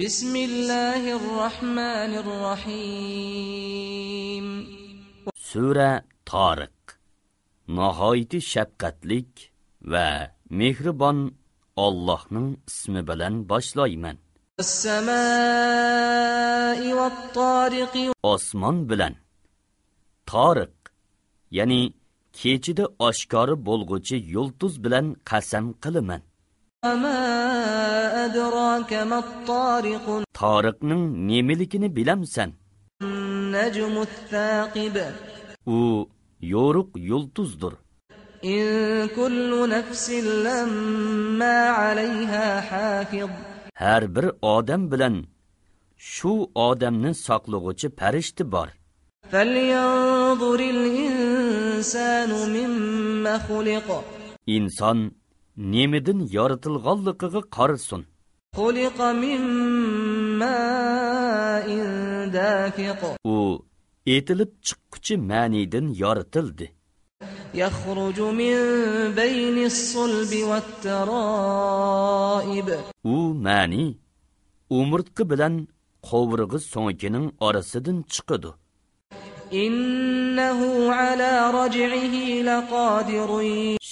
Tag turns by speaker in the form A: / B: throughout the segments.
A: بسم الله الرحمن الرحيم
B: Sura Tariq Nihoyat shafqatlik va mehribon Allohning ismi bilan boshlayman.
A: والسماء والطارق
B: Osmon bilan Tariq ya'ni kechida oshkori bo'lg'uchi yulduz bilan qasam qilaman.
A: وما
B: toriqning nemaligini bilamsan. u yo'ruq yulduzdir har bir odam bilan shu odamni saqlag'uchi farishta bor. inson nemidan yoritilganligiga qarasin.
A: خلق من ماء دافق
B: U etilib chiqquchi ma'nidan yoritildi.
A: يخرج من بين الصلب والترائب
B: U ma'ni umurtqi bilan qovurg'i so'nkining orasidan chiqadi.
A: إنه على رجعه لقادر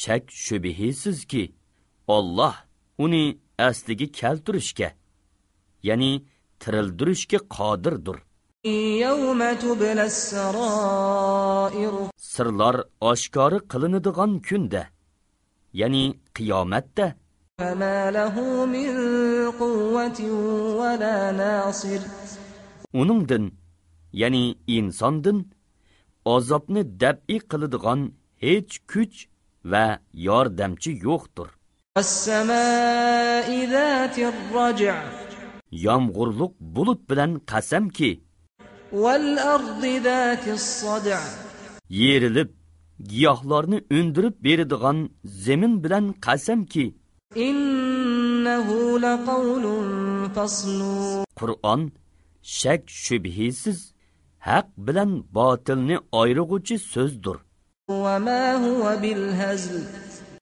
B: shak shubihisizki Alloh uni asliga keltirishga ya'ni tirildirishga qodirdir. Sirlar oshkori qilinadigan kunda ya'ni qiyomatda. Uningdin ya'ni insondin azobni dabi qiladigan hech kuch va yordamchi yo'qdir. Yomg'irliq bulut bilan qasamki yerilib giyohlarni undirib beradigan zemin bilan qasamki qur'on shak shubhisiz haq bilan botilni oyrig'uchi so'zdir.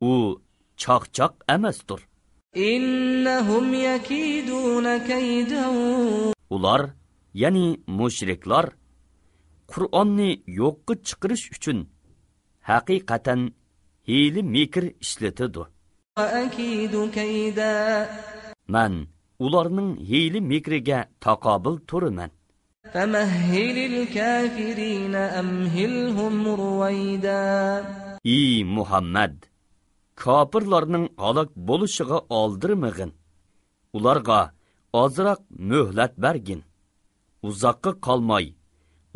B: u chaqchaq emasdir. Ular ya'ni mushriklar qur'onni yo'qqa chiqarish uchun haqiqatan hiyli mikr
A: ishlatidu
B: man ularning hiyli mikriga taqobil turiman
A: فمهل الكافرين أمهلهم رويدا
B: Ey Muhammad, kofirlarning halok bo'lishiga oldirmag'in. Ularga ozroq muhlat bergin. Uzoqqa qolmay,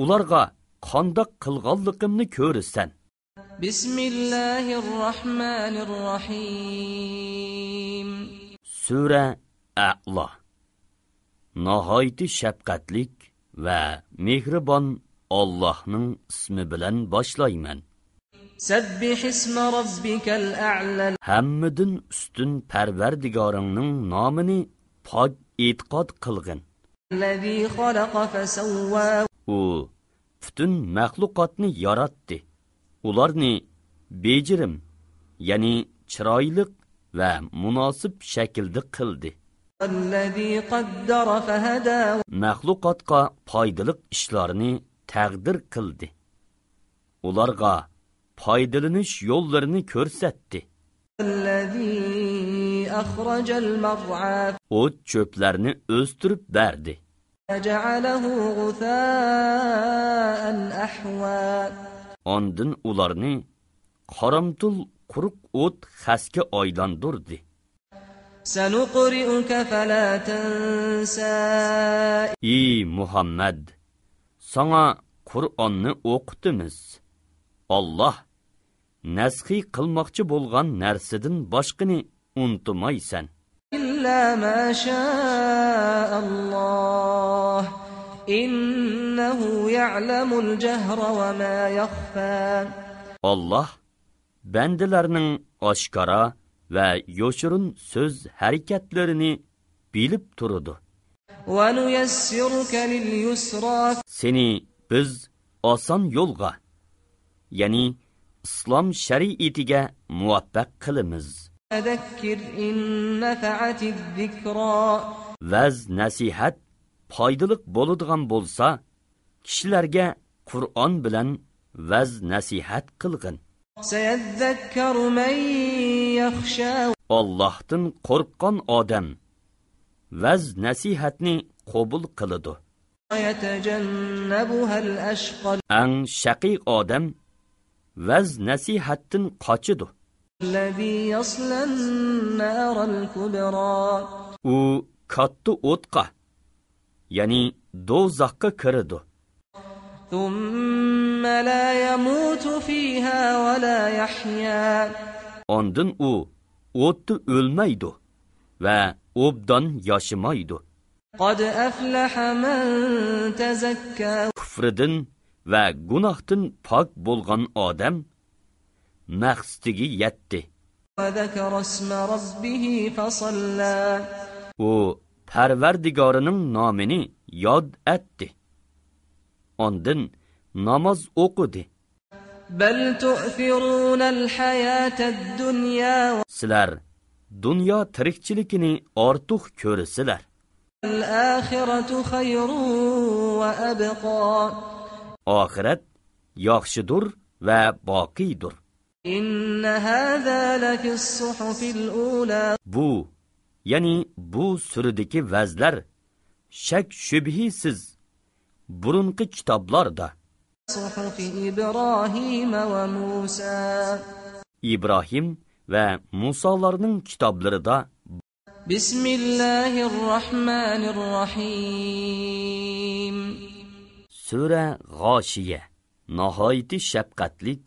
B: ularga qandoq qilganligimni ko'rsan.
A: بسم الله الرحمن الرحيم
B: Sura A'la. Nihoyat shafqatlik va mehribon Allohning ismi bilan boshlayman.
A: Sabbih isma rabbikal a'la.
B: Hammadan ustun Parvardigoringning nomini pok e'tiqod qilgin.
A: Allazi xalaqa fasawwa.
B: U butun maxluqotni yaratdi. Ularni bejirim, ya'ni chiroyli va munosib shaklda qildi. Məxluqatqa paydalıq işlərini
A: təqdir qıldı. Onlarga
B: paydalınış yollarını göstərdi. O
A: çöplərini östürüb verdi.
B: Ondan onlarını qaramtul quruq ot xəskə aylandırdı.
A: سنقرئك فلا تنسى
B: Ey Muhammad, sana Qur'onni o'qitimiz. Alloh nasxi qilmoqchi bo'lgan narsadan boshqani unutmaysan.
A: إلا ما شاء الله إنه يعلم الجهر وما يخفى
B: Alloh bandalarning oshkora va yo'shirin so'z harakatlarini bilib turadi seni biz oson yo'lga ya'ni islom shariatiga muvaffaq qilamiz. Vaz nasihat foydali bo'ladigan bo'lsa kishilarga qur'on bilan vaz nasihat qilg'in. Allohdan qo'rqqan odam vaz nasihatni qabul qiladi. Ang shaqiy odam vaz nasihatdan qochidi. U katta o'tqa, ya'ni do'zaxga kiradi. ondin u o'tda o'lmaydi va o'bdan
A: yoshimaydi
B: kufridin va gunohdin pok bo'lgan odam maqsadiga yetdi. u parvardigorining nomini yod etdi. ondin namoz o'qidi sizlar dunyo tirikchilikini ortiq
A: ko'risizlar.
B: Oxirat yaxshidur va
A: boqiydur.
B: Bu ya'ni bu suridagi vazlar shak shubhisiz burunqi kitoblarda. Ibrohim va musolarning kitoblarida
A: bismillahi rohmanir rohim
B: sura g'oshiya. Nihoyatda shafqatlik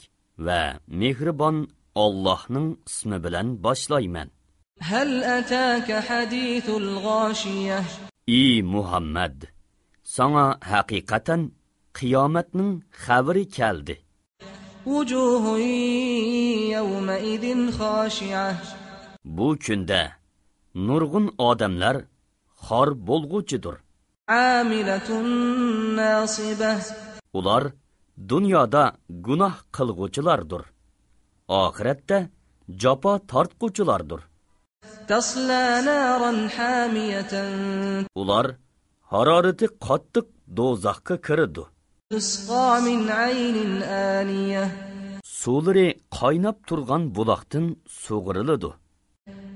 B: va mehribon Allohning ismi bilan boshlayman.
A: Hal ataka hadithul g'oshiya?
B: Ey muhammad! Sana haqiqatan qiyomatning xabari keldi. Bu kunda nurg'un odamlar xor bo'lg'uchidir. Ular dunyoda gunoh qilg'uchilardir. Oxiratda jopo tortquchilardir. Ular harorati qattiq do'zaxga kiradi.
A: تسقى من عين آنية
B: Suvlari qaynab turgan buloqdan sug'uriladi.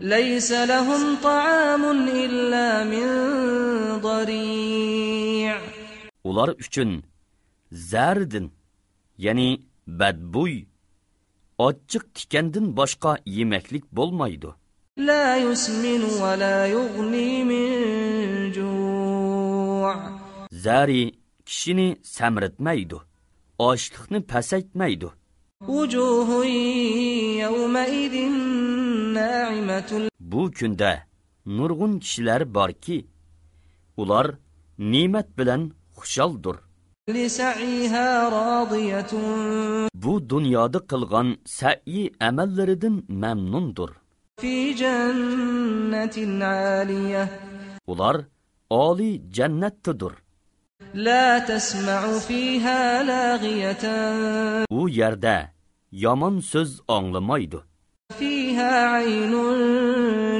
A: ليس لهم طعام إلا من ضريع
B: Ular uchun zardin, ya'ni badbuy, ochiq tikandin boshqa yemaklik bo'lmaydi.
A: لا يسمن ولا يغني من جوع
B: zari kishini samritmaydi. Ochliqni pasaytmaydi bu kunda nurg'un kishilar borki ular ne'mat bilan
A: xusholdir.
B: Bu dunyoda qilgan sayi amallaridan mamnundir. Ular oliy jannatdadir.
A: La tasma'u fiha laghiyatan
B: u yerda yomon so'z anglamaydi.
A: Fiha aynun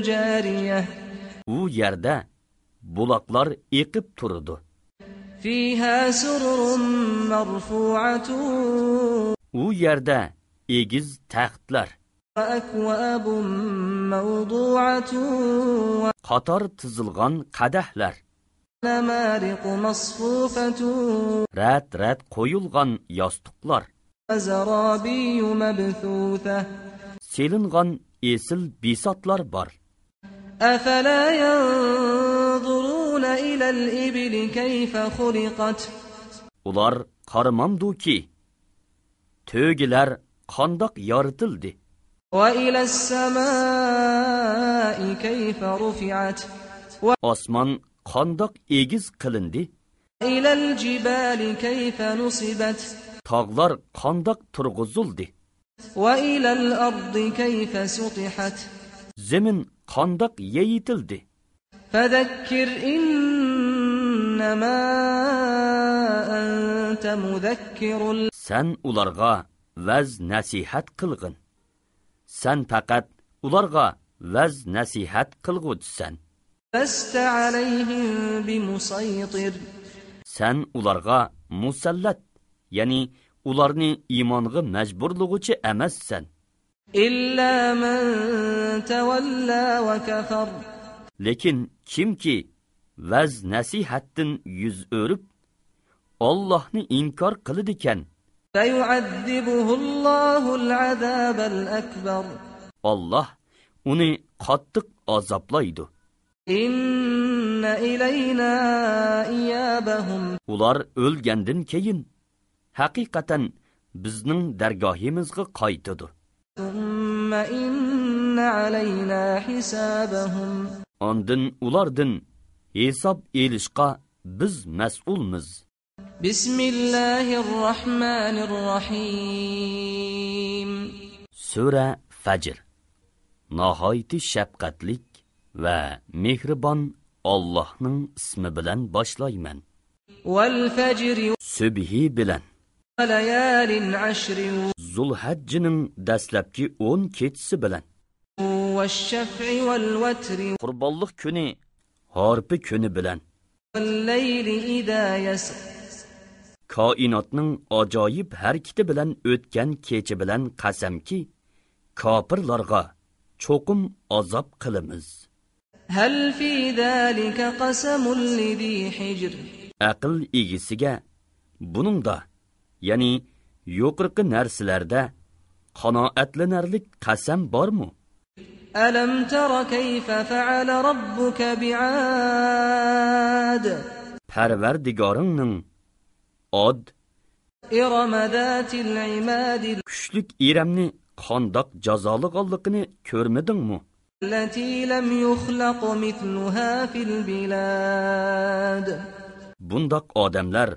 A: jariyah.
B: U yerda buloqlar eqib turdi
A: fiha sururun marfu'atun.
B: U yerda egiz taxtlar. qator tizilgan qadahlar,
A: ونمارق مصفوفة
B: rat-rat qo'yilgan yostiqlar,
A: وزرابي مبثوثة
B: selingan esil bisotlar bor.
A: أفلا ينظرون إلى الإبل كيف خلقت
B: Ular qaramamduki, to'gilar qandoq yoritildi.
A: وإلى السماء كيف رفعت
B: Osmon qandoq egiz qilindi.
A: إلى الجبال كيف نصبت
B: Tog'lar qandoq turg'izildi.
A: وإلى الأرض كيف سطحت
B: Zemin qandoq yeyitildi.
A: فذكر إنما أنت مذكر
B: Sen ularga vaz nasihat qilg'in. san faqat ularga vaz nasihat
A: qilg'uvchisan
B: san ularga musallat ya'ni ularni iymonga majburlug'uchi emassan. Lekin kimki vaz nasihatdan yuz o'rib ollohni inkor
A: qiladikan
B: olloh uni qattiq azoblaydi. ular o'lgandan keyin haqiqatan bizning dargohimizga qaytadi. ondin ulardan hisob elishqa biz mas'ulmiz.
A: بسم الله الرحمن الرحيم
B: Sura Fajr. Nihoyatda shafqatlik va mehribon Allohning ismi bilan boshlayman.
A: والفجر
B: Subhi bilan
A: وليال عشر
B: Zulhajjining dastlabki 10 kechisi bilan
A: والشفع والوتر
B: Qurbonlik kuni Harpi kuni bilan
A: والليل إذا يسر
B: koinotning ajoyib harakati bilan o'tgan kechi bilan qasamki kofirlarga cho'qim azob qilamiz.
A: Hal fi zalika qasamul lidi hijr.
B: Aql egisiga buningda ya'ni yuqorqi narsalarda qanoatlanarlik qasam bormi?
A: Alam tara kayfa fa'ala robbuka bi'ad?
B: Parvardigoringning od. kuchlik iramni qondoq qandoq jazoliganligini ko'rmadingmi? bundoq odamlar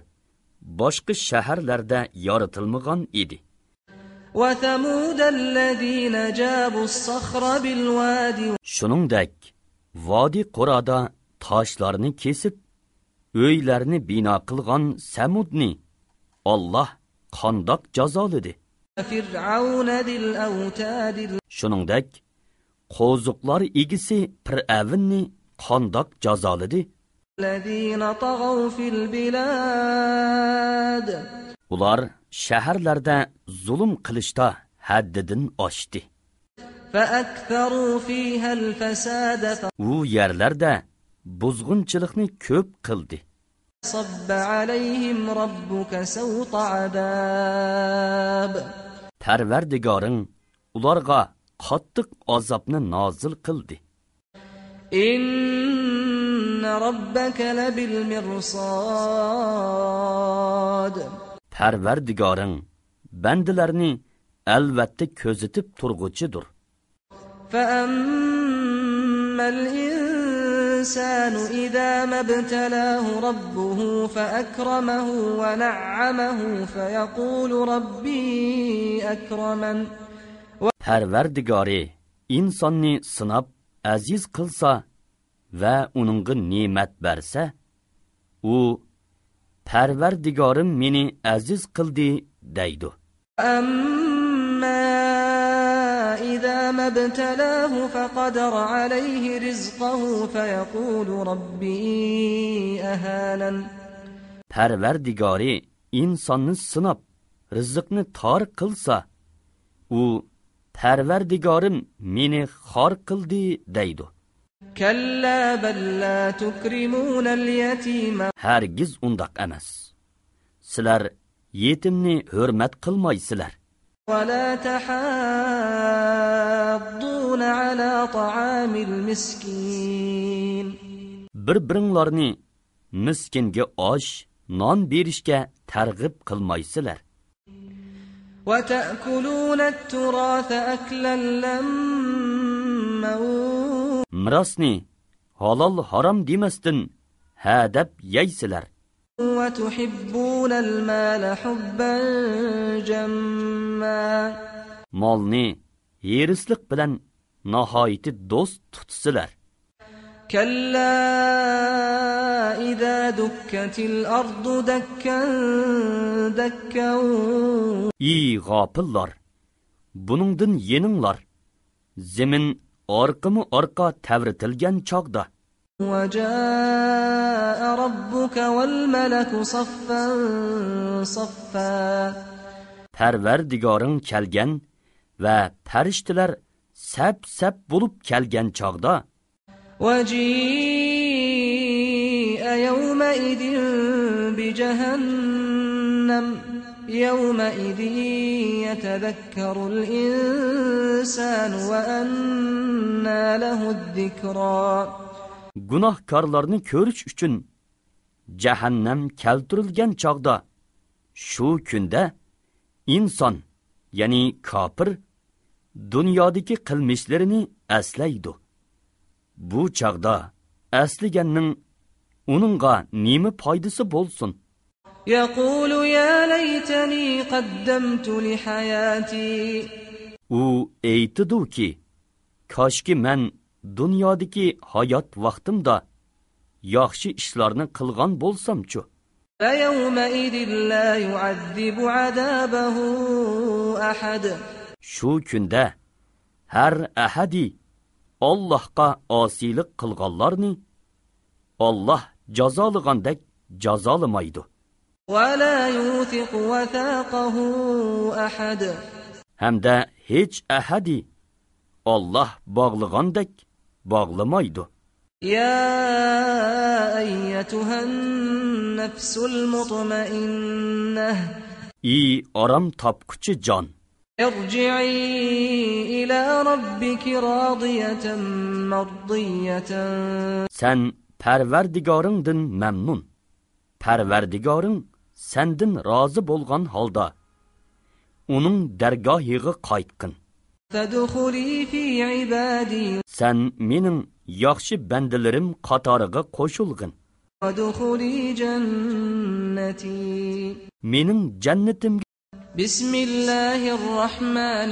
B: boshqa shaharlarda yoritilmagan edi. shuningdek vodiy qurada toshlarni kesib
A: ўйларни бино қилган
B: Самудни Аллоҳ қандоқ жазолади? Шунингдек, қозуқлар
A: игиси Фиравнни қандоқ жазолади?
B: Улар шаҳарларда zulm qilishda haddidan oshdi У ярларда buzg'unchilikni ko'p qildi
A: فصب عليهم ربك سوط عذاب
B: parvardigoring ularga qattiq azobni nozil qildi
A: إن ربك لبالمرصاد
B: parvardigoring bandalarni albatta ko'zitib turg'uchidir
A: فأما الإنسان الإنسان إذا ما ابتلاه ربه فأكرمه ونعمه فيقول ربي أكرمن
B: Pərverdigari insonni sınab aziz qılsa və onunğa nemət bərsə, u Pərverdigarım meni aziz qıldı deydi.
A: Amma إذا ما ابتلاه فقدر عليه رزقه فيقول ربي أهانن
B: parvardigori insonni sinab rizqni tor qilsa u parvardigorim meni xor qildi deydi
A: كلا بل لا تكرمون اليتيم
B: hargiz undoq emas sizlar yetimni hurmat qilmaysizlar
A: ولا تحاضون على طعام المسكين
B: bir biringlarni miskinga osh non berishga targ'ib qilmaysizlar
A: وتأكلون التراث أكلا لما
B: mirosni halol harom demasdan ha deb yeysizlar
A: وتحبون المال حبا جما
B: molni yerisliq bilan nihoyatda do'st tutsizlar
A: كلا إذا دكت الأرض دكا دكا
B: ey g'opillar buningdan yeninglar zemin orqimi orqa tavritilgan chog'da
A: وجاء ربك والملك صفا صفا
B: parvardigoring kelgan va farishtalar sap sap bo'lib kelgan chog'da
A: وجيء يومئذ بجهنم يومئذ يتذكر الإنسان وأنى له الذكرى
B: gunohkorlarni ko'rish uchun jahannam keltirilgan chog'da shu kunda inson ya'ni kofir dunyodagi qilmishlarini aslaydi bu chog'da aslaganning uningga nima foydasi bo'lsin
A: يقول يا ليتني قدمت لحياتي
B: u aytidiki koshki man dunyodagi hayot vaqtimda yaxshi ishlarni qilgan bo'lsamchu
A: فيومئذ لا يعذب عذابه أحد
B: shu kunda har ahadi Allohga osiylik qilganlarni Alloh jazolagandek jazolamaydi
A: ولا يوثق وثاقه أحد
B: hamda hech ahadi Alloh bog'lagandek bog'lamaydi
A: يا أيتها النفس المطمئنة
B: ey orom topquchi jon
A: Erci'i ila rabbiki radiyeten mardiyeten.
B: Sen perverdigarındın memnun. Perverdigarın sendin razı bolgan halda. Onun
A: dergahığı kaytkın. Fedhuli.
B: Sen benim yaxşı bendilerim katarığı koşulgın.
A: Fedhuli cenneti.
B: Benim cennetim
A: بسم الله الرحمن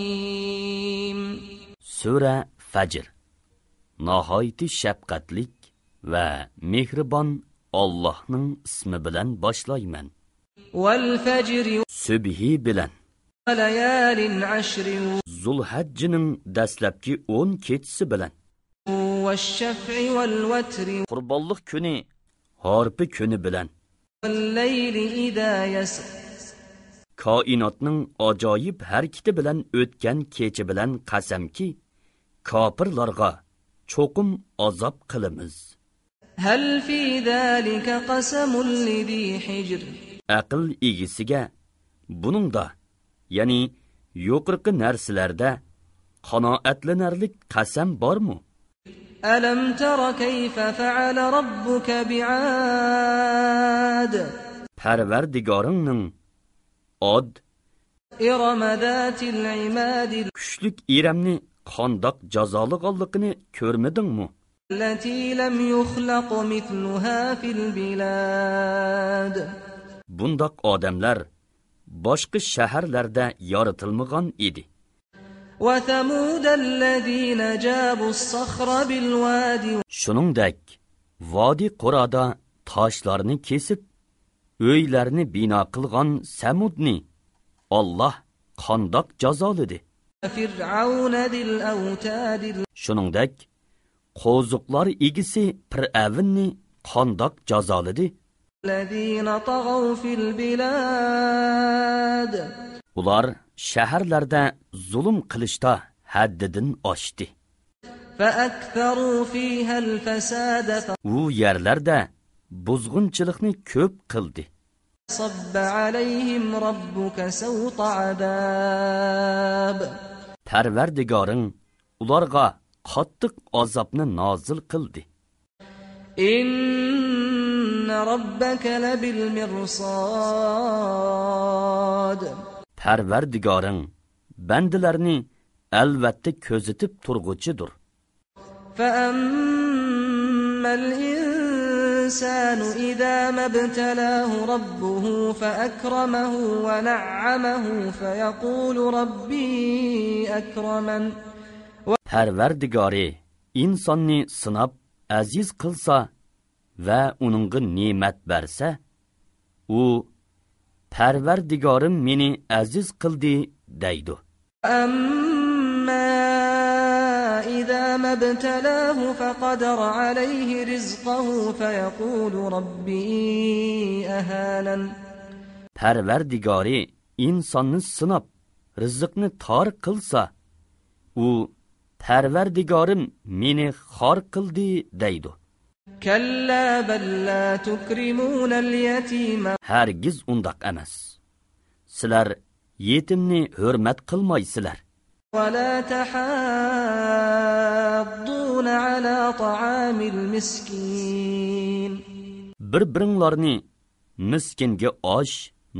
A: الرحيم
B: sura fajr nihoyatda shafqatlik va mehribon Allohning ismi bilan boshlayman
A: والفجر
B: subhi bilan
A: وليال عشر
B: zulhajjining dastlabki 10 kechisi bilan
A: والشفع والوتر
B: qurbonliq kuni horpi kuni bilan
A: والليل إذا يسر
B: koinotning ajoyib harakati bilan o'tgan kechi bilan qasamki kofirlarga cho'qim azob qilamiz.
A: Hal fi zalika qasamul lidi hijr.
B: Aql egisiga buningda ya'ni yuqorqi narsalarda qanoatlanarlik qasam bormi?
A: Alam tara kayfa fa'ala robbuka bi'ad?
B: Parvardigoringning od. kuchlik iramni qandoq jazoliqolligini ko'rmadingmi? bundoq odamlar boshqa shaharlarda yoritilmagan edi. shuningdek vodiy qurada toshlarni kesib
A: ўйларни бино қилган
B: Самудни Аллоҳ қандоқ жазолади? Шунингдек, қозуқлар
A: игиси Фиравнни қандоқ жазолади?
B: Улар шаҳарларда zulm qilishda haddidan oshdi u ярларда buzg'unchilikni ko'p qildi
A: فصب عليهم ربك سوط عذاب
B: parvardigoring ularga qattiq azobni nozil qildi
A: إن ربك لبالمرصاد
B: parvardigoring bandalarni albatta ko'zitib turg'uchidir
A: فأما الإنسان الإنسان إذا ما ابتلاه ربه فأكرمه ونعمه فيقول ربي أكرمن
B: Pərverdigari insonni sınab aziz qılsa və onunğa nemət bərsə, u Pərverdigarım meni aziz qıldı deydi.
A: Amma إذا جهنم ابتلاه فقدر عليه رزقه فيقول ربي أهانن
B: parvardigori insonni sinab rizqni tor qilsa u parvardigorim meni xor qildi deydi
A: كلا بل لا تكرمون اليتيم
B: hargiz undoq emas sizlar yetimni hurmat qilmaysizlar
A: ولا تحاضون على طعام المسكين
B: bir biringlarni miskinga osh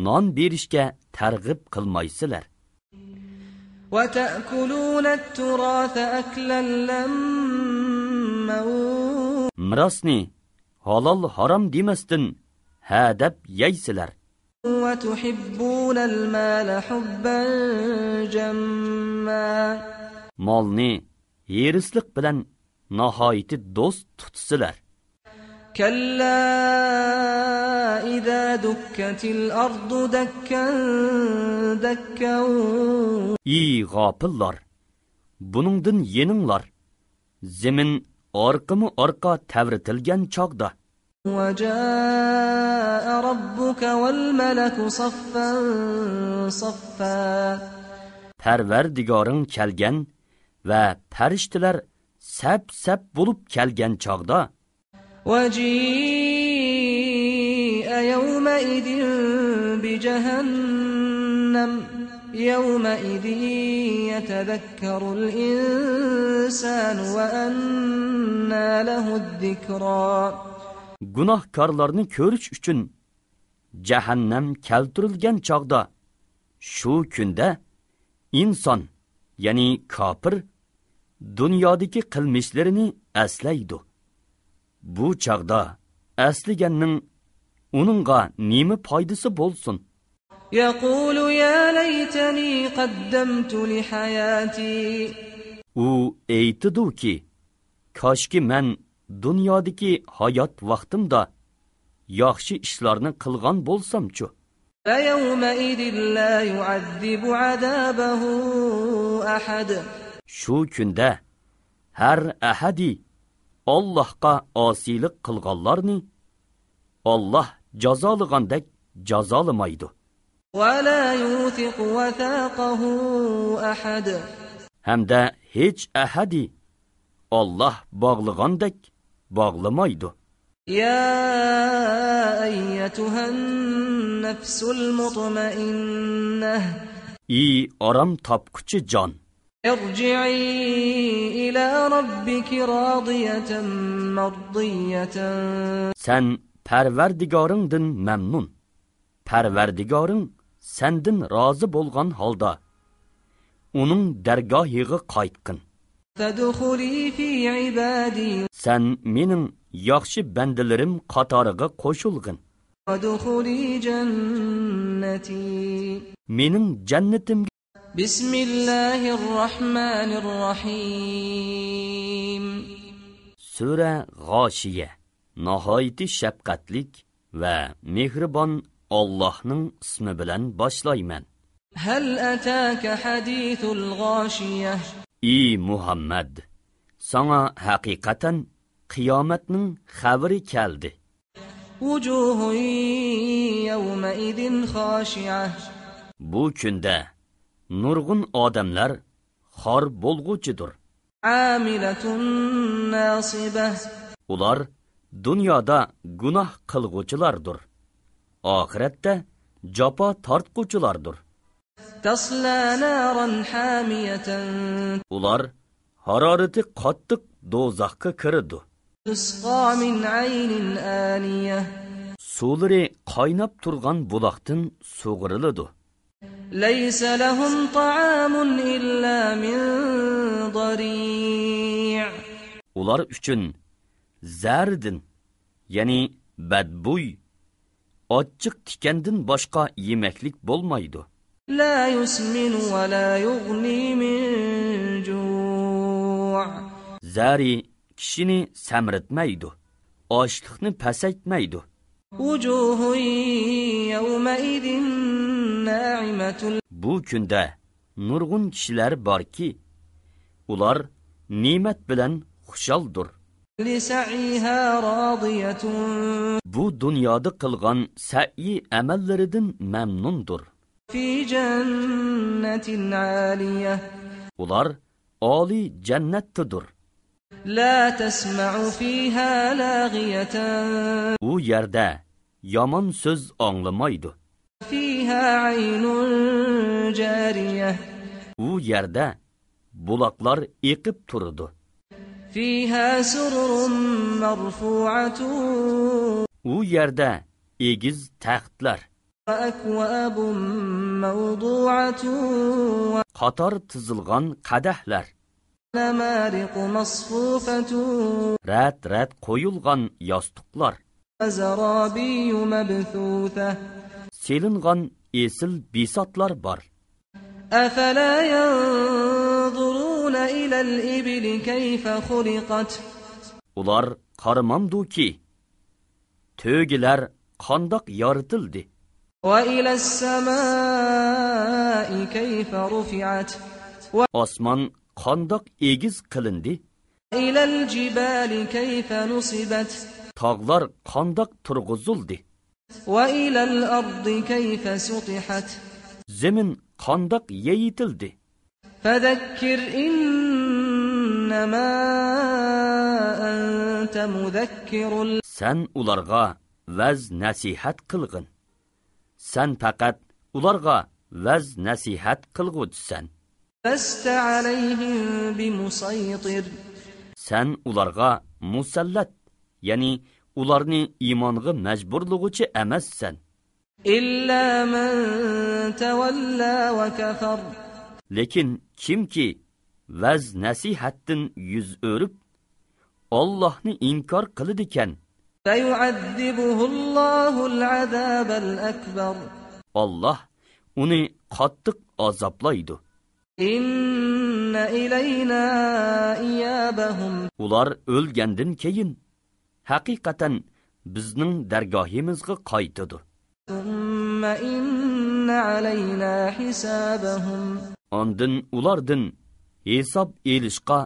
B: non berishga targ'ib qilmaysizlar
A: وتأكلون التراث أكلا لما
B: mirosni halol harom demasdan ha deb yeysizlar
A: وتحبون المال حبا جما
B: molni yerisliq bilan nihoyati do'st tutsizlar
A: كلا إذا دكت الأرض دكا دكا
B: ey g'opillar buningdan yeninglar zemin orqimi orqa tavritilgan chog'da
A: وجاء ربك والملك صفا صفا
B: parvardigoring kelgan va farishtalar sap sap bo'lib kelgan chog'da
A: وجيء يومئذ بجهنم يومئذ يتذكر الإنسان وأنى له الذكرى
B: gunohkorlarni ko'rish uchun jahannam keltirilgan chog'da shu kunda inson ya'ni kofir dunyodagi qilmishlarini aslaydi bu chog'da aslaganning uningga nima foydasi bo'lsin
A: يقول يا ليتني قدمت لحياتي
B: u aytiduki koshki man dunyodagi hayot vaqtimda yaxshi ishlarni qilgan bo'lsamchu shu kunda har ahadi ollohga osiylik qilganlarni olloh jazolagandek jazolamaydi hamda hech ahadi olloh bog'ligandek bağlamaydı.
A: Ya eyyatuhen nefsul mutmainneh.
B: İyi aram tapkıcı can.
A: Erci'i ila rabbiki radiyeten mardiyeten.
B: Sen perverdigarındın memnun. Perverdigarın sendin razı bolgan halda. Onun dergahiği kaytkın.
A: فادخلي في عبادي
B: sen mening yaxshi bandalarim qatoriga qo'shilgin
A: وادخلي جنتي
B: mening jannatimga
A: بسم الله الرحمن الرحيم
B: sura g'oshiya nihoyati shafqatlik va mehribon Allohning ismi bilan boshlayman
A: هل أتاك حديث الغاشية
B: ey muhammad sanga haqiqatan qiyomatning xabari keldi. Bu kunda nurg'un odamlar xor bo'lg'uchidir. Ular dunyoda gunoh qilg'uchilardir. Oxiratda jafo tortquchilardir ular harorati qattiq do'zaxga kiridi
A: تسقى من عين آنية
B: suvlari qaynab turgan buloqdan sug'uriladi
A: ليس لهم طعام إلا من ضريع
B: ular uchun zardin ya'ni badbuy ochiq tikandin boshqa yemaklik bo'lmaydi
A: لا يسمن ولا يغني من جوع
B: zari kishini samritmaydi ochliqni pasaytmaydi
A: وجوه يومئذ ناعمة
B: bu kunda nurg'un kishilar borki ular ne'mat bilan xushaldir
A: لسعيها راضية
B: bu dunyoda qilgan sa'iy amallaridan mamnundir
A: fi.
B: Ular ali cennettedir.
A: La tesma'u fiha lagiyeten.
B: U yerde yaman söz anlamaydı.
A: Fiha aynun cariyeh.
B: U yerde bulaklar ekip turudu.
A: Fiha sururun marfu'atun.
B: U yerde egiz
A: tahtlar.
B: Қатар тұзылған қадәхләр. Рәт-рәт
A: қойылған ястықлар.
B: Селінған есіл бесатлар бар.
A: Әфәлә янзуруна иләл ибли кейфә құлиқат.
B: Улар ки, төгілер қандақ ярытылды.
A: وإلى السماء كيف رفعت؟
B: أصمان قندق إيجز قلندي
A: إلى الجبال كيف نصبت؟
B: تاغلار قندق ترغزولدي
A: وإلى الأرض كيف سطحت؟
B: زمن قندق ييتلدي
A: فذكر إنما أنت مذكر
B: سن أولارغا وز نسيحت قلغن sen faqat ularga vaz nasihat qilg'uchisan san ularga musallat ya'ni ularni iymonga majburlug'uchi emassan. Lekin kimki vaz nasihatdin yuz o'rib ollohni inkor qiladikan olloh uni qattiq azoblaydi. ular o'lgandan keyin haqiqatan bizning dargohimizga
A: qaytadi.
B: ondin ulardin hisob elishqa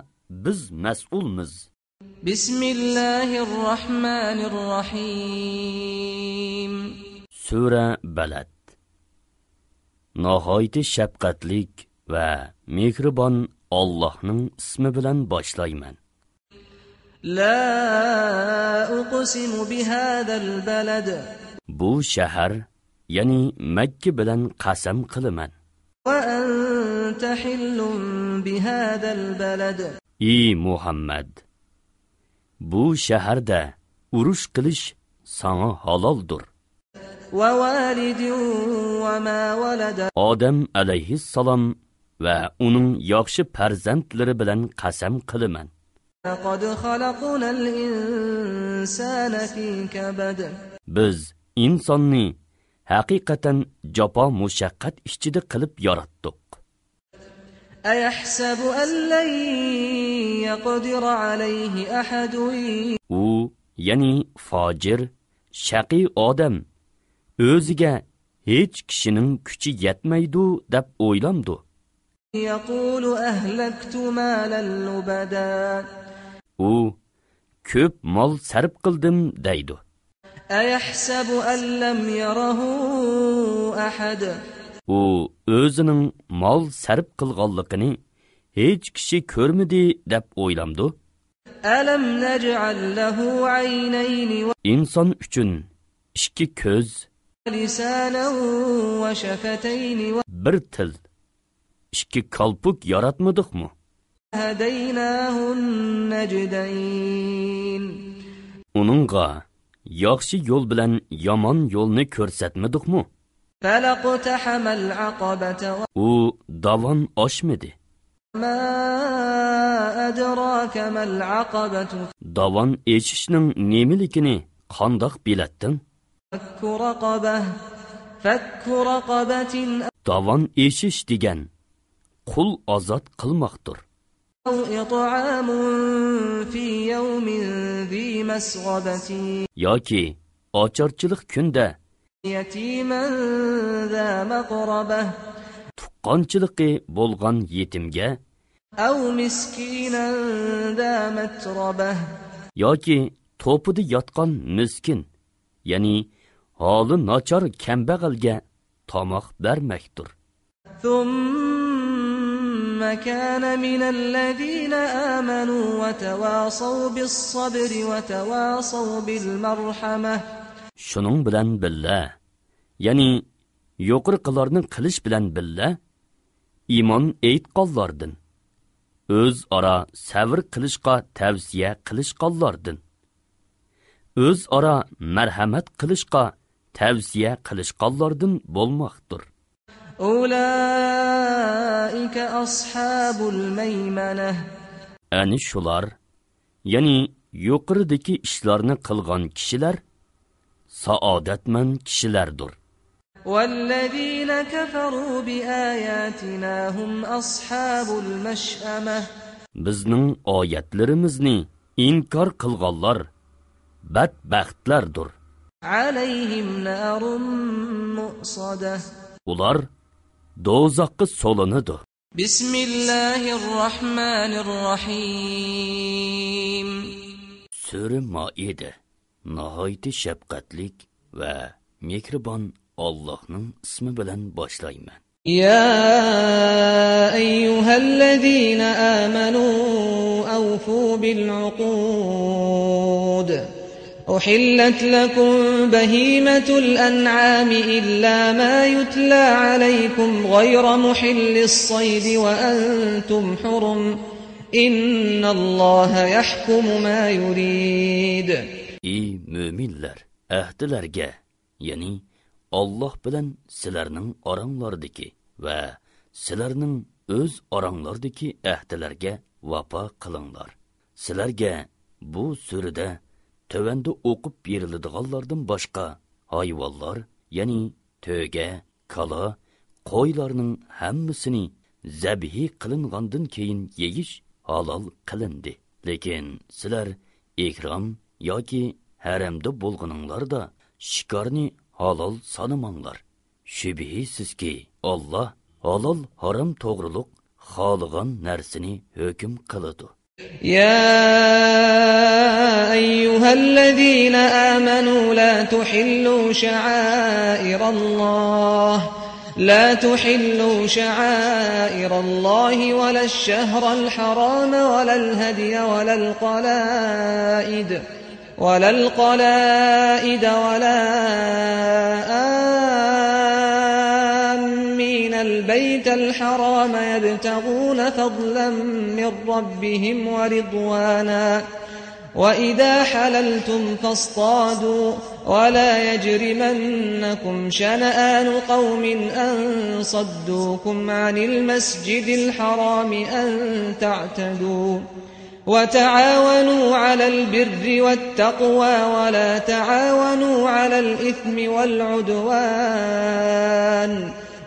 B: biz mas'ulmiz.
A: بسم الله الرحمن الرحيم
B: sura balad nihoyatda shafqatlik va mehribon ollohning ismi bilan boshlayman
A: لا أقسم بهذا البلد
B: bu shahar ya'ni makka bilan qasam qilaman
A: وأنت حل بهذا البلد
B: ey muhammad bu shaharda urush qilish sanga haloldir. Odam alayhissalom va uning yaxshi farzandlari bilan qasam qilaman. Biz insonni haqiqatan jopo mushaqqat ichida qilib yaratdik.
A: أيحسب أن لن يقدر عليه أحد
B: u ya'ni fojir shaqiy odam o'ziga hech kishining kuchi yetmaydi deb o'ylamdi
A: يقول أهلكت مالا لبدا
B: u ko'p mol sarf qildim deydi
A: أيحسب أن لم يره أحد
B: u o'zining mol sarf qilganligini hech kishi ko'rmidi deb o'ylamdi. Inson uchun ikki ko'z bir til ikki kolpuk yaratmadikmi uningga yaxshi yo'l bilan yomon yo'lni ko'rsatmadikmi u dovon oshmidi davon echishning nemiligini qandoq
A: bilatdin
B: dovon eshish degan qul ozod qilmoqdir. yoki ocharchilik kunda
A: يتيما ذا مقربة
B: tuqqanchiligi bo'lgan yetimga
C: أو مسكينا ذا متربة
B: yoki to'pida yotgan miskin ya'ni holi nachar kambag'alga tomoq bermakdir
C: ثم كان من الذين آمنوا وتواصوا بالصبر وتواصوا بالمرحمة
B: shuning bilan billa ya'ni yo'qirqilarni qilish bilan billa iymon eytqonlardin o'zaro sabr qilishqa tavsiya qilishqonlardin o'zaro marhamat qilishqa tavsiya qilishqonlardin bo'lmoqdir.
C: Ulaika ashabul maymana
B: ani shular ya'ni yuqoridagi ishlarni qilgan kishilar saodatman kishilardir
C: والذين كفروا بآياتنا هم أصحاب المشأمة
B: bizning oyatlarimizni inkor qilganlar badbaxtlardir
C: عليهم نار مؤصدة
B: ular do'zaxqa solinadi
C: بسم الله الرحمن الرحيم
B: sura moida nihoyatda shafqatlik va mehribon ollohning ismi bilan boshlayman.
A: يا أيها الذين آمنوا أوفوا بالعقود أحلت لكم بهيمة الأنعام إلا ما يتلى عليكم غير محل الصيد وأنتم حرم إن الله يحكم ما يريد
B: ey mo'minlar ahdilarga ya'ni olloh bilan sizlarning oranglardiki va sizlarning o'z oranglardiki ahdilarga vafo qilinglar. Sizlarga bu surida tövanda o'qib beriladiganlardan boshqa hayvonlar ya'ni to'ga kala qo'ylarning hammasini zabihi qilingandan keyin yeyish halol qilindi. Lekin sizlar ikrom yoki haramda bo'lganinglarda shikorni halol sanamanglar shubhisizki olloh halol harom to'g'riliq xohlagan narsani hukm qiladi
A: يا أيها الذين آمنوا لا تحلوا شعائر الله لا تحلوا شعائر الله ولا الشهر الحرام ولا الهدي ولا القلائد ولا القلائد ولا آمين. البيت الحرام يبتغون فضلا من ربهم ورضوانا. وإذا حللتم فاصطادوا ولا يجرمنكم شنآن قوم أن صدوكم عن المسجد الحرام أن تعتدوا. وتعاونوا على البر والتقوى ولا تعاونوا على الإثم والعدوان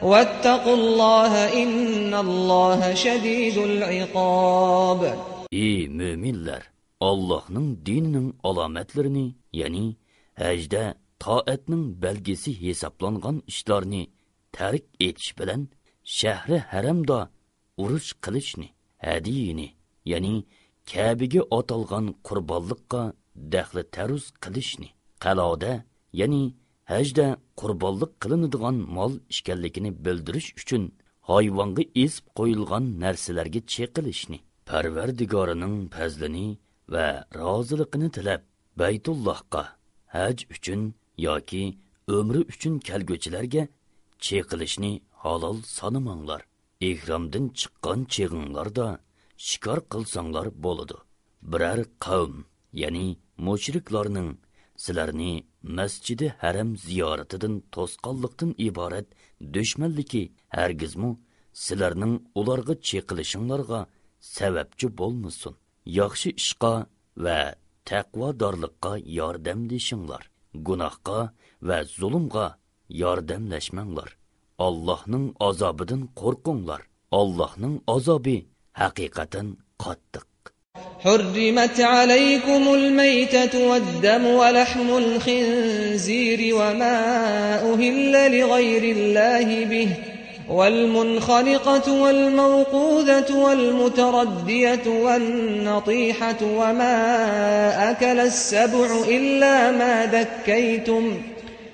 A: واتقوا الله إن الله شديد العقاب
B: Ey müminler! Allah'ın dininin alametlerini yani hacda taatının belgesi hesaplangan işlerini terk etiş bilen şehre haremda uruş kılıçni, hediyini yani kabiga otilgan qurbonliqqa daxli taruz qilishni qaloda ya'ni hajda qurbonliq qilinadigan mol ishkanligini bildirish uchun hayvonga esib qo'yilgan narsalarga cheqilishni parvardigorining fazlini va roziligini tilab baytullohga haj uchun yoki umri uchun kelguvchilarga cheqilishni halol sanamanglar. Ehromdan chiqqan cheg'inglarda shikor qilsanglar bo'ladi. Biror qavm ya'ni mushriklarning sizlarni masjidi haram ziyoratidan to'sqonlikdan iborat dushmanligi hargizmu sizlarning ularga cheqilishinglarga sababchi bo'lmasin. Yaxshi ishqa va taqvodorlikqa yordamlashinglar gunohqa va zulmga yordamlashmanglar. Allohning azobidan qo'rqinglar. Allohning azobi haqiqatan qattiq
A: حرمت عليكم الميتة والدم ولحم الخنزير وما أهل لغير الله به والمنخلقة والموقوذة والمتردية والنطيحة وما أكل السبع إلا ما ذكيتم.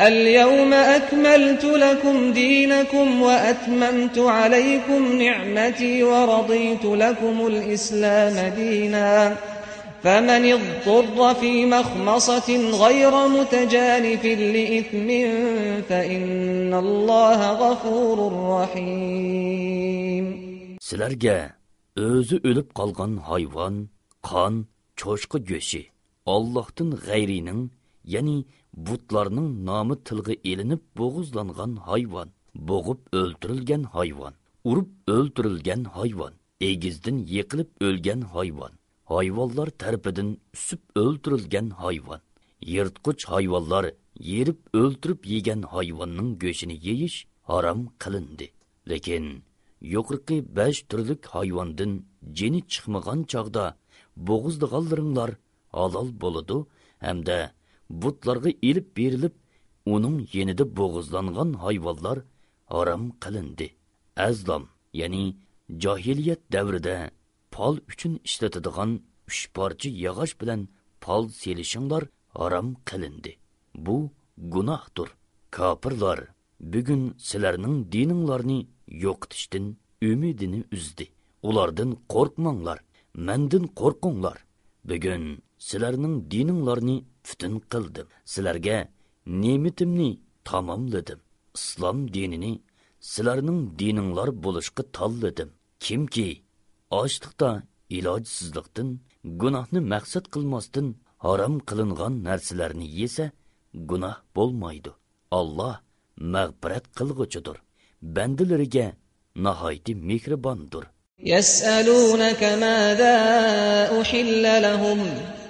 A: اليوم أكملت لكم دينكم وأتممت عليكم نعمتي ورضيت لكم الإسلام دينا. فمن اضطر في مخمصة غير متجانف لإثم فإن الله غفور رحيم.
B: Sizlarga o'zi o'lib qolgan hayvon, qon, cho'shqa go'shi, Allohdan g'ayrining, ya'ni butlarning nomi tilg'i ilinib bo'g'izlangan hayvon, bo'g'ib o'ltirilgan hayvon, urib o'ltirilgan hayvon, egizdin yiqilib o'lgan hayvon, hayvonlar tarpidin usib o'ltirilgan hayvon, yirtqich hayvonlar yerib o'ltirib yegan hayvonning go'shini yeyish harom qilindi. Lekin yuqorqi besh turlik hayvondin jini chiqmagan chog'da bo'g'izdiganlaringlar halol bo'ladi hamda butlarga ilib berilib uning yenida bo'g'izlangan hayvonlar harom qilindi. Azlom ya'ni johiliyat davrida pol uchun ishlatadigan uch parcha yog'och bilan pol selishinglar harom qilindi. Bu gunohdir. Kofirlar bugun sizlarning dininglarni yo'qitishdan umidini uzdi. Ulardan qo'rqmanglar mandan qo'rqinglar bugun sizlarning dininglarni futun qildim sizlarga ne'matimni tamomladim islom dinini sizlarning dininglar bo'lishga tanladim kimki ochliqda ilojsizlikdan gunohni maqsad qilmasdan harom qilingan narsalarni yesa gunoh bo'lmaydi alloh mag'firat qilg'uchidir bandalariga nihoyatda mehribondir
A: يسألونك ماذا أحل لهم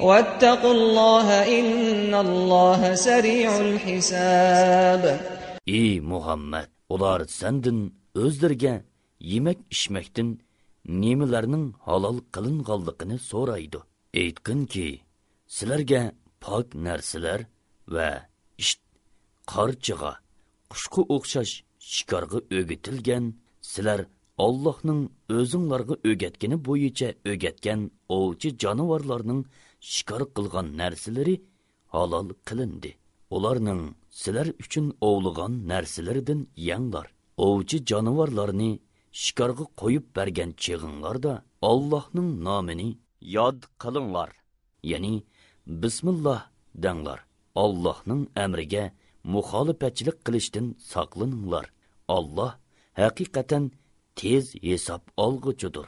A: واتقوا الله إن الله سريع الحساب
B: ey muhammad ular sandin o'zlariga yemak ichmakdan nemalarning halol qilinganligini so'raydi aytqinki sizlarga pok narsalar va isht qarchig'a qushqa o'xshash shikorga o'gitilgan sizlar Allohning o'zinglarga o'gatgani bo'yicha o'gatgan ovchi jonivorlarning shikor qilgan narsalari halol qilindi. Ularning sizlar uchun ovligan narsalaridan yanglar. Ovchi jonivorlarni shikorga qo'yib bergan chig'inglarda Allohning nomini yod qilinglar. Ya'ni bismillah danglar. Allohning amriga muxolifatchilik qilishdan saqlaninglar. Alloh haqiqatan tez hisob olg'uchidir.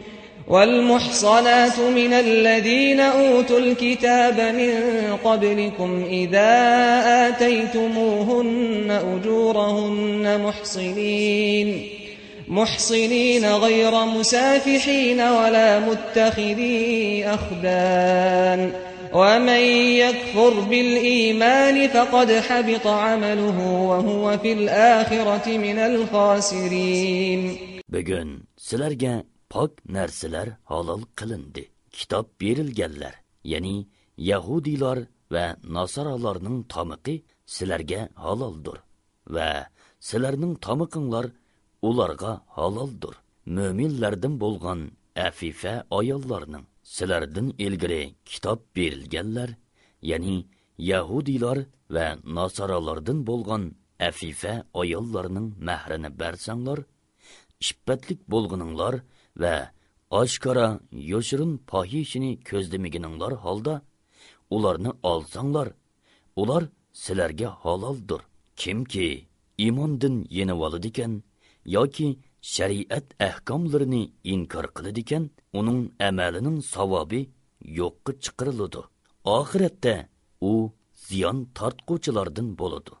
A: والمحصنات من الذين أوتوا الكتاب من قبلكم إذا آتيتموهن أجورهن محصنين محصنين غير مسافحين ولا متخذي أخدان. ومن يكفر بالإيمان فقد حبط عمله وهو في الآخرة من الخاسرين.
B: Pok narsalar halol qilindi. Kitob berilganlar, ya'ni yahudiylar va nasaralarning tomiqi sizlarga haloldir va sizlarning tomiqinglar ularga haloldir. Mo'minlardan bo'lgan afifa ayollarning sizlardan ilgari kitob berilganlar ya'ni yahudiylar va nasoralardan bo'lgan afifa ayollarning mahrini bersanglar ishbatlik bo'lguninglar va oshkora yoshirin pohishini ko'zlamagininglar holda ularni olsanglar ular sizlarga haloldir. Kimki iymondan yenib ёки yoki shariat ahkomlarini inkor экан, uning amalining savobi yo'qqa chiqariladi. Oxiratda u ziyon tortquvchilardan bo'ladi.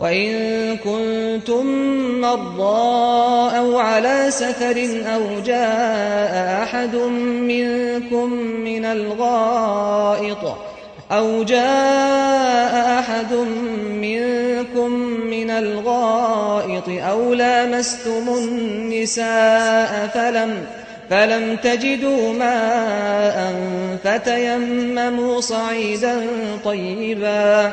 A: وإن كنتم مرضى أو على سفر أو جاء أحد منكم من الغائط أو جاء أحد منكم من الغائط أو لامستم النساء فلم فلم تجدوا ماء فتيمموا صعيدا طيبا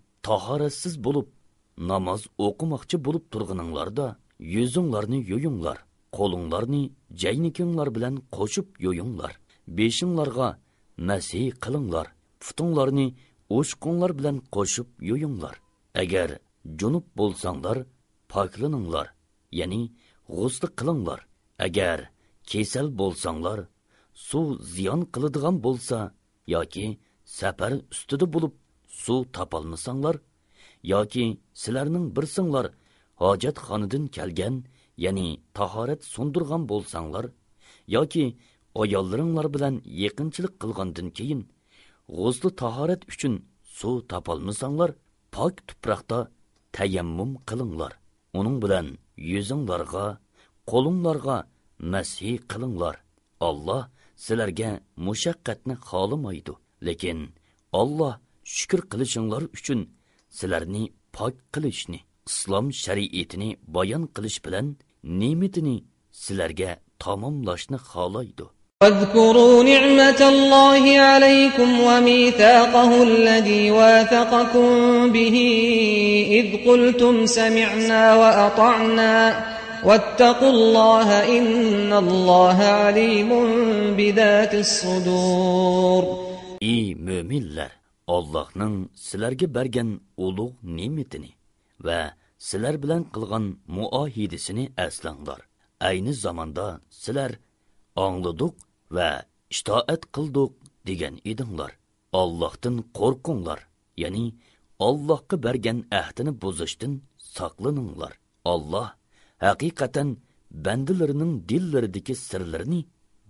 B: tahoratsiz bo'lib namoz o'qimoqchi bo'lib turganinglarda yuzinglarni yo'yinglar qo'linglarni jaynikinglar bilan qo'shib yo'yinglar. Beshinglarga masih qilinglar putinglarni o'shqinglar bilan qo'shib yo'yinglar. Agar junub bo'lsanglar poklaninglar ya'ni g'usli qilinglar. Agar kesal bo'lsanglar suv ziyon qiladigan bo'lsa yoki safar ustida bo'lib suv topolmasanglar yoki sizlarning birsinglar hojatxonadan kelgan ya'ni tahorat sundirgan bo'lsanglar yoki ayollaringlar bilan yaqinchilik qilgandan keyin g'usli tahorat uchun suv topolmasanglar pok tuproqda tayammum qilinglar. Uning bilan yuzinglarga qo'linglarga masiy qilinglar. Olloh sizlarga mushaqqatni xohlamaydi. Lekin olloh shukur qilishinglar uchun sizlarni pok qilishni islom shariatini bayon qilish bilan ne'matini sizlarga tamomlashni xohlaydi
A: واذكروا نعمة الله عليكم وميثاقه الذي واثقكم به إذ قلتم سمعنا وأطعنا واتقوا الله إن الله عليم بذات الصدور
B: ey mo'minlar ollohning sizlarga bergan ulug' ne'matini va sizlar bilan qilgan muohidasini aslanglar. Ayni zamonda sizlar ongladik va itoat qildik degan edinglar. Ollohdan qo'rqinglar ya'ni ollohga bergan ahdini buzishdan saqlaninglar. Olloh haqiqatan bandalarining dillaridagi sirlarini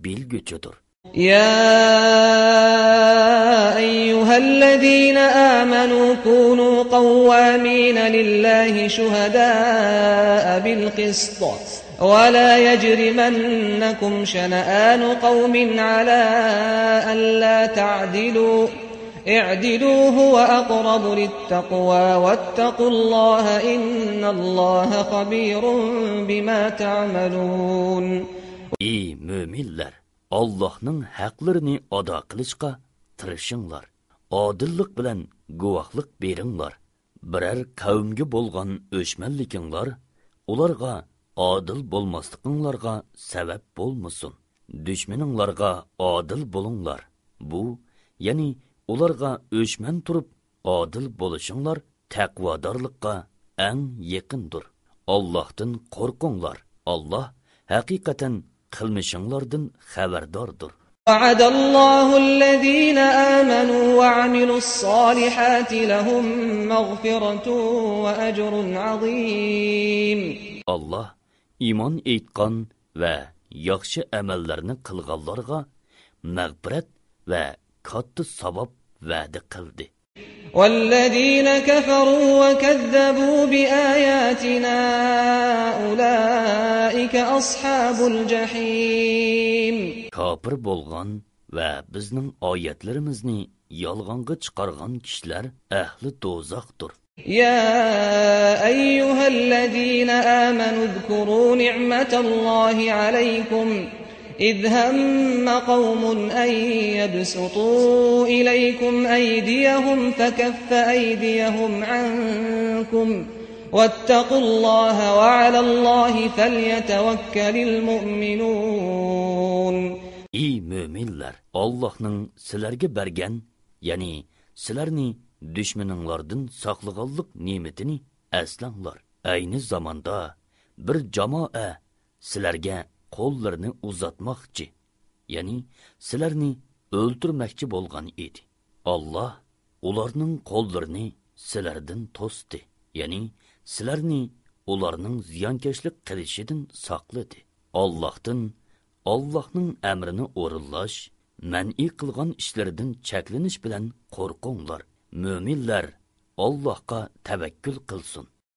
B: bilguchidir.
A: يا أيها الذين آمنوا كونوا قوامين لله شهداء بالقسط ولا يجرمنكم شنآن قوم على ألا تعدلوا اعدلوا هو أقرب للتقوى واتقوا الله إن الله خبير بما تعملون
B: ey mo'minlar Allohning haqlarini ado qilishga tirishinglar. Odillik bilan guvohlik beringlar. Biror qavmga bo'lgan o'shmanlikinglar ularga odil bo'lmasliginglarga sabab bo'lmasin. Dushmaninglarga odil bo'linglar. Bu ya'ni ularga o'shman turib odil bo'lishinglar taqvodorlikqa eng yaqindir. Allohdan qo'rqinglar. Alloh haqiqatan qilmishinglardan xabardordir
A: وعد الله الذين آمنوا وعملوا الصالحات لهم مغفرة وأجر عظيم
B: Allah iymon etgan va yaxshi amallarni qilganlarga mag'firat va katta savob va'da qildi.
A: والذين كفروا وكذبوا بآياتنا أولئك أصحاب الجحيم
B: Kafir bo'lgan va bizning oyatlarimizni yolg'onga chiqargan kishilar ahli do'zaxdir.
A: يا أيها الذين آمنوا اذكروا نعمة الله عليكم إذ هم قوم أن يبسطوا إليكم أيديهم فكف أيديهم عنكم واتقوا الله وعلى الله فليتوكل المؤمنون
B: Ey mo'minlar, Allohning sizlarga bergan, ya'ni sizlarni dushmaninglardan saqlaganlik ne'matini aslanglar. Ayni zamonda bir jamoa sizlarga qo'llarini uzatmoqchi, ya'ni sizlarni o'ltirmoqchi bo'lgan edi. Alloh ularning qo'llarini sizlardan to'sdi, ya'ni sizlarni ularning ziyonkashlik qilishidan saqladi. Allohdan Allohning amrini o'rinlash, man'i qilgan ishlardan cheklanish bilan qo'rqinglar. Mo'minlar Allohga tavakkul qilsin.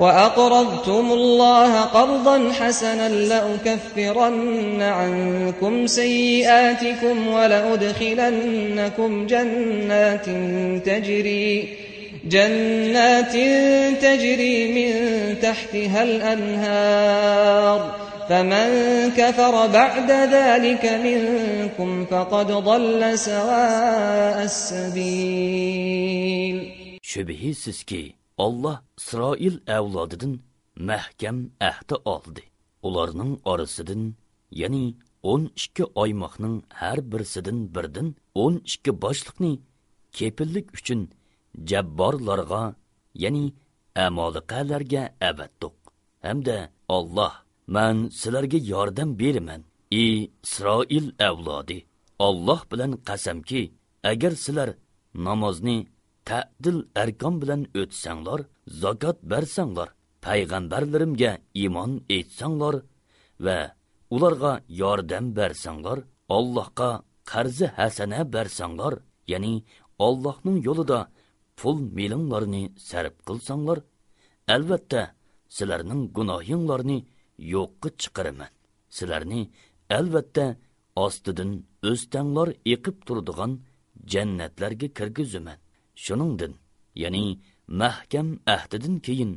A: وأقرضتم الله قرضا حسنا لأكفرن عنكم سيئاتكم ولأدخلنكم جنات تجري جنات تجري من تحتها الأنهار فمن كفر بعد ذلك منكم فقد ضل سواء السبيل.
B: Şübihisiz Allah İsrail avlodidan mahkam ahdi oldi. Ularning orasidan, ya'ni 12 oymoqning har birisidan birdan 12 boshliqni kepillik uchun jabborlarga, ya'ni amoliqalarga avatdiq. Hamda Alloh, "Men sizlarga yordam beraman, ey Isroil avlodi. Alloh bilan qasamki, agar sizlar namozni ta'dil arkon bilan o'tsanglar zakot bersanglar payg'ambarlarimga iymon etsanglar va ularga yordam bersanglar allohga qarzi hasana bersanglar ya'ni ollohning yo'lida pul milinglarni sarf qilsanglar albatta sizlarning gunohinglarni yo'qqa chiqaraman. Sizlarni albatta ostidan o'stanglar eqib turadigan jannatlarga kirgizaman. shuningdin ya'ni mahkam ahdidan keyin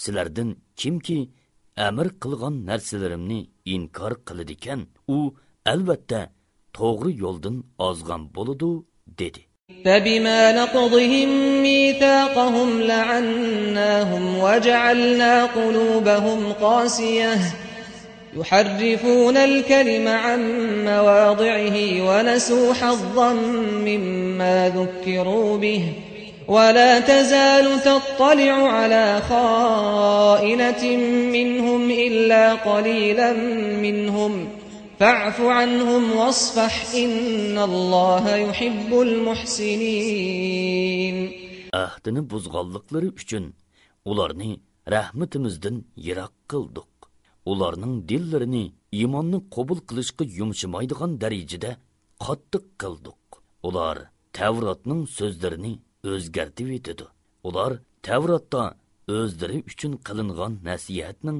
B: sizlardan kimki amr qilgan narsalarimni inkor qiladigan u albatta to'g'ri yo'ldan ozgan bo'ladi dedi
A: فبما نقضهم ميثاقهم لعناهم وجعلنا قلوبهم قاسية يحرفون الكلم عن مواضعه ونسوا حظا مما ذكروا به. ولا تزال تطلع على خائنة منهم إلا قليلا منهم. فاعف عنهم واصفح إن الله يحب المحسنين.
B: Ahdini buzg'onliqlari uchun ularni rahmatimizdan yiroq qildik ularning dillarini iymonni qabul qilishga yumshimaydigan darajada qattiq qildik. Ular tavrotning so'zlarini o'zgartib etadi ular tavrotda o'zlari uchun qilingan nasihatning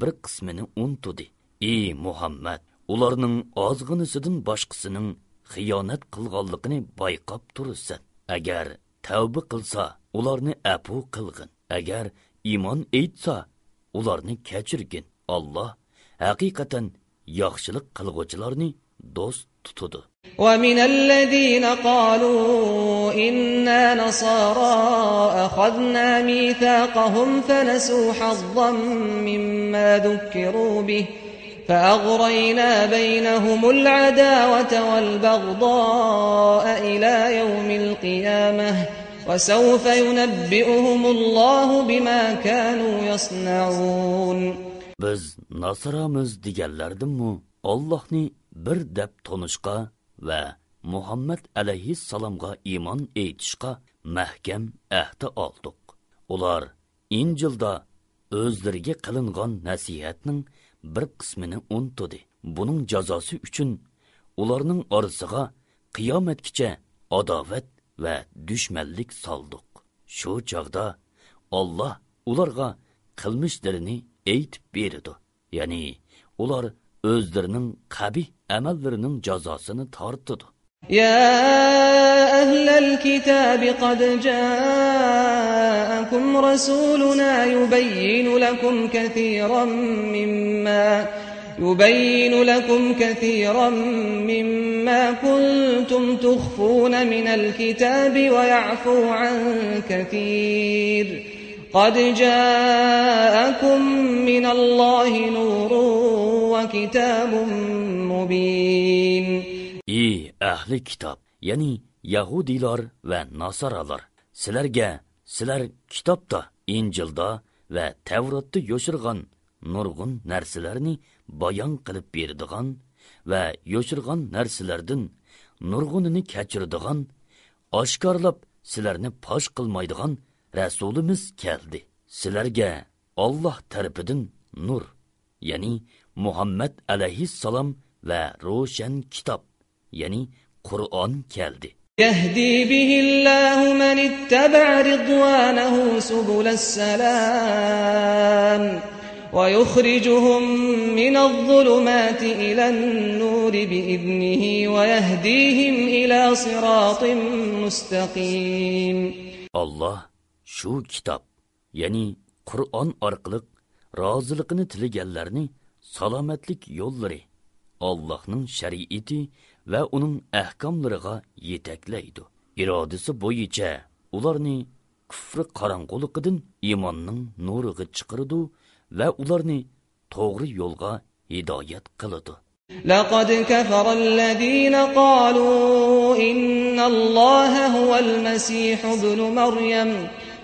B: bir qismini untudi ey muhammad ularning ozg'inisidan boshqasining xiyonat qilganligini bayqab tursan agar tavba qilsa ularni afu qilg'in. Agar iymon aytsa ularni kechirgin. Alloh haqiqatan yaxshilik qilg'uvchilarni do'st tutadi
A: ومن الذين قالوا إنا نصارى أخذنا ميثاقهم فنسوا حظا مما ذكروا به فأغرينا بينهم العداوة والبغضاء إلى يوم القيامة وسوف ينبئهم الله بما كانوا يصنعون
B: biz nasramiz deganlardimmi ollohni bir deb tonishqa va muhammad alayhissalomga iymon etishga mahkam ahdi oldik. Ular injilda o'zlariga qilingan nasihatning bir qismini untudi buning jazosi uchun ularning orasiga qiyomatgacha adovat va dushmanlik soldiq shu chog'da olloh ularga qilmishlarini aytib berdi. Ya'ni ular o'zlarining qabih amallarining jazosini tortidi
A: يا أهل الكتاب قد جاءكم رسولنا يبين لكم كثيرا مما يبين لكم كثيرا مما كنتم تخفون من الكتاب ويعفو عن كثير قد جاءكم من الله نور وكتاب مبين
B: ey ahli kitob ya'ni yahudiylar va nasaralar sizlarga sizlar kitobda injilda va tavrotda yoshirgan nurg'un narsalarni bayon qilib beradigan va yoshirgan narsalardan nurg'unini kechiradigan oshkorlab sizlarni posh qilmaydigan rasulimiz keldi sizlarga olloh tarafidan nur ya'ni muhammad alayhissalom va ro'shan kitob ya'ni qur'on keldi
A: يهدي به الله من اتبع رضوانه سبل السلام ويخرجهم من الظلمات إلى النور بإذنه ويهديهم إلى صراط مستقيم
B: olloh shu kitob ya'ni qur'on orqali roziligini tilaganlarni salomatlik yo'llari ollohning shariati va uning ahkomlariga yetaklaydi irodasi bo'yicha ularni kufri qorong'uliqidan iymonning nuriga chiqirdi va ularni to'g'ri yo'lga hidoyat qiladi
A: لقد كفر الذين قالوا إن الله هو المسيح ابن مريم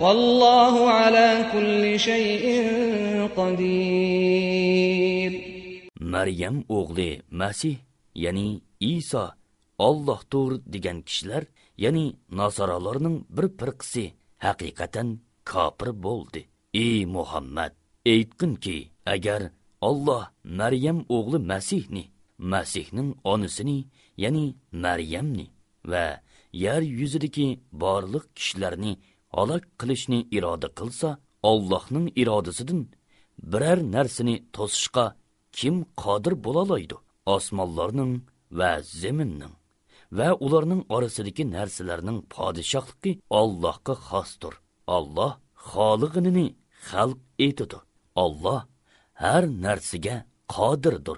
A: والله على كل شيء قدير
B: maryam o'g'li masih ya'ni iso ollohdir degan kishilar ya'ni nasoralarning bir firqisi haqiqatan kofir bo'ldi ey muhammad aytqinki agar olloh maryam o'g'li masihni masihning onasini ya'ni maryamni va yer yuzidagi borliq kishilarni halok qilishni iroda qilsa ollohning irodasidan biror narsani to'sishga kim qodir олади? osmonlarning va заминнинг va ularning orasidagi narsalarning podshohligi Аллоҳга xosdir. Аллоҳ холиғини xalq etidi. Аллоҳ har narsaga qodirdir.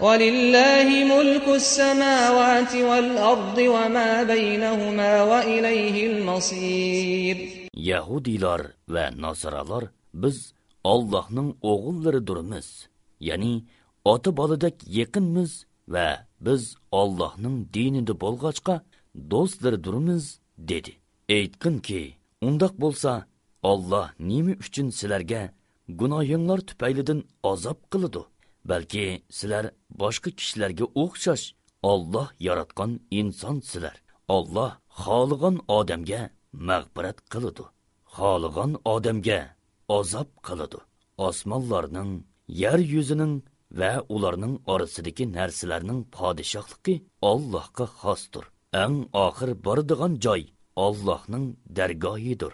A: ولله ملك السماوات والأرض وما بينهما وإليه المصير
B: Yahudiylar va Nasaralar biz Allohning o'g'illaridirmiz. Ya'ni ota boladak yaqinmiz va biz Allohning dinida bo'lg'achqa do'stlardirmiz dedi. Aytqinki, undoq bo'lsa, olloh nima uchun sizlarga gunohinglar tufaylidan azob qiladi balki sizlar boshqa kishilarga o'xshash olloh yaratgan insonsizlar olloh xohlagan odamga mag'firat qiladi xohlagan odamga azob qiladi osmonlarning yer yuzining va ularning orasidagi narsalarning podshohligi Allohga xosdir. Eng oxir boradigan joy Allohning dargohidir.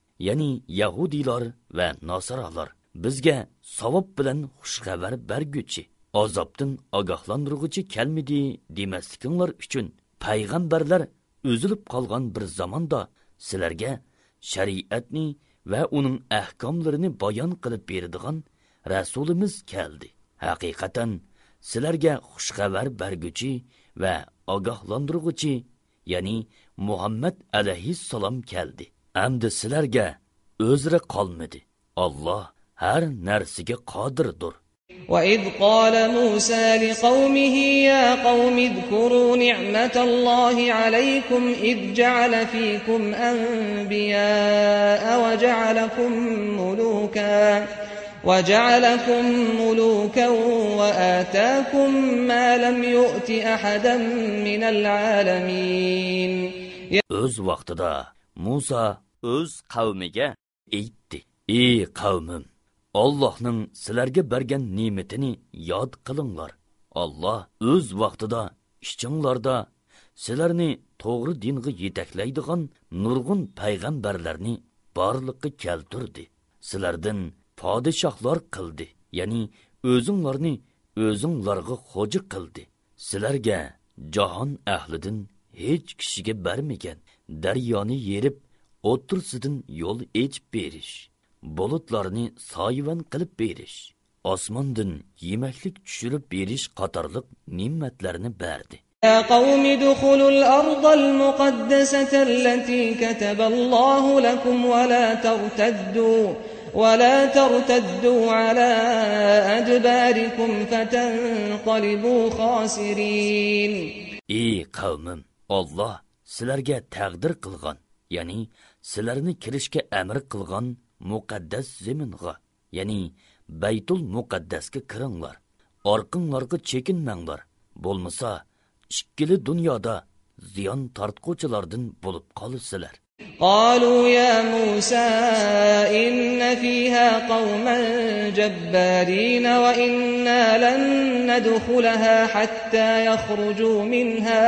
B: ya'ni yahudiylar va nosaralar bizga savob bilan xushxabar berguchi azobdan ogohlantirg'uchi kelmidi demaslikinglar uchun payg'ambarlar o'zilib qolgan bir zamonda sizlarga shariatni va uning ahkomlarini bayon qilib beradigan rasulimiz keldi. Haqiqatan sizlarga xushxabar berguchi va ogohlantirg'uchi ya'ni muhammad alayhissalom keldi. hamda sizlarga o'zri qolmadi olloh har narsaga qodirdir
A: وإذ قال موسى لقومه يا قوم اذكروا نعمة الله عليكم إذ جعل فيكم أنبياء وجعلكم ملوكا وجعلكم ملوكا وآتاكم ما لم يؤت أحدا من العالمين.
B: Öz vaxtıda Musa o'z qavmiga aytdi: "Ey qavmim, Allohning sizlarga bergan ne'matini yod qilinglar. Alloh o'z vaqtida ishchinglarda sizlarni to'g'ri dinga yetaklaydigan nurg'un payg'ambarlarni borliqqa keltirdi. Sizlardan podshohlar qildi, ya'ni o'zinglarni o'zinglarga xo'ja qildi. Sizlarga jahon ahlidan hech kishiga bermagan daryoni yerib o'ttirsidan yo'l echib berish bulutlarni soyvan qilib berish osmondan yemaklik tushirib berish qatorliq ne'matlarni berdi
A: يا قوم ادخلوا الأرض المقدسة التي كتب الله لكم ولا ترتدوا ولا ترتدوا على أدباركم فتنقلبوا خاسرين
B: Ey qavmim, Alloh sizlarga taqdir qilgan ya'ni sizlarni kirishga amr qilgan muqaddas zaminga ya'ni baytul muqaddasga kiringlar orqinglarga chekinmanglar bo'lmasa ikkili dunyoda ziyon tortquvchilardan bo'lib qolasizlar
A: قالوا يا موسى إن فيها قوما جبارين وإنا لن ندخلها حتى يخرجوا منها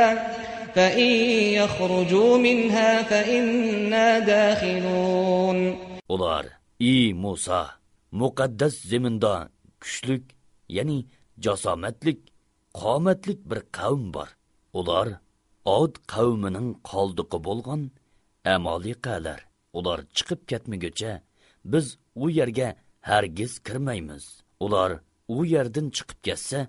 A: فإن يخرجوا منها فإنا داخلون
B: Ular, ey Musa, muqaddas zeminda kuchlik, ya'ni jasomatlik, qomatlik bir qavm bor. Ular Od qavmining qoldiqi bo'lgan Amaliqalar. Ular chiqib ketmaguncha biz u yerga hargiz kirmaymiz. Ular u yerdan chiqib ketsa,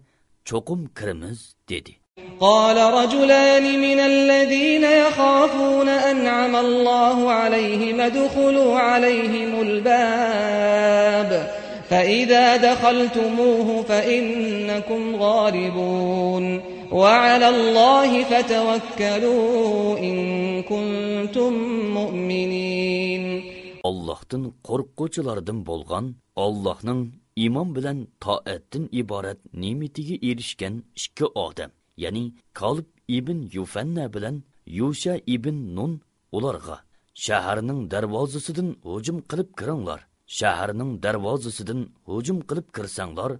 B: cho'qim kiramiz dedi.
A: قال رجلان من الذين يخافون أنعم الله عليهم ادخلوا عليهم الباب فإذا دخلتموه فإنكم غالبون وعلى الله فتوكلوا إن كنتم مؤمنين
B: Allohdan qo'rquvchilardan bo'lgan Allohning iymon bilan toatdan iborat ne'matiga erishgan ikki odam ya'ni Kalb ibn Yufanna bilan Yusha ibn Nun ularga shaharning darvozasidan hujum qilib kiringlar. Shaharning darvozasidan hujum qilib kirsanglar,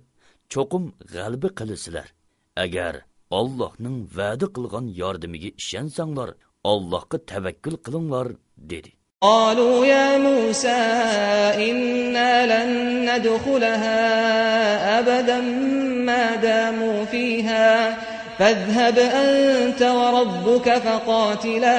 B: cho'qim g'alaba qilasizlar. Agar Allohning va'da qilgan yordamiga ishonsanglar, Allohga tavakkul qilinglar dedi.
A: قالوا يا موسى إنا لن ندخلها أبدا ما داموا فيها فاذهب أنت وربك فقاتلا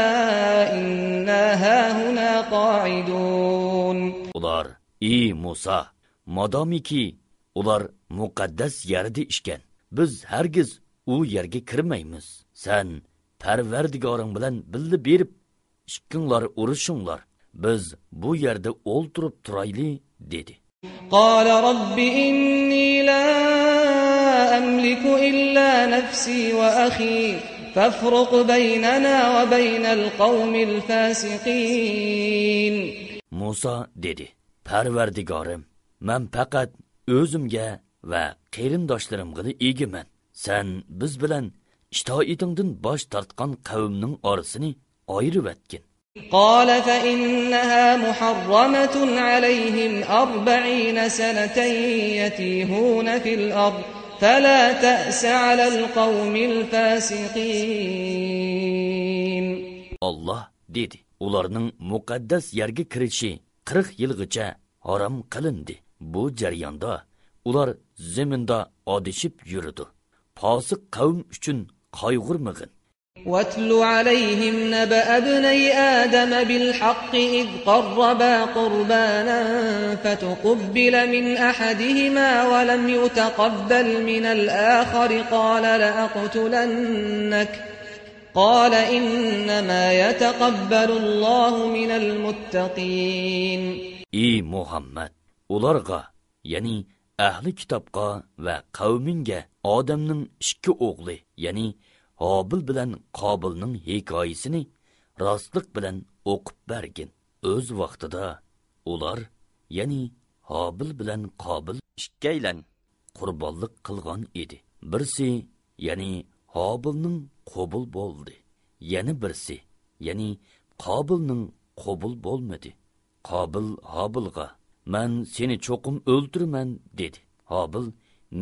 A: إنا هاهنا قاعدون
B: Ular, ey muso modomiki ular muqaddas yerda ishgan biz hargiz u yerga kirmaymiz san parvardigoring bilan billa berib ikkinglar urushinglar biz bu yerda o'ltirib turayli dedi
A: قال رب إني لا أملك إلا نفسي وأخي فافرق بيننا وبين القوم الفاسقين
B: muso dedi parvardigorim man faqat o'zimga va qarindoshlarimgina egiman san biz bilan itoatingdan bosh tortgan qavmning orasini ayirvatgin
A: قال فإنها محرمة عليهم أربعين سنة يتيهون في الأرض فلا تأس على القوم الفاسقين
B: olloh dedi ularning muqaddas yerga kirishi qirq yilgacha harom qilindi bu jarayonda ular zaminda odishib yuridi posiq qavm uchun qayg'urmag'in
A: واتل عليهم نبأ ابني آدم بالحق إذ قربا قربانا فتقبل من أحدهما ولم يتقبل من الآخر قال لأقتلنك قال إنما يتقبل الله من المتقين.
B: ey muhammad ularga ya'ni ahli kitobga va odamning ikki o'g'li ya'ni hobil bilan qobilning hikoyasini rostlik bilan o'qib bergin. O'z vaqtida ular ya'ni hobil bilan qobil ikkaylan qurbonlik qilgan edi. Birsi ya'ni hobilning qobul bo'ldi. Yana birsi ya'ni qobilning qobul bo'lmadi. Qobil hobilga man seni cho'qim o'ltiraman dedi. Hobil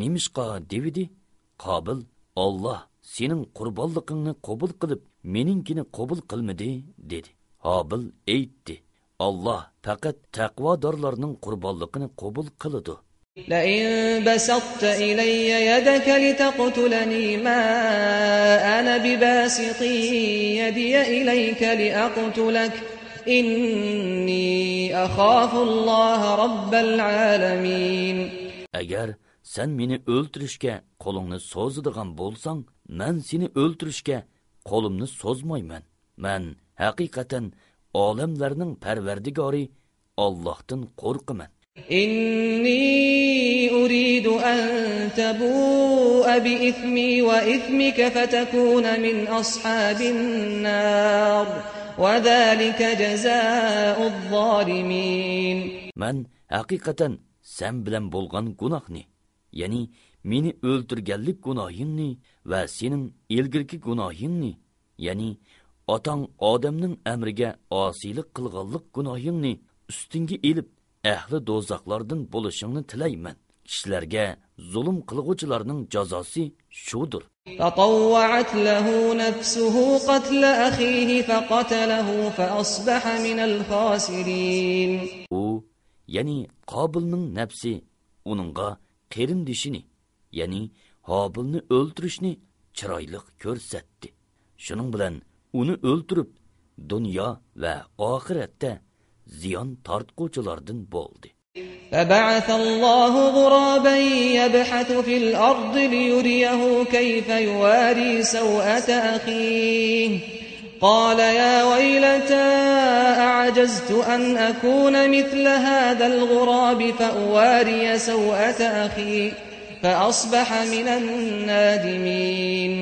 B: nimishqa? devidi. Qobil olloh sening qurbonligingni qabul qilib meninkini qabul qilmadi dedi hobil aytdi olloh faqat taqvodorlarning qurbonligini qabul qiladi
A: لئن بسطت إلي يدك لتقتلني ما أنا بباسط يدي إليك لأقتلك إني أخاف الله رب العالمين
B: agar sen meni o'ltirishga qo'lingni so'zadigan bo'lsang man seni o'ltirishga qo'limni so'zmayman man haqiqatan olamlarning parvardigori ollohdan qo'rqaman
A: إني أريد أن تبوء بإثمي وإثمك فتكون من أصحاب النار وذلك جزاء الظالمين
B: man haqiqatan sen bilan bo'lgan gunohni ya'ni meni o'ltirganlik gunohingni va sening ilgirki gunohingni ya'ni otang odamning amriga osiylik qilganlik gunohingni ustingga ilib ahli do'zaxlardan bo'lishingni tilayman kishilarga zulm qilg'uvchilarning jazosi shudir
A: فطوعت له نفسه قتل أخيه فقتله فأصبح من الخاسرين
B: u ya'ni qobilning nafsi uningga qarindishini ya'ni hobilni o'ltirishni chiroyli ko'rsatdi shuning bilan uni o'ltirib dunyo va oxiratda ziyon tortquvchilardan bo'ldi
A: فبعث الله غرابا يبحث في الأرض ليريه كيف يواري سوءة أخيه قال يا ويلتى أعجزت أن أكون مثل هذا الغراب فأواري سوءة أخي فأصبح من النادمين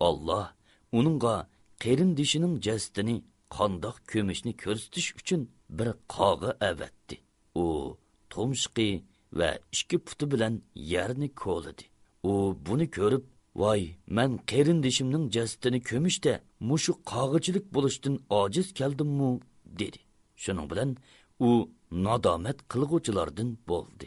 B: olloh uningga qarindishining jasadini qandoq ko'mishni ko'rsatish uchun bir qog'i avatdi u tumshqi va ikki puti bilan yerni ko'lidi u buni ko'rib voy man qarindishimning jasadini ko'mishda mushu qog'ichilik bo'lishdan ojiz keldimmu dedi shuning bilan u nadomat qilg'uvchilardan bo'ldi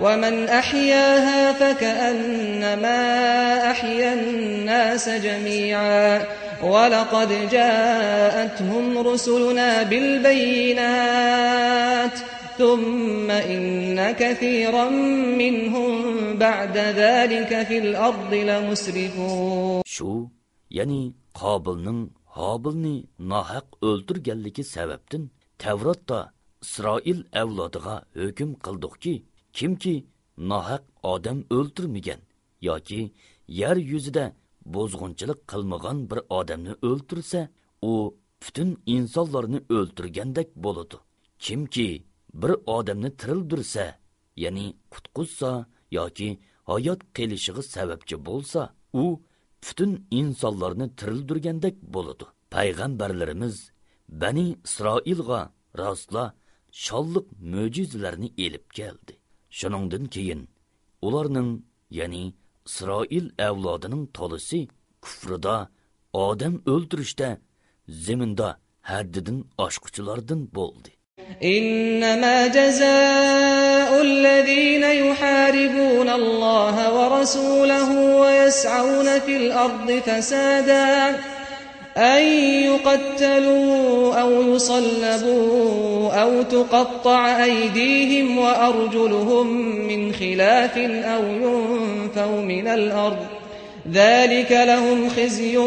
A: ومن أحياها فكأنما أحيا الناس جميعا ولقد جاءتهم رسلنا بالبينات ثم إن كثيرا منهم بعد ذلك في الأرض لمسرفون
B: شو يعني قابلنın ناحق أولتر öldürgenligi سببتن Tevrat'ta دا إسرائيل أولادها هكم قلدوكي kimki nohaq odam o'ltirmagan yoki yer yuzida bozg'unchilik qilmagan bir odamni o'ltirsa u butun insonlarni o'ltirgandek bo'ladi. Kimki bir odamni tirildirsa ya'ni qutquzsa yoki hayot qilishig'i sababchi bo'lsa u butun insonlarni tirildirgandek bo'ladi. Payg'ambarlarimiz bani isroilga rostla sholliq mo'jizalarni elib keldi. shuningdan keyin ularning ya'ni isroil avlodining tolisi kufrida odam o'ldirishda ziminda haddidan oshquchilardan bo'ldi
A: إنما جزاء الذين يحاربون الله ورسوله ويسعون في الأرض فسادا أن يقتلوا أو يصلبوا أو تقطع أيديهم وأرجلهم من خلاف أو ينفوا من الأرض ذلك لهم خزي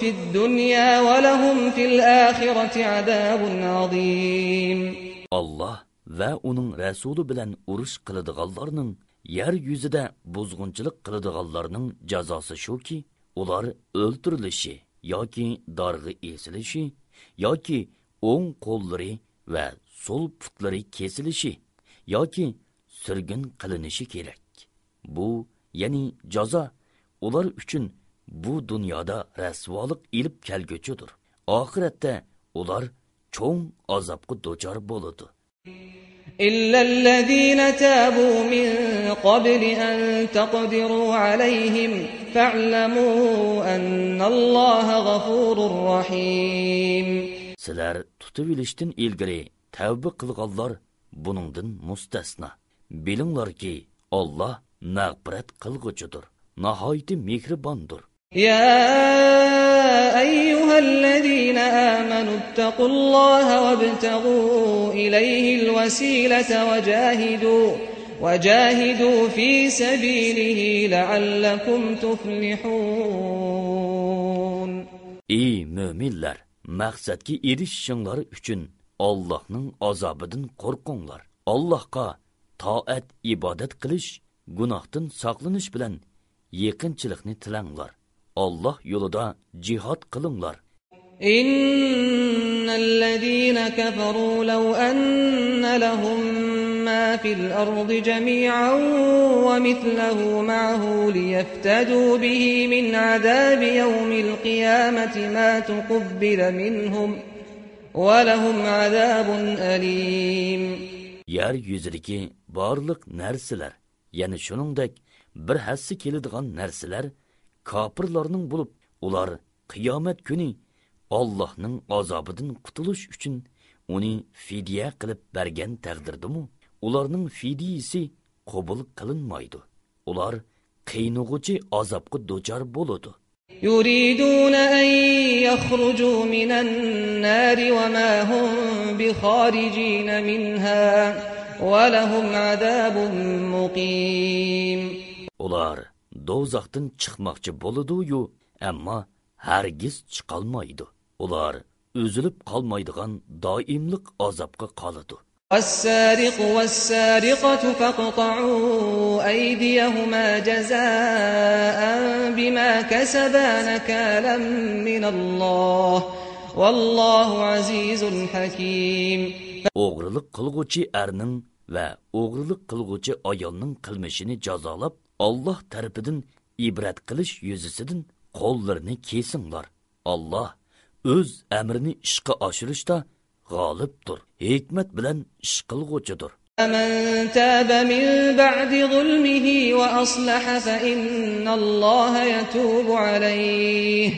A: في الدنيا ولهم في الآخرة عذاب عظيم
B: alloh va uning rasuli bilan urush qiladiganlarning yer yuzida buzg'unchilik qiladiganlarning jazosi shuki ular o'ltirilishi yoki dorg'i esilishi yoki o'ng qo'llari va so'l putlari kesilishi yoki surgun qilinishi kerak. Bu ya'ni jazo ular uchun bu dunyoda rasvolik ilib kelguchidir. Oxiratda ular cho'ng azobga duchor bo'ladi.
A: إلا الذين تابوا من قبل أن تقدروا عليهم فاعلموا أن الله غفور رحيم
B: sizlar tutib ilishdan ilgari tavba qilganlar buningdan mustasno bilinglarki olloh mag'firat qilg'uchidir nihoyatda mehribondir
A: يا أيها الذين آمنوا اتقوا الله وابتغوا إليه الوسيلة وجاهدوا وجاهدوا في سبيله لعلكم تفلحون
B: ey mo'minlar maqsadga erishishinglar uchun ollohning azobidan qo'rqinglar allohga toat ibodat qilish gunohdan saqlanish bilan yaqinchilikni tilanglar olloh yo'lida jihod qilinglar
A: إن الذين كفروا لو أن لهم ما في الأرض جميعا ومثله معه ليفتدوا به من عذاب يوم القيامة ما تقبل منهم ولهم عذاب أليم
B: yer yuzidagi barliq narsalar ya'ni shuningdek bir hassi keladigan narsalar kofirlarning bo'lib ular qiyomat kuni Allohning azobidan qutulish uchun uni fidya qilib bergan taqdirdimu ularning fidyasi qabul qilinmaydi ular qiynug'uchi azobga duchor bo'ladi
A: يريدون أن يخرجوا من النار وما هم بخارجين منها ولهم عذاب مقيم
B: ular do'zaxdan chiqmoqchi bo'ladi-yu, ammo hargiz chiqolmaydi. Ular o'zilib qolmaydigan doimlik azobga qoladi.
A: والسارق والسارقة فاقطعوا أيديهما جزاء بما كسبا نكالا من الله والله عزيز حكيم
B: O'g'rilik qilguvchi erning va o'g'rilik qilguvchi ayolning qilmishini jazolab, Alloh tarafidan ibrat qilish yuzisidan qo'llarini kesinglar. Alloh o'z amrini ishga oshirishda g'olibdir. Hikmat bilan ish qilguvchidir.
A: فمن تاب من بعد ظلمه وأصلح فإن الله يتوب عليه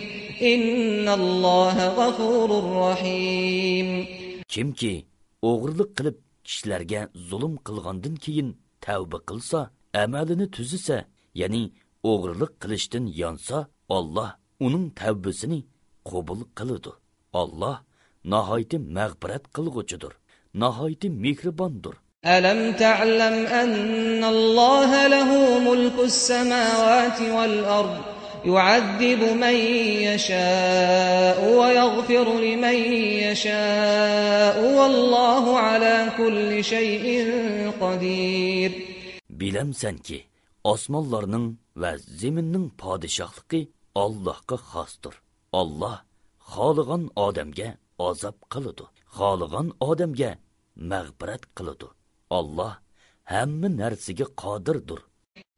A: إن الله غفور رحيم
B: Kimki o'g'rilik qilib kishilarga zulm qilgandan keyin tavba qilsa, amalini tuzisa, ya'ni o'g'rilik qilishdan yonsa, Alloh uning tavbasini qabul qiladi alloh nihoyatda mag'firat qilg'uchidir nihoyatda mehribondir
A: ألم تعلم أن الله له ملك السماوات والأرض يعذب من يشاء ويغفر لمن يشاء والله على كل شيء قدير
B: bilamsanki osmonlarning va zaminning podshohligi allohga xosdir olloh xohlagan odamga azob qiladi xohlagan odamga mag'firat qiladi olloh hamma narsaga qodirdir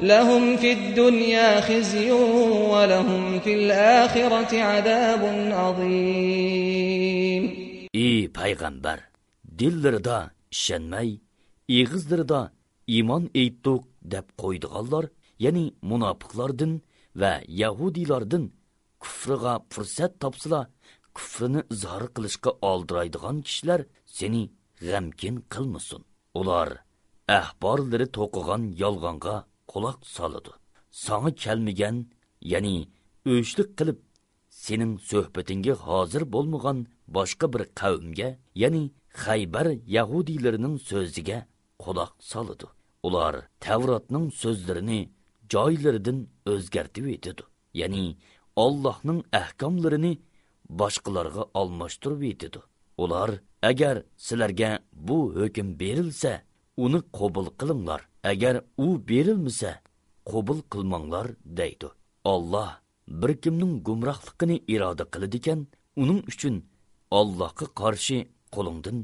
A: لهم في الدنيا خزي ولهم في الآخرة عذاب عظيم
B: ey payg'ambar dillarida ishonmay ig'izlarida iymon aytdiq deb qo'ydiganlar ya'ni munofiqlardan va yahudiylardan kufriga fursat topsalar kufrini izhor qilishga oldiraydigan kishilar seni g'amkin qilmasin ular ahborlari to'qigan yolg'onga quloq soladi. Sanga kelmagan ya'ni o'chlik qilib sening suhbatingga hozir bo'lmagan boshqa bir qavmga ya'ni xaybar yahudiylarining so'ziga quloq soladi. Ular tavrotning so'zlarini joylaridan o'zgartib etadi ya'ni ollohning ahkomlarini boshqalarga almashtirib etadi. Ular agar sizlarga bu hukm berilsa uni qabul qilinglar. Agar u berilmasa qabul qilmanglar deydi. Olloh bir kimning gumrohligini iroda qiladigan uning uchun ollohga qarshi qo'lingdan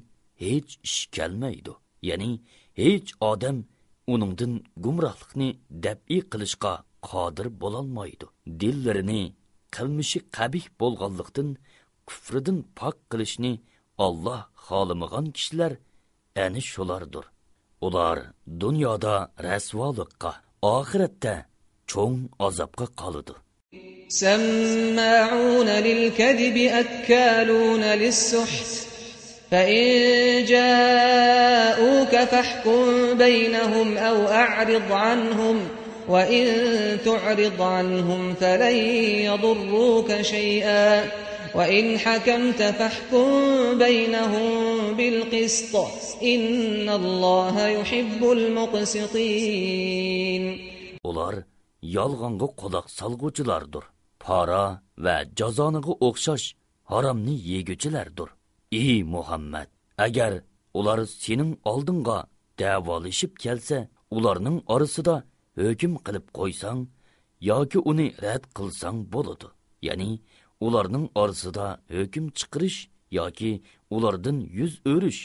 B: hech ish kelmaydi. Ya'ni hech odam uningdan gumrohlikni dabiy qilishga qodir bo'lolmaydi. Dillarini qilmishi qabih bo'lganlikdan kufridan pok qilishni olloh xohlamagan kishilar ani shulardir. Ular dunyoda rasvolikqa oxiratda cho'ng azobga qoladi.
A: سماعون للكذب أكالون للسحت فإن جاءوك فاحكم بينهم أو أعرض عنهم وإن تعرض عنهم فلن يضروك شيئا وإن حكمت فاحكم بينهم بالقسط إن الله يحب المقسطين
B: ular yolg'onga quloq solg'uvchilardir pora va jazoniga o'xshash haromni yeguchilardir ey muhammad agar ular sening oldinga davolashib kelsa ularning orasida hukm qilib qo'ysang yoki uni rad qilsang bo'ladi ya'ni ularning orasida hukm chiqarish yoki ulardan yuz o'rish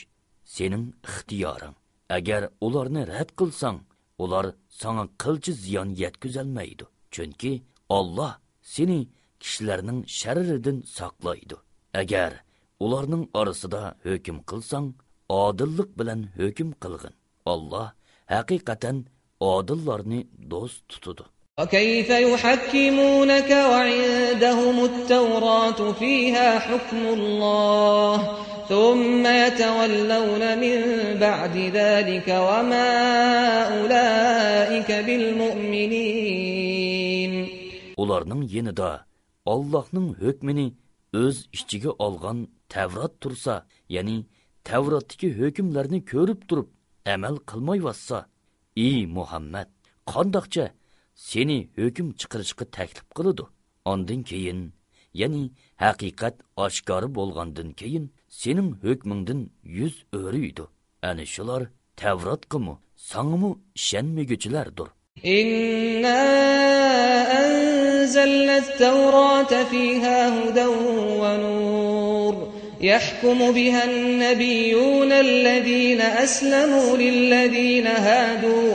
B: sening ixtiyoring. Agar ularni rad qilsang ular sana qilchi ziyon yetkazolmaydi. Chunki olloh seni kishilarning sharridan saqlaydi. Agar ularning orasida hukm qilsang odillik bilan hukm qilg'in. Olloh haqiqatan odillarni do'st tutadi
A: وكيف يحكمونك وعندهم التوراة فيها حكم الله ثم يتولون من بعد ذلك وما أولئك بالمؤمنين
B: ularning yenida Allohning hukmini o'z ichiga olgan Tavrat tursa, ya'ni Tavratdagi hukmlarni ko'rib turib amal qilmayvassa, ey Muhammad, qandoqcha seni hukm chiqirishga taklif qiladi. Ondan keyin ya'ni haqiqat oshkori bo'lgandan keyin sening hukmingdan yuz o'riydi. Ana shular tavrotqimu sangimu ishonmaguchilardir.
A: إنا أنزلنا التوراة فيها هدى ونور يحكم بها النبيون الذين أسلموا للذين هادوا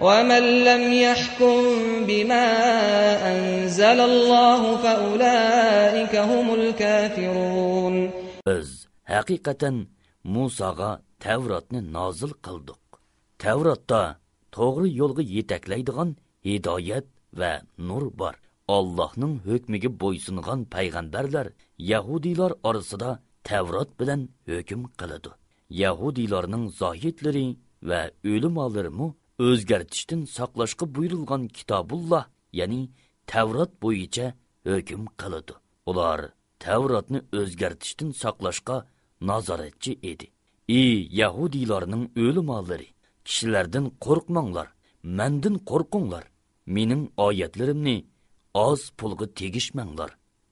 A: ومن لم يحكم بما أنزل الله فأولئك هم الكافرون
B: Biz haqiqatan Musaga Tavratni nozil qildik. Tavratda to'g'ri yo'lga yetaklaydigan hidoyat va nur bor. Allohning hukmiga bo'ysungan payg'ambarlar Yahudiylar orasida Tavrat bilan hukm qiladi. Yahudiylarning zohitlari va o'limalarimi o'zgartishdan saqlashga buyurilgan kitobulloh, ya'ni Tavrat bo'yicha hukm qiladi. Ular Tavratni o'zgartishdan saqlashga nazoratchi edi. Ey Yahudiylarning o'limolari, kishilardan qo'rqmanglar, mendan qo'rqinglar. Mening oyatlarimni oz pulga tegishmanglar.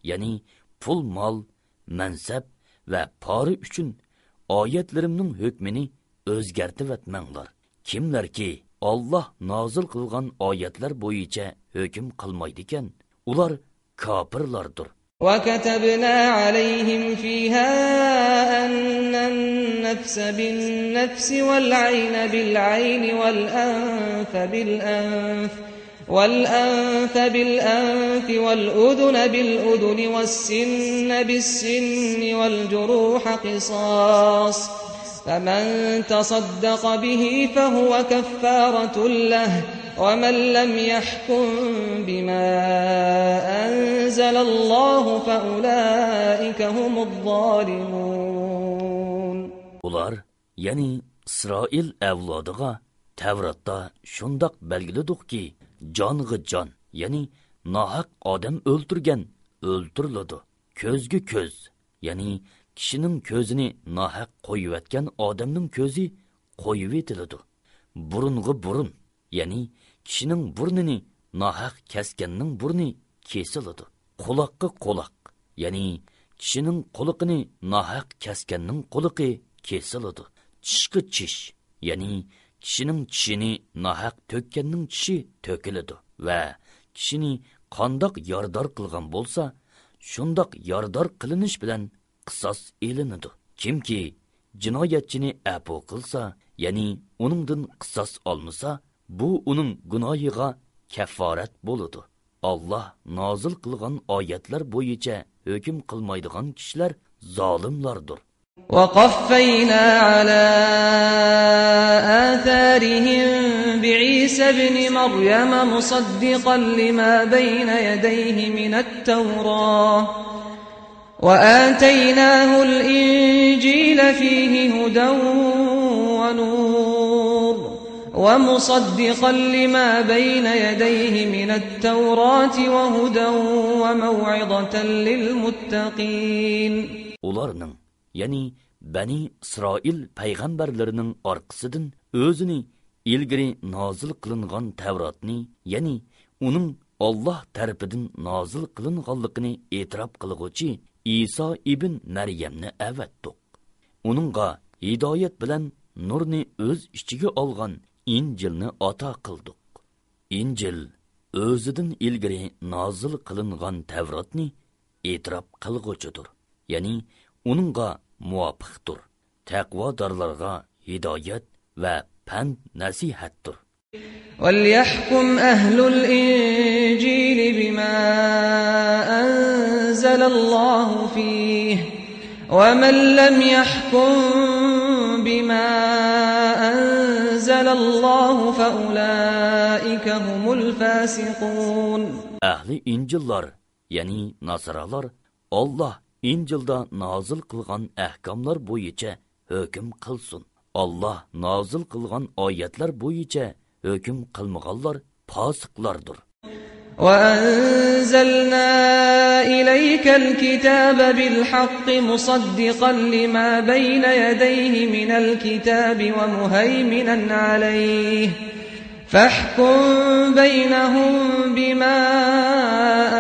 B: Ya'ni pul, mol, mansab va pori uchun oyatlarimning hukmini o'zgartivatmanglar. Kimlarki Alloh nozil qilgan oyatlar bo'yicha hukm qilmaydi ekan, ular kofirlardir.
A: وكتبنا عليهم فيها أن النفس بالنفس والعين بالعين والأنف بالأنف والأنف بالأنف والأذن بالأذن والسن بالسن والجروح قصاص فمن تصدق به فهو كفارة له ومن لم يحكم بما أنزل الله فأولئك هم الظالمون
B: Ular, ya'ni Isroil avlodiga Tavratda shundoq belgiladik-ki, jonga jon, ya'ni nohaq odam o'ltirgan o'ltiriladi. Ko'zga ko'z, ya'ni kishining ko'zini nohaq qo'yiyotgan odamning ko'zi qo'yib etiladi. Burun, ya'ni kishining burnini nohaq kesganning burni kesiladi. Quloqqa quloq, ya'ni kishining quliqini nohaq kesganning quliqi kesiladi. tishqi tish, ya'ni kishining tishini nohaq to'kkanning tishi to'kiladi va kishini qandoq yordor qilgan bo'lsa, shundoq yordor qilinish bilan qisos elinadi. Kimki jinoyatchini apu qilsa, ya'ni uningdan qisos olmasa, bu uning gunohiga kafforat bo'ladi. Alloh nozil qilgan oyatlar bo'yicha hukm qilmaydigan kishilar zolimlardir.
A: وقفينا على آثارهم بعيسى ابن مريم مصدقا لما بين يديه من التوراة وآتيناه الإنجيل فيه هدى ونور ومصدقا لما بين يديه من التوراة وهدى وموعظة للمتقين
B: ularning ya'ni bani isroil payg'ambarlarining orqasidan o'zini ilgari nozil qilingan tavrotni ya'ni uning olloh tarafidan nozil qilinganligini e'tirof qilg'uvchi iso ibn maryamni avatdiq uningga hidoyat bilan nurni o'z ichiga olgan injilni ato qildik. Injil o'zidan ilgari nozil qilingan tavrotni e'tirof qilg'uchidir ya'ni uningga muvofiqdir. Taqvodorlarga hidoyat va pand nasihatdir.
A: وليحكم أهل الإنجيل بما أنزل الله فيه ومن لم يحكم بما أنزل الله فأولئك هم الفاسقون
B: أهل إنجيلر يعني نصرالر الله İncil'de nazıl kılgan ehkamlar boyuca hüküm kılsın. Allah nazıl kılgan ayetler boyuca hukm qilmaganlar fosiqlardir
A: وأنزلنا إليك الكتاب بالحق مصدقا لما بين يديه من الكتاب ومهيمنا عليه فاحكم بينهم بما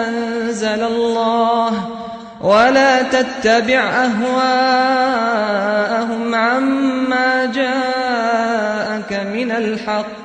A: أنزل الله ولا تتبع أهواءهم عما جاءك من الحق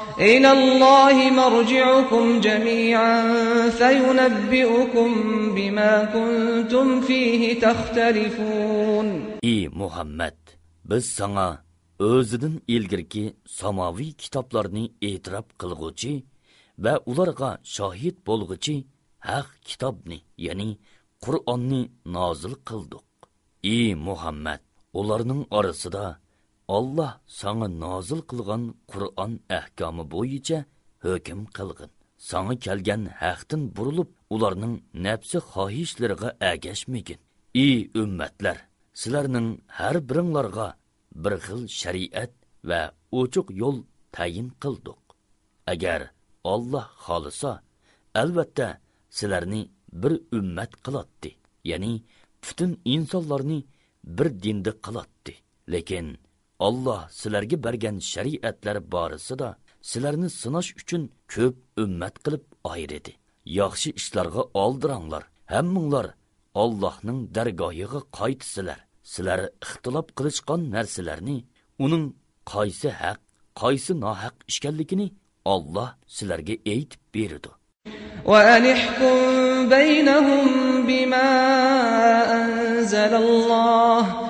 A: إلى الله مرجعكم جميعا فينبئكم بما كنتم فيه تختلفون
B: إي محمد biz sana o'zidan ilgirki samoviy kitoblarni e'tirof qilg'uvchi va ularga shohid bo'lg'uchi haq kitobni ya'ni qur'onni nozil qildik ey muhammad ularning orasida Аллах саңа назыл қылған Құр'ан әхкамы бойынша хөкім қылғын. Саңа келген хақтын бұрылып, уларның нәпсі хахишлерге әгәшмеген. И үммәтләр, сілернің әр біріңларға бір xil шариат va ochiq yo'l tayin qildik. Agar Alloh xolisa, albatta sizlarni bir ummat qilatdi. Ya'ni butun insonlarni bir dinda qilatdi. Lekin Alloh sizlarga bergan shariatlar borasida sizlarni sinash uchun ko'p ummat qilib ayirdi. Yaxshi ishlarga oldiranglar. Hammanglar Allohning dargohiga qaytisizlar. Sizlar ixtilof qilishgan narsalarni uning qaysi haq, qaysi nohaq ishkanligini Alloh sizlarga aytib berdi.
A: وأنحكم بينهم بما أنزل الله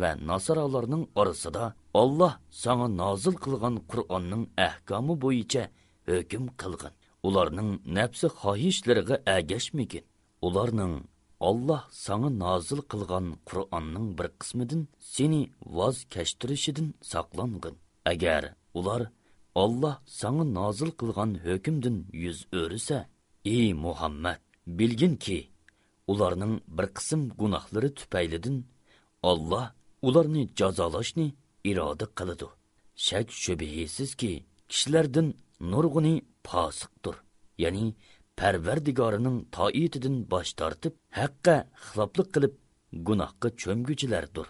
B: va nasoralarning orasida Alloh sanga nozil qilgan Qur'onning ahkomi bo'yicha hukm qilgan. Ularning nafsi xohishlariga agashmagin. Ularning Alloh sanga nozil qilgan Qur'onning bir qismidan seni voz kechtirishidan saqlangin. Agar ular Alloh sanga nozil qilgan hukmdan yuz o'risa, ey Muhammad, bilginki, ularning bir qism gunohlari tufaylidan Alloh ularni jazolashni iroda qiladi. Shak shubhisizki, kishilardan nurg'uni fosiqdir. Ya'ni Parvardigorining toitidan bosh tortib, haqqa xiloflik qilib, gunohga cho'mguchilardir.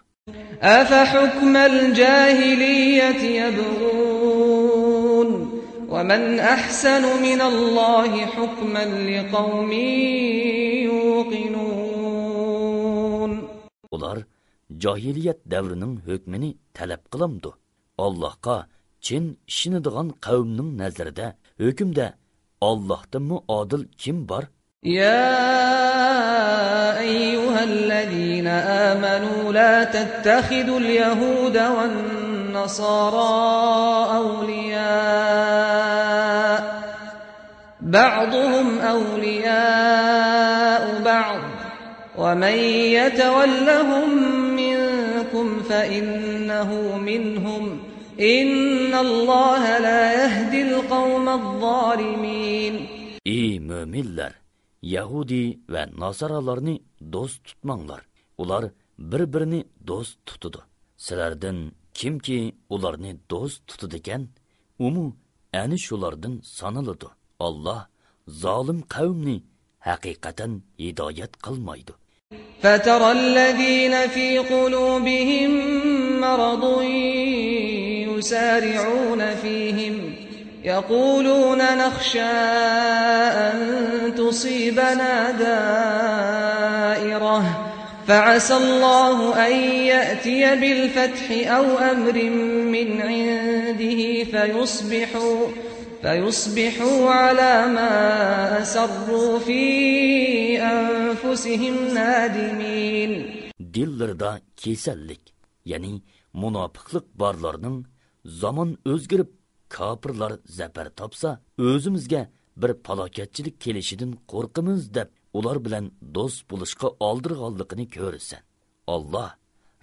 A: Afa hukmal jahiliyyati yabghun wa man ahsanu min Allohi hukman liqaumin yuqinun.
B: Ular johiliyat davrining hukmini talab qilamdi allohga chin ishonadigan qavmning nazarida hukmda ollohdanmi odil kim bor
A: يا أيها الذين آمنوا لا تتخذوا اليهود والنصارى أولياء بعضهم أولياء بعض ومن يتولهم منكم فإنه منهم إن الله لا يهدي القوم الظالمين
B: Ey müminler! Yahudi ve Nasaralarını dost tutmanglar. Ular bir-birini dost tutudu. Sizlerden kim ki ularni dost tutudiken, umu ani shulardan sanılıdı. Allah zalim kavmni haqiqatan hidoyat qilmaydi.
A: فترى الذين في قلوبهم مرض يسارعون فيهم يقولون نخشى أن تصيبنا دائرة فعسى الله أن يأتي بالفتح أو أمر من عنده فيصبحوا فيصبحوا على ما أسروا في أنفسهم نادمين
B: dillarida kasallik ya'ni munofiqlik borlarning zamon o'zgarib kofirlar zafar topsa o'zimizga bir falokatchilik kelishidan qo'rqimiz deb ular bilan do'st bo'lishga oldirg'anligini ko'rsan olloh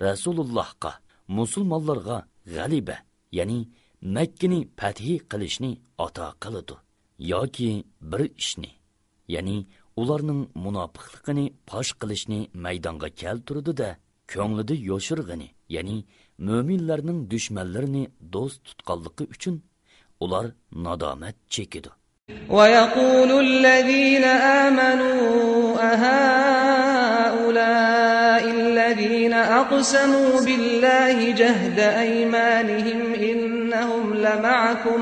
B: rasulullohga musulmonlarga g'aliba ya'ni makkani fathi qilishni ato qiladi yoki bir ishni ya'ni ularning munofiqligini fosh qilishni maydonga keltirdida ko'nglida yoshirg'ini ya'ni mo'minlarning dushmanlarini do'st tutganligi uchun ular nadomat chekidi
A: ويقول الذين آمنوا أهؤلاء الذين أقسموا بالله جهد أيمانهم إنهم لمعكم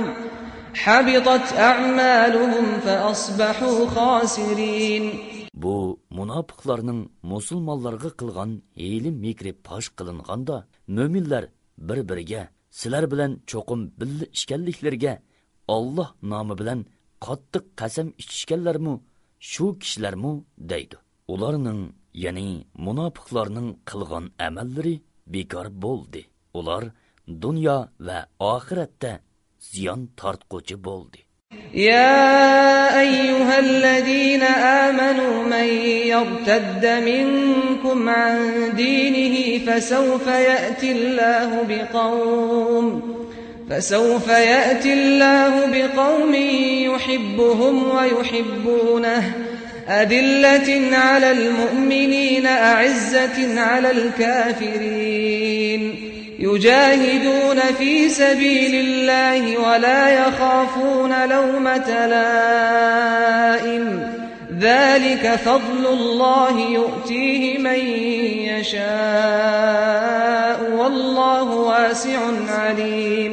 A: حبطت أعمالهم فأصبحوا خاسرين
B: bu munofiqlarning musulmonlarga qilgan hiyli mikri posh qilinganda mo'minlar bir biriga sizlar bilan cho'qim billa ishkanliklarga olloh nomi bilan qattiq qasam ichishganlarmu shu kishilarmu deydi ularning ya'ni munofiqlarning qilgan amallari bekor bo'ldi ular dunyo va oxiratda ziyon tortquchi bo'ldi
A: يا أيها الذين آمنوا من يرتد منكم عن دينه فسوف يأتي الله بقوم فسوف يأتي الله بقوم يحبهم ويحبونه. أذلة على المؤمنين أعزة على الكافرين. يجاهدون في سبيل الله ولا يخافون لومة لائم ذلك فضل الله يؤتيه من يشاء والله واسع عليم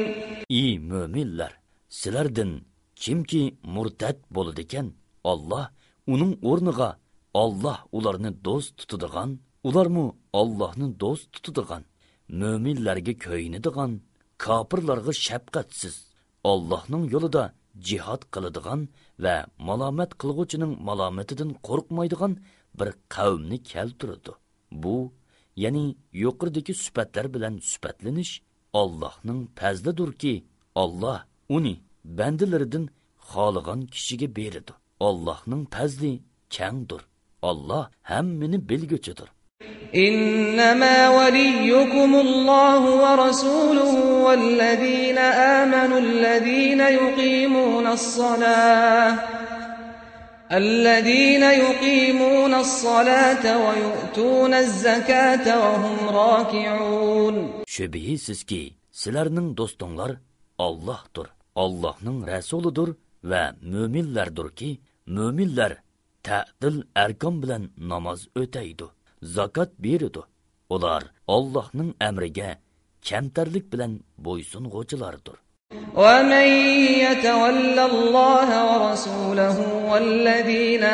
B: ey mo'minlar sizlardan kimki murtad bo'ladigan olloh uning o'rniga olloh ularni do'st tutadigan ularmu ollohni do'st tutadigan mo'minlarga ko'yinadigan kofirlarga shafqatsiz allohning yo'lida jihod qiladigan va malomat qilg'uchining malomatidan qo'rqmaydigan bir qavmni keltirdi bu ya'ni yuqoridagi sifatlar bilan sifatlanish allohning fazlidirki olloh uni bandalaridan xohlagan kishiga beradi allohning fazli kangdir olloh hammani bilguchidir
A: إنما وليكم الله ورسوله والذين آمنوا الذين يقيمون الصلاة الذين يقيمون الصلاة ويؤتون الزكاة وهم راكعون
B: shubhisizki sizlarning do'stinglar ollohdir ollohning rasulidir va mo'minlardurki mo'minlar ta'dil arkon bilan namoz o'taydi zakot beridi ular ollohning amriga kamtarlik bilan bo'ysung'uvchilardir
A: ومن يتول الله ورسوله والذين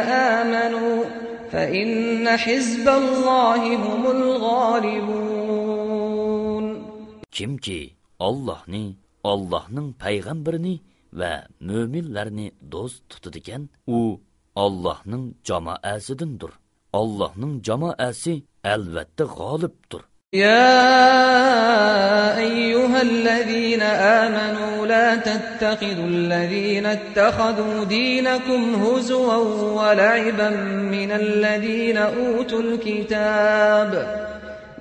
A: آمنوا فإن حزب الله هم الغالبون
B: kimki ollohni ollohning payg'ambarini va mo'minlarni do'st tutadigan u ollohning jamoasidandir Ollohning jamoasi albatta g'olibdir
A: يا أيها الذين آمنوا لا تتخذوا الذين اتخذوا دينكم هزوا ولعبا من الذين أوتوا الكتاب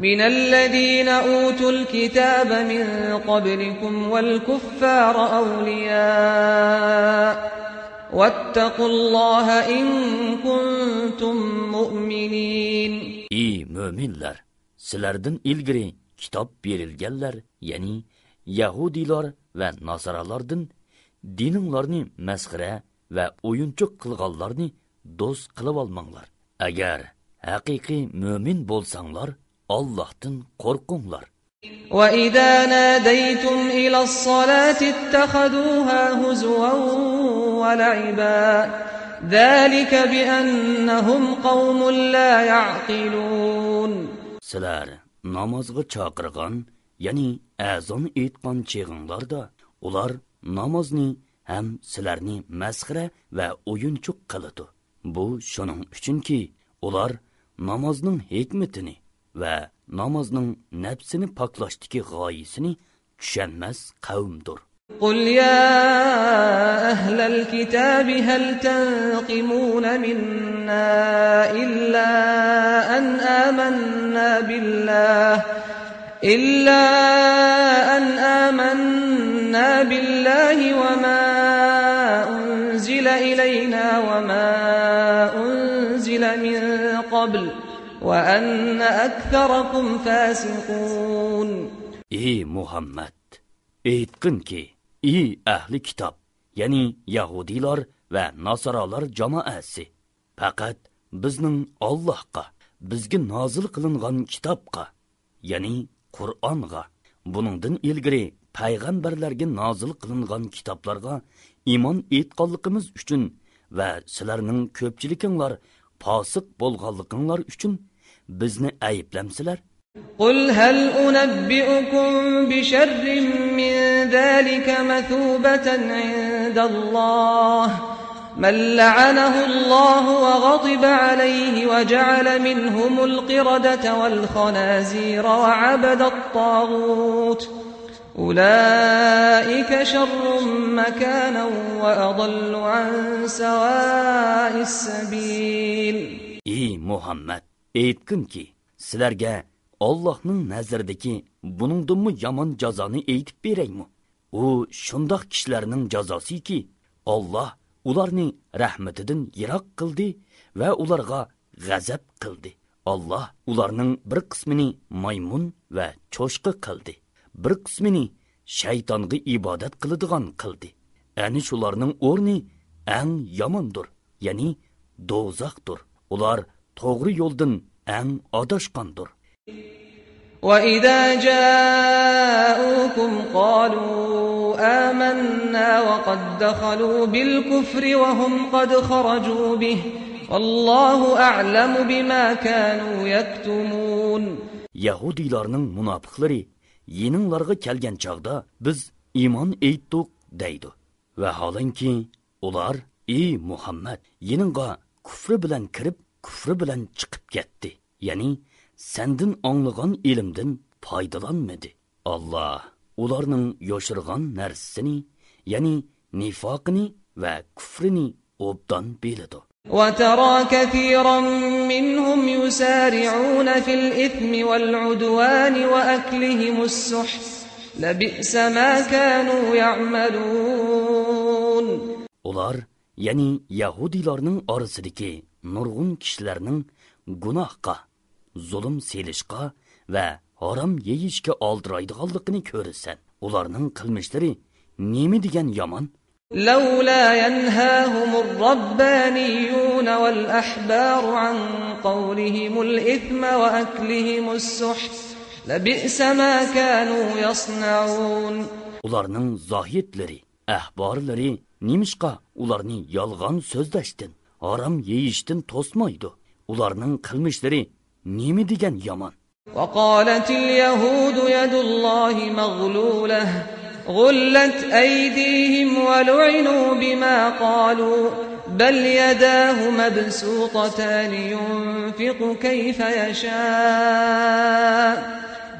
A: من الذين أوتوا الكتاب من قبلكم والكفار أولياء واتقوا الله إن كنتم مؤمنين
B: ey mo'minlar sizlardan ilgari kitob berilganlar ya'ni yahudiylar va nasoralardan dininglarni masxira va o'yinchoq qilganlarni do'st qilib olmanglar agar haqiqiy mo'min bo'lsanglar ollohdan qo'rqinglar
A: وَإِذَا نَادَيْتُمْ إِلَى الصَّلَاةِ اتَّخَذُوهَا هُزُوًا وَلَعِبًا ذَلِكَ بِأَنَّهُمْ قَوْمٌ لَا يَعْقِلُونَ Сілер
B: намазғы чақырған, яни әзан етқан чеғынларда, олар намазны әм сілерні мәсхірә вә ойынчук қылыды. Бу шының үшін ки, олар намазның хикметіні вә namozning nafsini poklashdagi g'oyasini tushunmas qavmdir
A: قل يا أهل الكتاب هل تنقمون منا إلا أن آمنا بالله إلا أن آمنا بالله وما أنزل إلينا وما أنزل من قبل وأن أكثركم فاسقون
B: ey muhammad aytqinki ey ahli kitob ya'ni yahudiylar va nasoralar jamoasi faqat bizning ollohga bizga nozil qilingan kitobga ya'ni qur'onga buningdan ilgari payg'ambarlarga nozil qilingan kitoblarga iymon etganligimiz uchun va sizlarning ko'pchilikinglar posiq bo'lganliginglar uchun bizni ayblamsizlar
A: قل هل أنبئكم بشر من ذلك مثوبة عند الله من لعنه الله وغضب عليه وجعل منهم القردة والخنازير وعبد الطاغوت أولئك شر مكانا وأضل عن سواء السبيل
B: ey muhammad aytqinki sizlarga ollohning nazaridagi buningdinmi yomon jazoni aytib beraymi? U shundoq kishilarning jazosiki olloh ularni rahmatidan yiroq qildi va ularga g'azab qildi. Olloh ularning bir qismini maymun va cho'shqi qildi. Bir qismini shaytonga ibodat qiladigan qildi. Ani shularning o'rni ang yomondir ya'ni do'zaxdir. Ular to'g'ri yo'ldan ang adashqandir
A: وإذا جاءوكم قالوا آمنا وقد دخلوا بالكفر وهم قد خرجوا به والله أعلم بما كانوا يكتمون
B: yahudiylarning munofiqlari yeninglarga kelgan chog'da biz iymon aytdik deydi vaholanki ular ey muhammad yeningga kufri bilan kirib kufri bilan chiqib ketdi ya'ni sendin anglagan ilmdan foydalanmadi alloh ularning yoshirgan narsasini ya'ni nifoqini va kufrini obdan biladi
A: وترى كثيرا منهم يسارعون في الإثم والعدوان وأكلهم السحت لبئس ما كانوا يعملون
B: ular ya'ni yahudiylarning orasidagi nurg'un kishilarning gunohga zulm selishga va harom yeyishga oldiraydiganligini ko'rasan ularning qilmishlari nima degan yomon
A: لولا ينهاهم الربانيون والأحبار عن قولهم الإثم وأكلهم السحت لبئس ما كانوا يصنعون
B: ularning zohitlari ahborlari nimishqa ularni yolg'on so'zlashdan harom yeyishdan to'smaydi ularning qilmishlari nima degan yomon
A: وقالت اليهود يد الله مغلولة غلت أيديهم ولعنوا بما قالوا بل يداه مبسوطتان ينفق كيف يشاء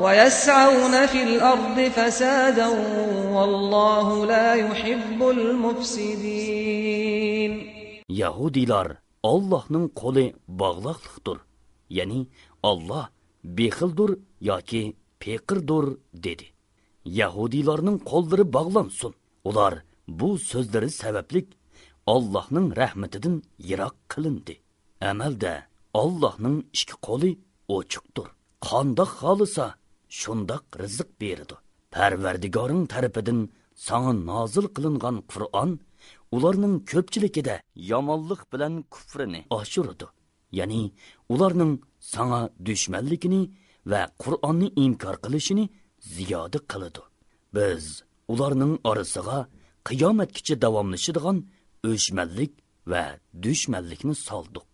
A: ويسعون في الأرض فسادا والله لا يحب المفسدين
B: yahudiylar ollohning qo'li bog'liqliqdir ya'ni olloh bexildir yoki peqirdir dedi yahudiylarning qo'llari bog'lansin ular bu so'zlari sabablik ollohning rahmatidan yiroq qilindi amalda ollohning ikki qo'li ochiqdir qandoq xohlasa shundoq rizq berdi. Parvardigoring tarafidan sanga nozil qilingan qur'on ularning ko'pchiligida yomonlik bilan kufrini oshirdi. Ya'ni ularning sanga dushmanligini va qur'onni inkor qilishini ziyoda qiladi biz ularning orasiga qiyomatgacha davomlashadigan o'chmanlik va dushmanlikni soldik.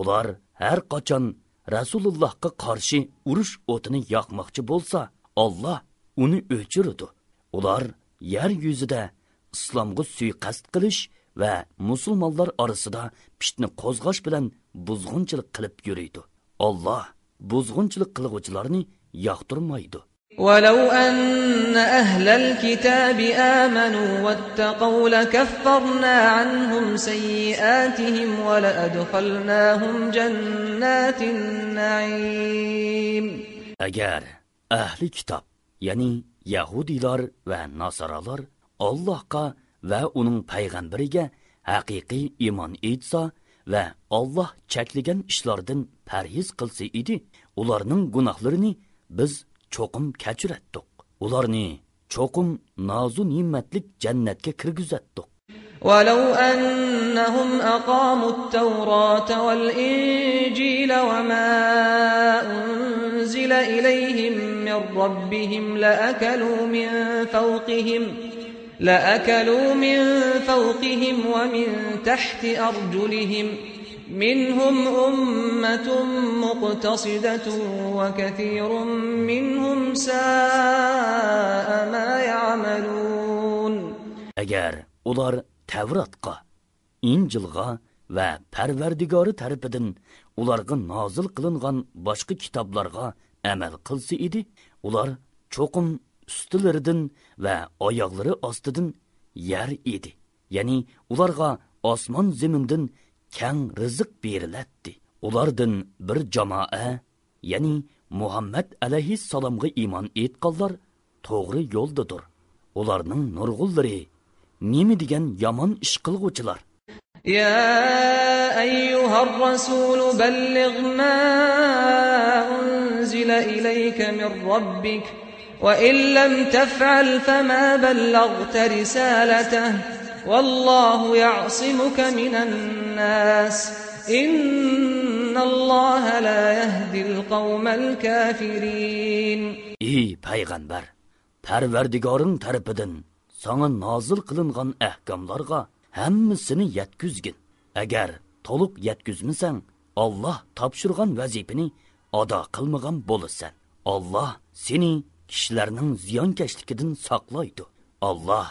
B: Ular har qachon rasulullohga qarshi urush o'tini yoqmoqchi bo'lsa olloh uni o'chirdi ular yer yuzida islomga suiqasd qilish va musulmonlar orasida fitna qo'zg'ash bilan buzg'unchilik qilib yuriydi. Olloh buzg'unchilik qilg'uvchilarni yoqtirmaydi.
A: ولو أن أهل الكتاب آمنوا واتقوا لكفرنا عنهم سيئاتهم ولأدخلناهم جنات النعيم
B: agar ahli kitob ya'ni yahudiylar va nasoralar allohga va uning payg'ambariga haqiqiy iymon etsa va olloh cheklagan ishlardan parhez qilsa edi ularning gunohlarini biz cho'qim kechiratdik ularni cho'qim nozu ne'matlik jannatga kirgizatdik
A: ولو أنهم أقاموا التوراة والإنجيل وما أنزل إليهم من ربهم لأكلوا من فوقهم لأكلوا من فوقهم ومن تحت أرجلهم. منهم أمة مقتصدة وكثير منهم ساء ما يعملون
B: agar ular tavrotga injilga va parvardigori tarafidan ularga nozil qilingan boshqa kitoblarga amal qilsa edi ular cho'qim ustilaridan va oyoqlari ostidan yer edi ya'ni ularga osmon zamindan kang rizq berilatdi ulardan bir jamoa ya'ni muhammad alayhissalomga iymon etganlar to'g'ri yo'ldadir ularning nurg'unlari nima degan yomon ish qilg'uvchilar
A: يا أيها الرسول بلغ ما أنزل إليك من ربك وإن لم تفعل فما بلغت رسالته والله يعصمك من الناس إن الله لا يهدي القوم الكافرين
B: ey payg'ambar parvardigoring tarafidan sana nozil qilingan ahkomlarga hammasini yetkizgin agar to'liq yetkizmasang olloh topshirgan vazifani ado qilmagan bo'lasan olloh seni kishilarning ziyonkashligidan saqlaydi olloh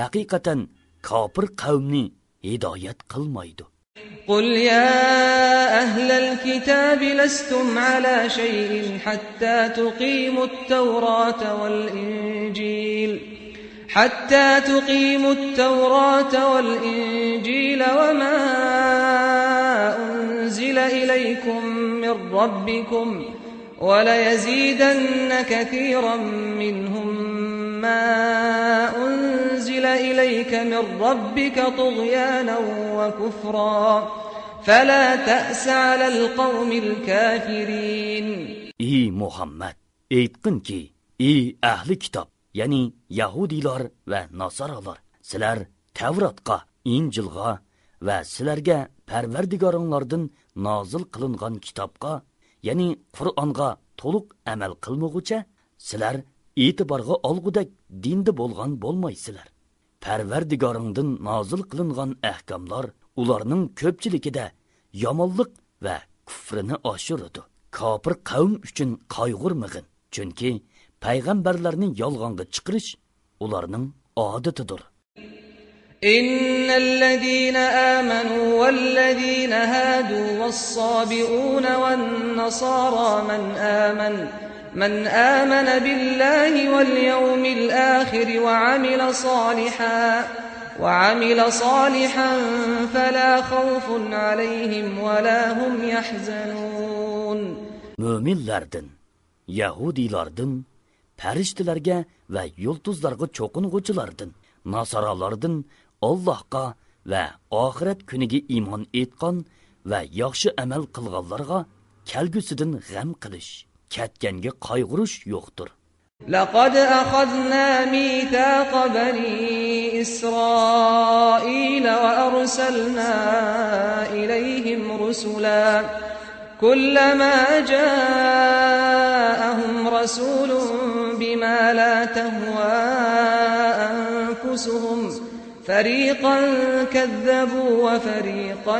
B: haqiqatan kofir qavmni hidoyat qilmaydi
A: قل يا أهل الكتاب لستم على شيء حتى تقيموا التوراة والإنجيل. حتى تقيموا التوراة والإنجيل وما أنزل إليكم من ربكم وليزيدن كثيرا منهم ما أنزل إليك من ربك طغيانا وكفرا فلا تأس على القوم الكافرين
B: ey muhammad aytqinki ey ahli kitob ya'ni yahudiylar va nasoralar sizlar tavrotga injilga va sizlarga parvardigoringlardan nozil qilingan kitobga ya'ni qur'onga to'liq amal qilmaguncha sizlar e'tiborga olgudek dinda bo'lgan bo'lmaysizlar. Parvardigoringdan nozil qilingan ahkomlar ularning ko'pchiligida yomonlik va kufrini oshiradi. Kofir qavm uchun qayg'urmag'in chunki payg'ambarlarni yolg'onga chiqarish ularning odatidir.
A: إن الذين آمنوا والذين هادوا والصابئون والنصارى من آمن من آمن بالله واليوم الآخر وعمل صالحا وعمل صالحا فلا خوف عليهم ولا هم يحزنون
B: mo'minlardan yahudiylardan farishtalarga va yulduzlarga cho'qing'uvchilardan nasoralardan allohga va oxirat kuniga iymon etgan va yaxshi amal qilganlarga kelgusidan g'am qilish ketganga qayg'urish yo'qdir
A: لقد أخذنا ميثاق بني إسرائيل وأرسلنا إليهم رسلا كلما جاءهم رسول بما لا تهوى أنفسهم فريقا كذبوا وفريقا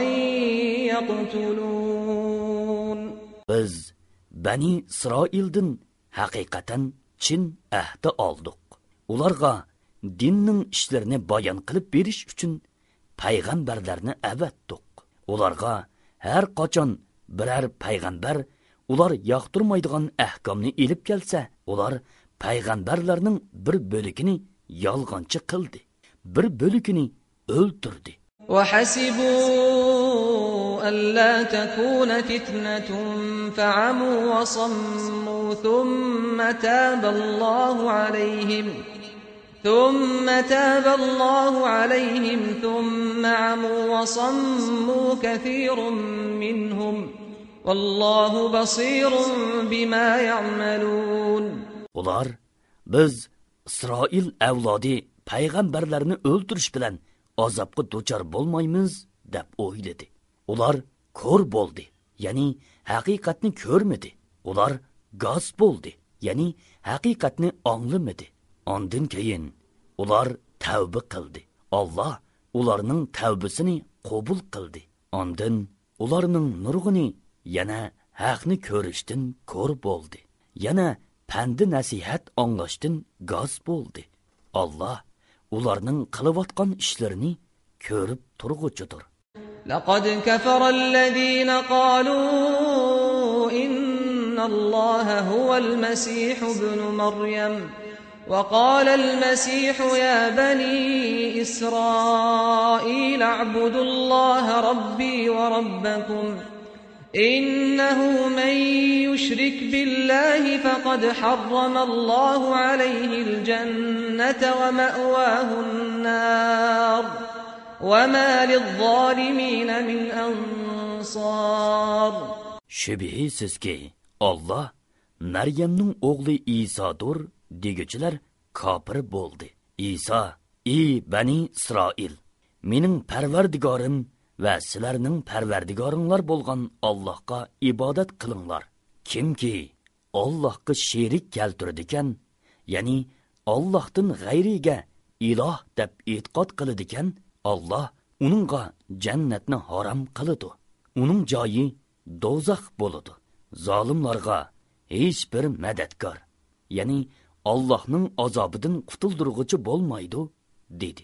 A: يقتلون
B: biz bani isroildin haqiqatan chin ahdi oldik ularga dinning ishlarini bayon qilib berish uchun payg'ambarlarni avatdiq ularga har qachon biror payg'ambar ular yoqtirmaydigan ahkomni ilib kelsa ular payg'ambarlarning bir bo'ligini yolg'onchi qildi Bir bo'ligini o'ltirdi
A: وحسبوا ألا تكون فتنة فعموا وصموا ثم تاب الله عليهم ثم تاب الله عليهم ثم عموا وصموا كثير منهم والله بصير بما يعملون.
B: Ular biz isroil avlodi payg'ambarlarni o'ldirish bilan azobga duchor bo'lmaymiz deb o'yladi. Ular ko'r bo'ldi ya'ni haqiqatni ko'rmadi. Ular gos bo'ldi ya'ni haqiqatni anglamadi. Ondan keyin ular tavba qildi. Alloh ularning tavbasini qabul qildi. Ondan ularning nurg'uni yana haqni ko'rishdan ko'r bo'ldi. Yana pandi nasihat anglashdan gos bo'ldi. Alloh ularning qilayotgan ishlarini ko'rib turg'uchidir.
A: لقد كفر الذين قالوا إن الله هو المسيح ابن مريم وقال المسيح يا بني إسرائيل اعبدوا الله ربي وربكم. İnnehu men yüşrik billahi fekad harramallahu aleyhil cennete ve me'vâhun nâr ve mâ lizzâlimîne min
B: ansâr. Şübihisiz ki Allah Meryem'nin oğlu İsa'dur degüçüler kapır boldu. İsa, iyi beni İsrail, menin perverdigarım va sizlarning parvardigoringlar bo'lgan allohga ibodat qilinglar. Kimki Allohga sherik keltiradigan ya'ni Allohdan g'ayriga iloh deb e'tiqod qiladigan Alloh uningga jannatni harom qiladi. Uning joyi do'zax bo'ladi. Zolimlarga hech bir madadkor ya'ni allohning azobidan qutuldirg'uchi bo'lmaydi dedi.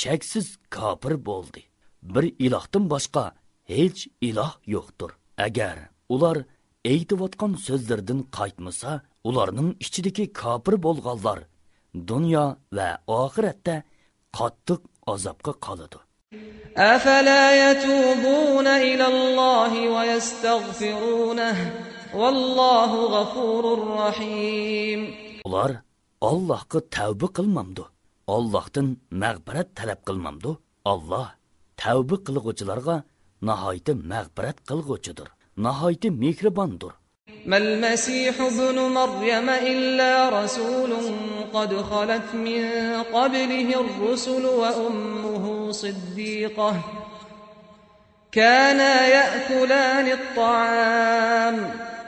B: shaksiz kofir bo'ldi bir ilohdan boshqa hech iloh yo'qdir agar ular aytayotgan so'zlardan qaytmasa ularning ichidagi kofir bo'lganlar dunyo va oxiratda qattiq azobga qoladi
A: أفلا يتوبون إلى الله ويستغفرونه والله غفور رحيم
B: ular ollohga tavba qilmamdi ollohdan mag'firat talab qilmamdi olloh tavba qilg'uvchilarga nihoyatda mag'firat qilg'uvchidir nihoyatda mehribondir
A: ما المسيح ابن مريم إلا رسول قد خلت من قبله الرسل وأمه صديقة كانا يأكلان الطعام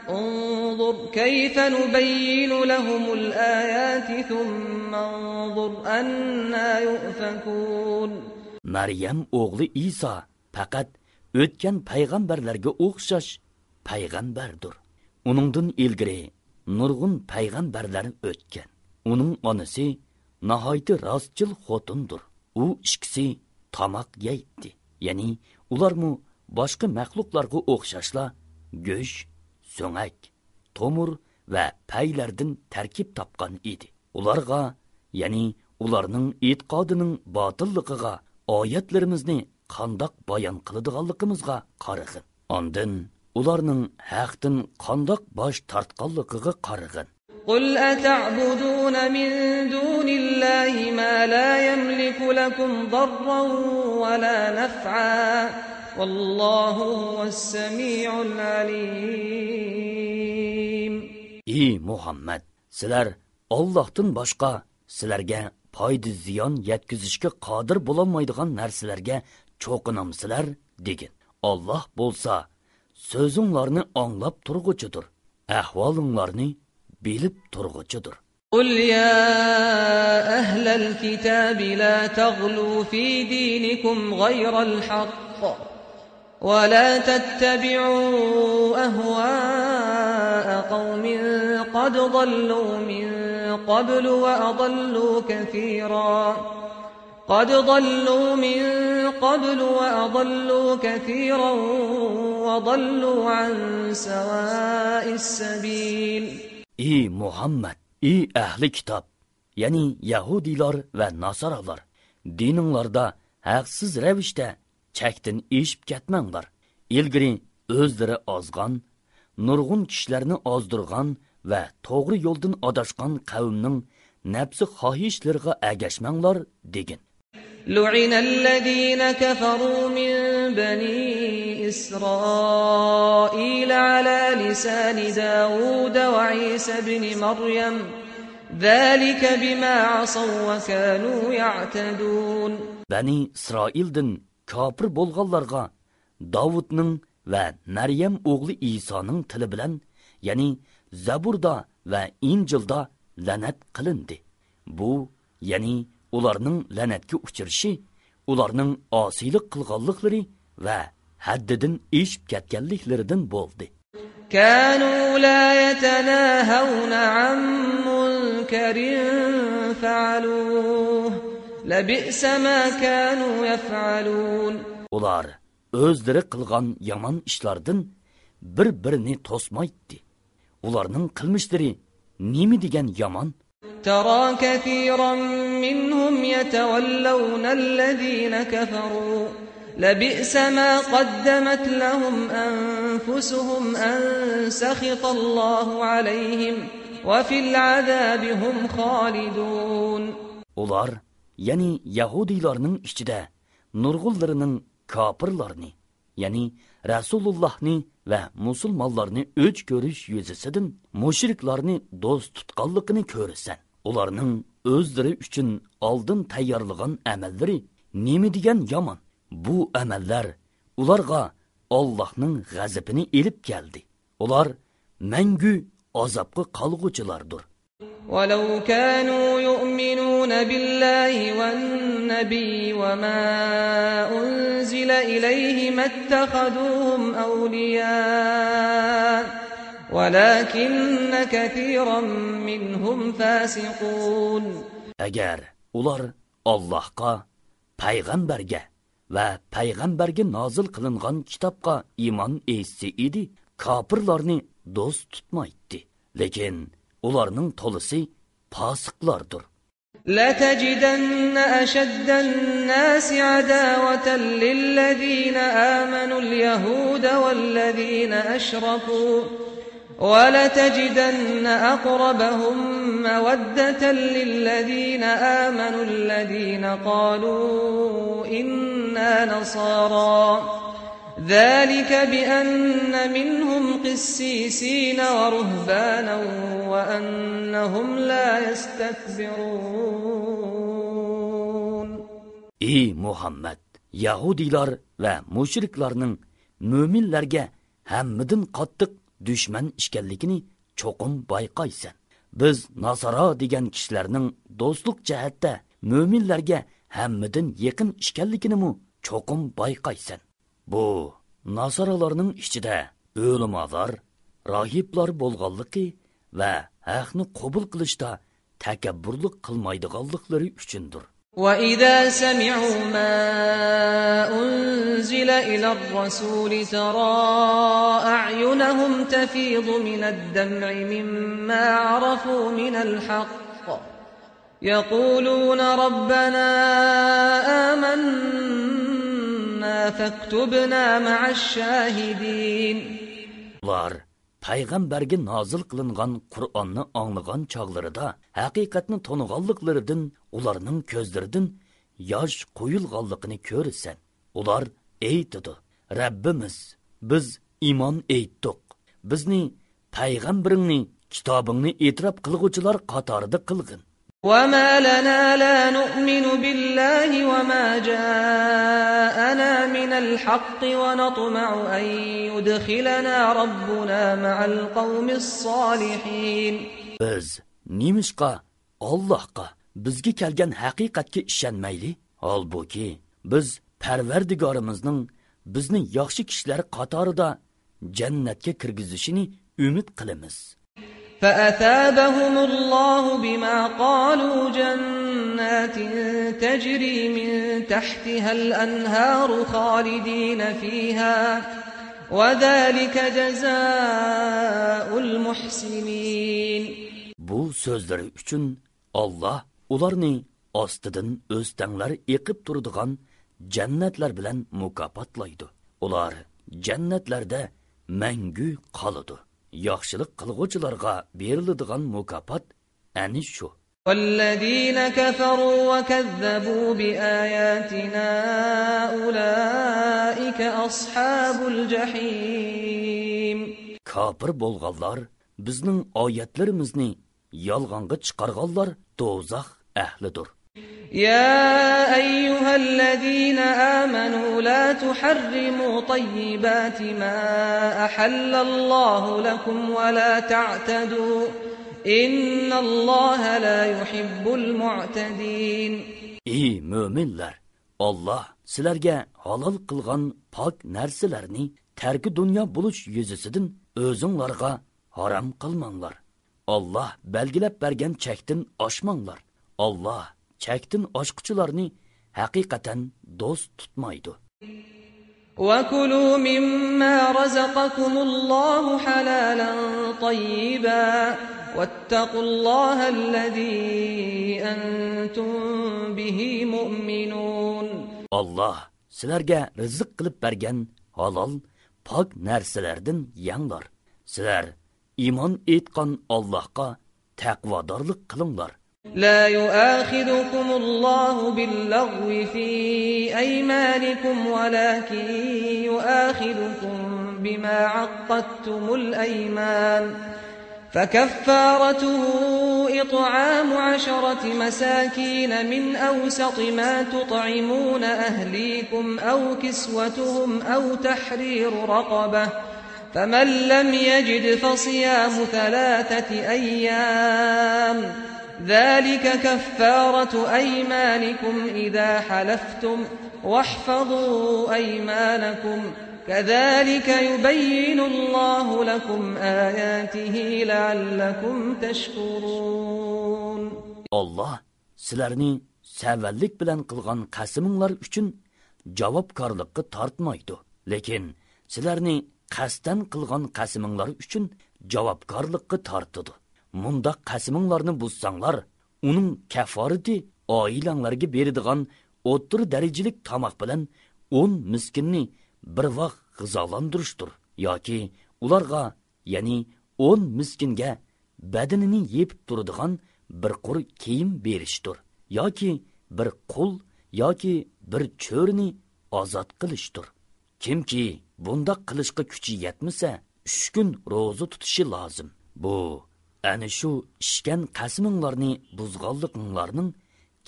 A: انظر كيف نبين لهم الآيات ثم انظر أنا يؤفكون
B: maryam o'g'li iso faqat o'tgan payg'ambarlarga o'xshash payg'ambardir uningdan ilgari nurg'un payg'ambarlar o'tgan uning onasi nihoyatda rostchil xotindir u ikkisi tomoq yeydi ya'ni ularmu boshqa maxluqlarga o'xshashla go'sht so'ngak tomir va paylardan tarkib topgan edi ularga ya'ni ularning e'tiqodining botilligiga oyatlarimizni qandoq bayon qiladiganligimizga qarag'in ondin ularning haqdan qandoq bosh tortganligiga qarag'in
A: قل أتعبدون من دون الله ما لا يملك لكم ضرا ولا نفعا والله هو السميع العليم
B: ey muhammad sizlar ollohdan boshqa sizlarga foyda ziyon yetkazishga qodir bo'lolmaydigan narsalarga cho'qinamsizlar degin olloh bo'lsa so'zinglarni anglab turg'uchidir ahvolinglarni bilib turg'uchidir
A: قل يا أهل الكتاب لا تغلوا في دينكم غير الحق ولا تتبعوا أهواء قوم قد ضلوا من قبل وأضلوا كثيرا. قد ضلوا من قبل وأضلوا كثيرا وضلوا عن سواء السبيل.
B: ey muhammad ey ahli kitob ya'ni yahudiylar va nasoralar dininglarda haqsiz ravishda chakdan eshib ketmanglar ilgari o'zlari ozg'an nurg'un kishilarni ozdirgan va to'g'ri yo'ldan adashgan qavmning nafsi xohishlariga agashmanglar degin
A: لعن الذين كفروا من بني إسرائيل على لسان داود وعيسى بن مريم ذلك بما عصوا وكانوا يعتدون
B: bani isroildan kofir bo'lganlarga davudning va maryam o'g'li isoning tili bilan ya'ni zaburda va injilda la'nat qilindi bu ya'ni ularning la'natga uchrashi ularning osiylik qilganliklari va haddidan eshib ketganliklaridan bo'ldi
A: كانوا لا يتناهون عن منكر فعلوه لبئس ما كانوا يفعلون.
B: Ular o'zlari qilgan yomon ishlardan bir birini to'smaydi ularning qilmishlari nima degan yomon
A: ترى كثيرا منهم يتولون الذين كفروا لبئس ما قدمت لهم أنفسهم أن سخط الله عليهم وفي العذاب هم خالدون
B: ular ya'ni yahudiylarning ichida nurg'ullarining kofirlarni ya'ni rasulullohni va musulmonlarni o'ch ko'rish yuzasidan mushriklarni do'st tutganligini ko'rasan ularning o'zlari uchun oldin tayyorlagan amallari nima degan yomon. Bu amallar ularga Allohning g'azabini elib keldi. Ular mangu azobga qolg'uchilardir
A: ولو كانوا يؤمنون بالله والنبي وما أنزل إليه ما اتخذوهم أولياء ولكن كثيرا منهم فاسقون
B: agar ular Allohga payg'ambarga va payg'ambarga nozil qilingan kitobga iymon etsa edi kofirlarni do'st tutmaydi lekin ularning to'lisi fosiqlardir
A: لتجدن أشد الناس عداوة للذين آمنوا اليهود والذين أشركوا ولتجدن أقربهم مودة للذين آمنوا الذين قالوا إنا نصارى ذلك بأن منهم قسيسين ورهبانا وأنهم لا يستكبرون
B: ey muhammad yahudiylar va mushriklarning mo'minlarga hammadan qattiq dushman ishkanligini cho'qim bayqaysan biz nasoro degan kishilarning do'stlik jihatda mo'minlarga hammadan yaqin ishkanligini cho'qim bayqaysan bu nasoralarning ichida o'limozor rohiblar bo'lganligi va haqni qabul qilishda takabburlik qilmaydiganliklari uchundir
A: وإذا سمعوا ما أنزل إلى الرسول ترى أعينهم تفيض من الدمع مما عرفوا من الحق يقولون ربنا آمنا فاكتبنا مع الشاهدين
B: Ular payg'ambarga nozil qilingan Qur'onni anglagan chog'larida haqiqatni toniganliklaridan ularning ko'zlaridan yosh qo'yilganligini ko'rsan. Ular aytidi: "Rabbimiz, biz iymon aytdik. Bizni payg'ambaringni, kitobingni e'tirof qilguvchilar qatorida qilgin."
A: وما لنا لا نؤمن بالله وما جاءنا من الحق ونطمع أن يدخلنا ربنا مع القوم الصالحين
B: Biz nemishqa Allohga bizga kelgan haqiqatga ishonmayli? Holbuki biz Parvardigorimizning bizni yaxshi kishilar qatorida jannatga kirgizishini umid qilamiz.
A: فأثابهم الله بما قالوا جنات تجري من تحتها الأنهار خالدين فيها وذلك جزاء المحسنين
B: Bu so'zlari uchun Alloh ularni ostidan o'stanglar eqib turadigan jannatlar bilan mukofotlaydi. Ular jannatlarda mangu qoladi. Yaxshilik qilguvchilarga beriladigan mukofot ani shu.
A: والذين كفروا وكذبوا بآياتنا أولئك أصحاب الجحيم
B: Kafir bo'lganlar bizning oyatlarimizni yolg'onga chiqarganlar do'zax ahlidir.
A: يا أيها الذين آمنوا لا تحرموا طيبات ما أحل الله لكم ولا تعتدوا إن الله لا يحب المعتدين
B: Ey mo'minlar, Alloh sizlarga halol qilgan pok narsalarni tarki dunyo bo'lish yuzasidan o'zinglarga harom qilmanglar. Alloh belgilab bergan chekdan oshmanglar. Alloh chekdan oshquchilarni haqiqatan do'st tutmaydi.
A: وكلوا مما رزقكم الله حلالا طيبا واتقوا الله الذي أنتم به مؤمنون
B: Alloh sizlarga rizq qilib bergan halol, pok narsalardan yanglar. Sizlar iymon etgan Allohga taqvodorlik qilinglar.
A: لا يؤاخذكم الله باللغو في أيمانكم ولكن يؤاخذكم بما عقدتم الأيمان فكفارته إطعام عشرة مساكين من أوسط ما تطعمون أهليكم أو كسوتهم أو تحرير رقبة فمن لم يجد فصيام ثلاثة أيام ذلك كفارة أيمانكم إذا حلفتم واحفظوا أيمانكم كذلك يبين الله لكم آياته لعلكم تشكرون
B: Alloh sizlarni savallik bilan qilgan qasiminglar uchun javobgarlikka tortmaydi. Lekin sizlarni qasdan qilgan qasiminglar uchun javobgarlikka tortadi. Mundaq qasiminglarni buzsanglar, uning kaforati oilanglarga beradigan o'ttir darajalik tomoq bilan 10 miskinni bir vaqt g'izolantirishdir yoki ularga, ya'ni 10 miskinga badanini yepib turadigan bir qur kiyim berishdir. Yoki bir qul yoki bir cho'rni ozod qilishdir. Kimki bunda qilishga kuchi yetmasa uch kun ro'za tutishi lozim. Bu ana shu ishgan qasiminglarni buzg'onliqinglarning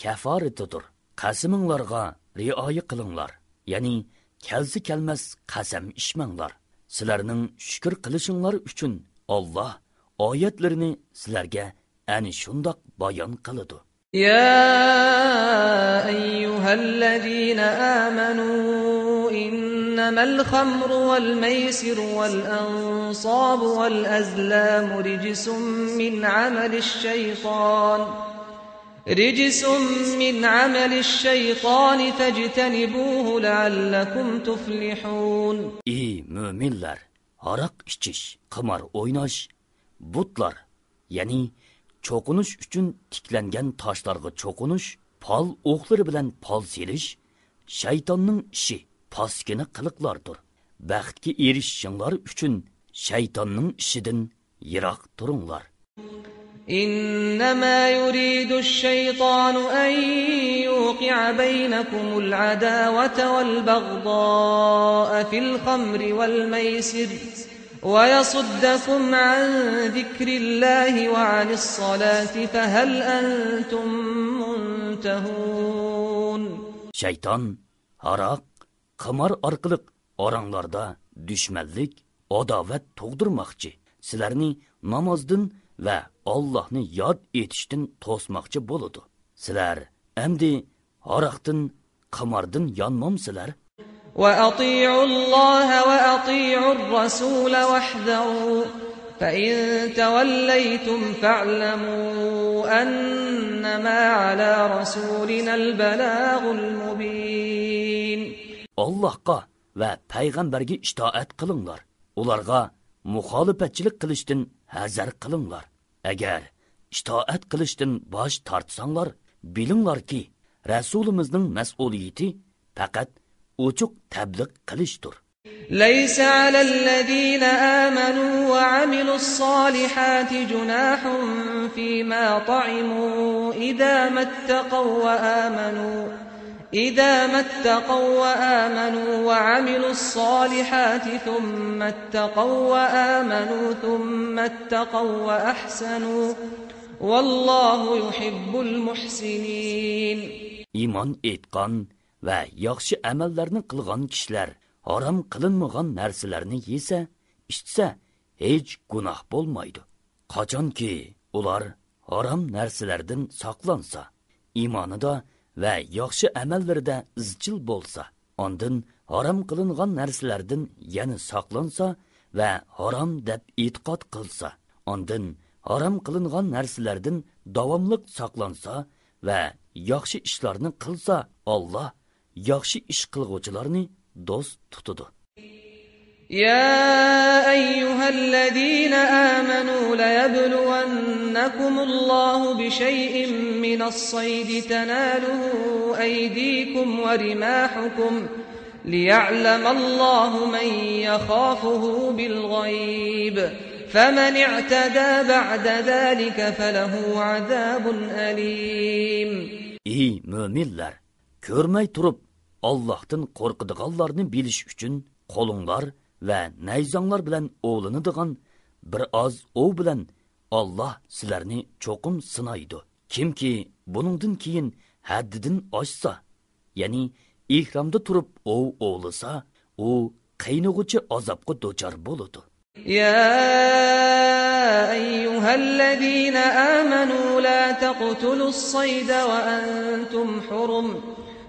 B: kaforatidir qasiminglarga rioya qilinglar ya'ni kelsi kelmas qasam ishmanglar sizlarning shukur qilishinglar uchun Alloh oyatlarini sizlarga ani shundoq bayon qiladi
A: يا أيها الذين آمنوا إنما الخمر والميسر والأنصاب والأزلام رجس من عمل الشيطان رجس من عمل الشيطان فاجتنبوه لعلكم تفلحون
B: ey mo'minlar aroq ichish qimor o'ynash butlar ya'ni cho'qinish uchun tiklangan toshlarga cho'qinish pol o'qlari bilan pol selish shaytonning ishi poskini qiliqlardir baxtga erishishinglar uchun shaytonning ishidan yiroq turinglar
A: إنما يريد الشيطان أن يوقع بينكم العداوة والبغضاء في الخمر والميسر ويصدكم عن ذكر الله وعن الصلاة فهل أنتم منتهون
B: shayton aroq qimor orqali oranglarda dushmanlik adovat tug'dirmoqchi sizlarni namozdan va Allohni yod etishdan to'smoqchi bo'ladi sizlar endi aroqdan qimordan yonmamsizlar
A: وأطيعوا الله وأطيعوا الرسول واحذروا فإن توليتم فاعلموا أنما على رسولنا البلاغ المبين
B: Allohga va payg'ambarga itoat qilinglar. Ularga muxolifatchilik qilishdan hazar qilinglar. Agar itoat qilishdan bosh tortsanglar, bilinglarki, Rasulimizning mas'uliyati faqat ochiq tabliq qilishdir.
A: ليس على الذين آمنوا وعملوا الصالحات جناح فيما طعموا إذا ما اتقوا وآمنوا إذا ما اتقوا وآمنوا وعملوا الصالحات ثم اتقوا وآمنوا ثم اتقوا وأحسنوا والله يحب المحسنين
B: Iymon etgan va yaxshi amallarni qilgan kishilar harom qilinmagan narsalarni yesa, ichsa, hech gunoh bo'lmaydi. Qachonki ular harom narsalardan saqlansa, iymonida va yaxshi amallarda izchil bo'lsa, ondan harom qilingan narsalardan yana saqlansa va harom deb e'tiqod qilsa, ondan harom qilingan narsalardan davomli saqlansa va yaxshi ishlarni qilsa, Alloh yaxshi ish qilguvchilarni do'st tutadi.
A: يا أيها الذين آمنوا ليبلونكم الله بشيء من الصيد تناله أيديكم ورماحكم ليعلم الله من يخافه بالغيب فمن اعتدى بعد ذلك فله عذاب أليم.
B: Ey mo'minlar, ko'rmay turib Allohdan qo'rqadiganlarni bilish uchun qo'linglar va nayzonglar bilan o'g'linadigan bir oz ov bilan Alloh sizlarni cho'qim sinaydi. Kimki buningdan keyin haddidan oshsa, ya'ni ihromda turib ov o'g'lisa, u qaynog'uchi azobga duchor bo'ladi.
A: يا أيها الذين آمنوا لا تقتلوا الصيد وأنتم حرم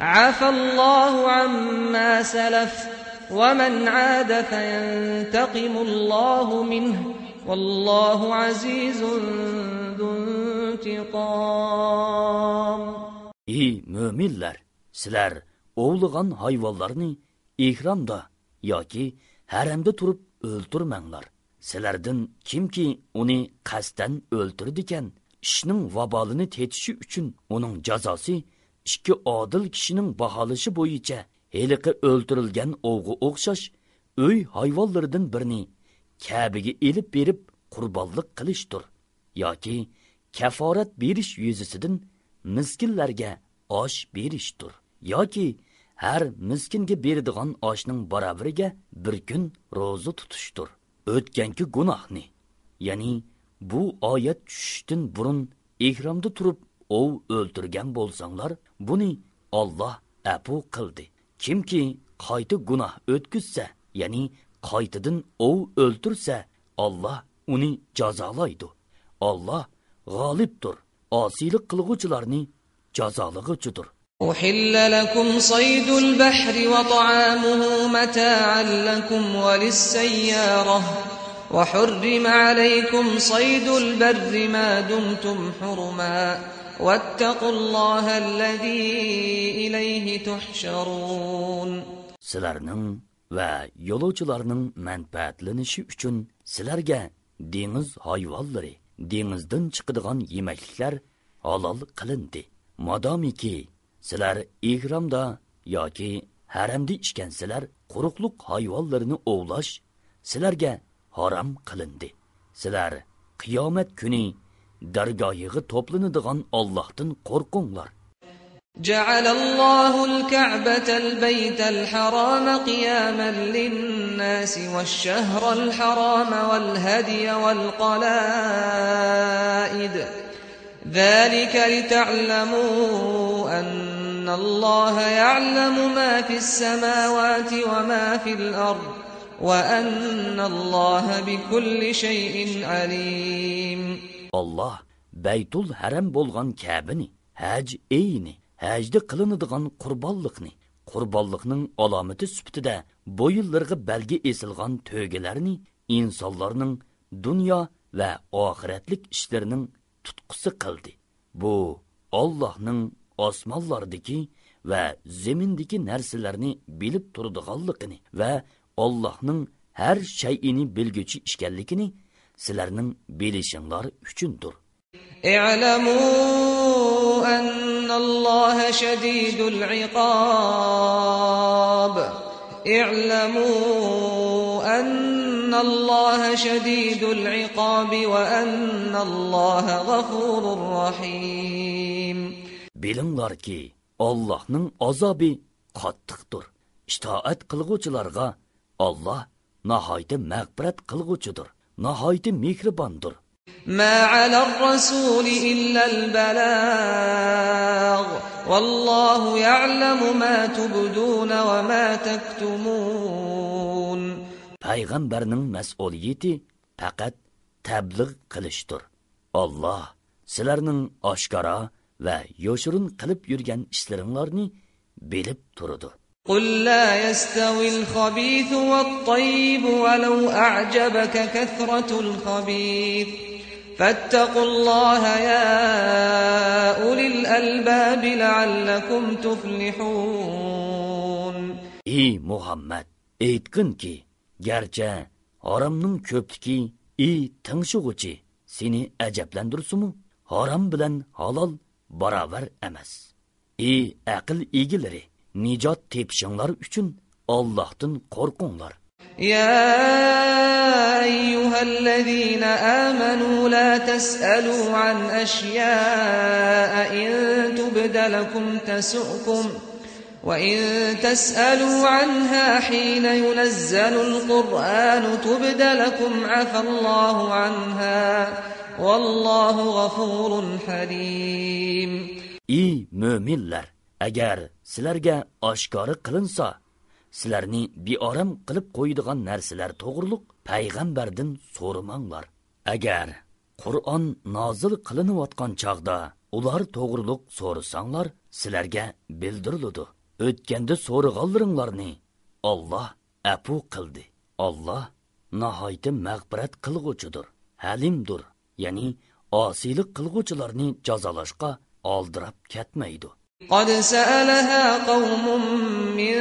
A: عفى الله عما سلف ومن عاد فينتقم الله منه والله عزيز ذو انتقام
B: Ey mo'minlar, sizlar ovligan hayvonlarni ihramda yoki haramda turib o'ltirmanglar. Sizlardan kimki uni qasdan o'ltirdikan, ishning vabolini tetishi uchun uning jazosi ikki odil kishining baholishi bo'yicha heliqi o'ltirilgan ovg'i o'xshash uy hayvonlaridan birini kabiga elib berib qurbonlik qilishdir yoki kaforat berish yuzisidan miskinlarga osh berishdir yoki har miskinga beradigan oshning barobariga bir kun ro'za tutishdir. O'tganki gunohni ya'ni bu oyat tushishdan burun ehromda turib ov o'ltirgan bo'lsanglar buni olloh apu qildi kimki qayta gunoh o'tkazsa ya'ni qaytadan ov o'ltirsa olloh uni jazolaydi olloh g'olibdir osiylik qilg'uvchilarni jazolig'ichidir
A: أحل لكم صيد البحر وطعامه متاعا لكم وللسيارة وحرم عليكم صيد البر ما دمتم حرما واتقوا الله الذي إليه تحشرون
B: sizlarning va yo'lovchilarning manfaatlanishi uchun sizlarga dengiz hayvonlari dengizdan chiqadigan yemakliklar halol qilindi modomiki sizlar ihromda yoki haramda ichgansizlar quruqliq hayvonlarini ovlash sizlarga harom qilindi sizlar qiyomat kuni dargohiga to'planadigan ollohdan qo'rqinglar
A: جعل الله الكعبة البيت الحرام قياما للناس والشهر الحرام والهدي والقلائد. ذلك لتعلموا أن الله يعلم ما في السماوات وما في الأرض وأن الله بكل شيء عليم.
B: Olloh baytul haram bo'lgan kabini haj eyni hajda qilinadigan qurbonliqni qurbonliqning alomati sifatida bu yillarga balgi esilgan to'galarni insonlarning dunyo va oxiratlik ishlarining tutqusi qildi. Bu ollohning osmonlardagi va zemindagi narsalarni bilib turadiganligini va ollohning har shayini bilguchi ishkanligini sizlərinin
A: bilişinləri üçündür. İ'ləmû ənnəllâhe şədîdül iqâb. İ'ləmû ənnəllâhe şədîdül iqâb və ənnəllâhe gafurur rahîm.
B: Bilinlər ki, Allah'ın azabı qattıqdır. İtaat qılğıçılarga Allah nəhayət məğfirət qılğıçıdır. nəhayət
A: mehribandır. Mə alə'r-rəsul illəl-bəlag. Vallahu ya'lamu ma tubdun və ma taktumun.
B: Peyğəmbərinin məsuliyyəti faqat təbliğ qilishdir. Allah sizlərinin aşkara və yoşurun qılıb yurgan işlərinlərni bilib turudu.
A: قل لا يستوي الخبيث والطيب ولو أعجبك كثرة الخبيث فاتقوا الله يا أولي الألباب لعلكم تفلحون
B: ey muhammad aytqinki garchi haromning ko'pligi ey tingshug'uchi seni ajablandirsimu harom bilan halol barobar emas ey aql egilari nijot tepishinglar uchun ollohdan qo'rqinglar.
A: يا أيها الذين آمنوا لا تسألوا عن أشياء إن تبد لكم تسؤكم وإن تسألوا عنها حين ينزل القرآن تبد لكم عفى الله عنها والله غفور حليم
B: ey mo'minlar agar sizlarga oshkora qilinsa sizlarni beoram qilib qo'yadigan narsalar to'g'riliq payg'ambardan so'ramanglar agar qur'on nozil qilinayotgan chog'da ular to'g'riliq so'rasanglar sizlarga bildiriludi o'tganda so'rag'anlaringlarni olloh apu qildi. Olloh nihoyatda mag'firat qilg'uchidir halimdir. Ya'ni osiylik qilg'uchilarni jazolashga oldirab ketmaydi.
A: قد سألها قوم من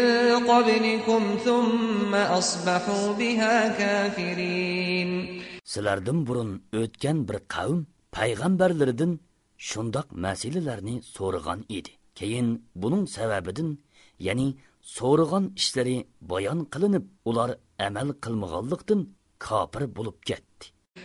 A: قبلكم ثم أصبحوا بها كافرين
B: sizlardan burun o'tgan bir qavm payg'ambarlaridan shundoq masalalarni so'ragan edi keyin buning sababidan ya'ni so'ragan ishlari bayon qilinib ular amal qilmaganlikdan kofir bo'lib ketdi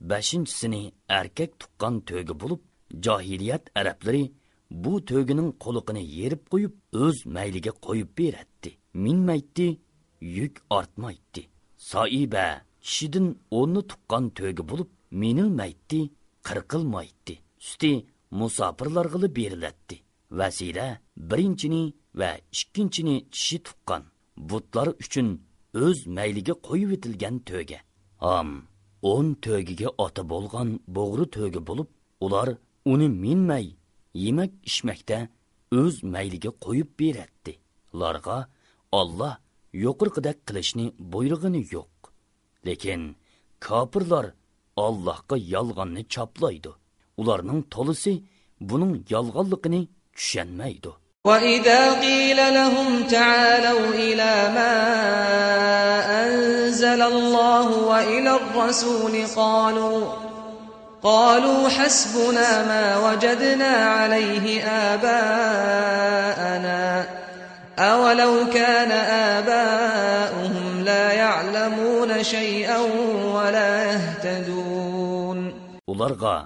B: beshinchisini erkak tuqqan to'gi bo'lib johiliyat arablari bu to'gining qo'liqini yerib qo'yib o'z mayliga qo'yib beradi minmaydi yuk ortmaydi. Soiba kishidin o'nni tuqqan to'gi bo'lib minilmaydi qirqilmaydi. Suti musofirlarg'ili beriladi vasila birinchini va ikkinchini kishi tuqqan. Butlar uchun o'z mayliga qo'yib etilgan to'ga ham o'n to'giga ota bo'lgan bo'g'ri to'gi bo'lib ular uni minmay yemak ichmakda o'z mayliga qo'yib beradi ularga olloh yo'qirqidak qilishni buyrug'ini yo'q. Lekin kofirlar allohga yolg'onni choplaydi. Ularning to'lisi buning yolg'onligini tushunmaydi.
A: وإذا قيل لهم تعالوا إلى ما أنزل الله وإلى الرسول قالوا قالوا حسبنا ما وجدنا عليه آباءنا أولو كان آباؤهم لا يعلمون شيئا ولا يهتدون
B: ularga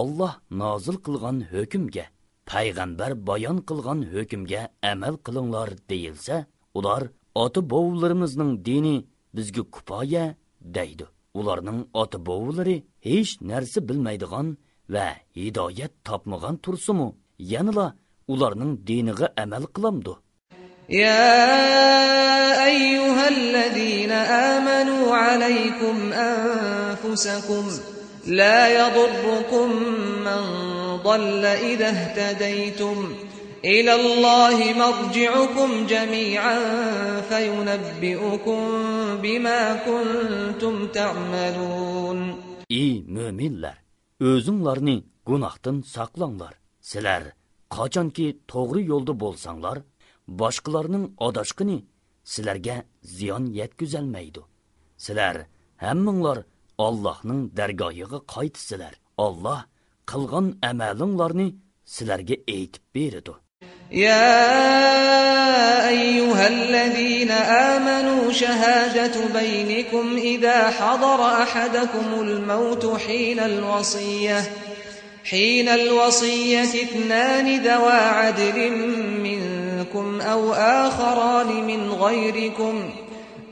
B: Alloh nozil qilgan hukmga payg'ambar bayon qilgan hukmga amal qilinglar deyilsa ular ota bovullarimizning dini bizga kupoya deydi ularning ota bovulari hech narsa bilmaydigan va hidoyat topmagan tursimu yanila ularning diniga amal qilamdi
A: يا أيها الذين آمنوا عليكم أنفسكم لا يضركم من ضل إذا اهتديتم إلى الله مرجعكم جميعا فينبئكم بما كنتم تعملون
B: ey mo'minlar o'zinglarni gunohdan saqlanglar sizlar qachonki to'g'ri yo'lda bo'lsanglar boshqalarning adashqini sizlarga ziyon yetkazolmaydi sizlar hammanglar Allohning dargohiga qaytisizlar Alloh qilgan amalinglarni sizlarga aytib beradi
A: يا أيها الذين آمنوا شهادة بينكم إذا حضر أحدكم الموت حين الوصية حين الوصية اثنان ذوى عدل منكم أو آخران من غيركم.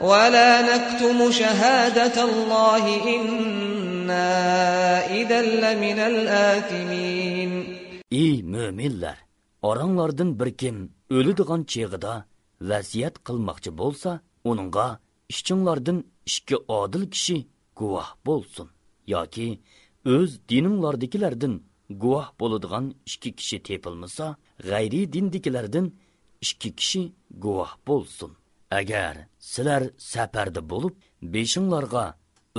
A: ولا نكتم شهادة الله إنا إذا لمن الآثمين
B: ey mo'minlar oranglardan bir kim o'ladigan cheg'ida vasiyat qilmoqchi bo'lsa uningga ishchinglardan ikki odil kishi guvoh bo'lsin yoki o'z dininglardagilardan guvoh bo'ladigan ikki kishi tepilmasa g'ayriy dindikilardan ikki kishi guvoh bo'lsin agar sizlar safarda bo'lib beshinglarga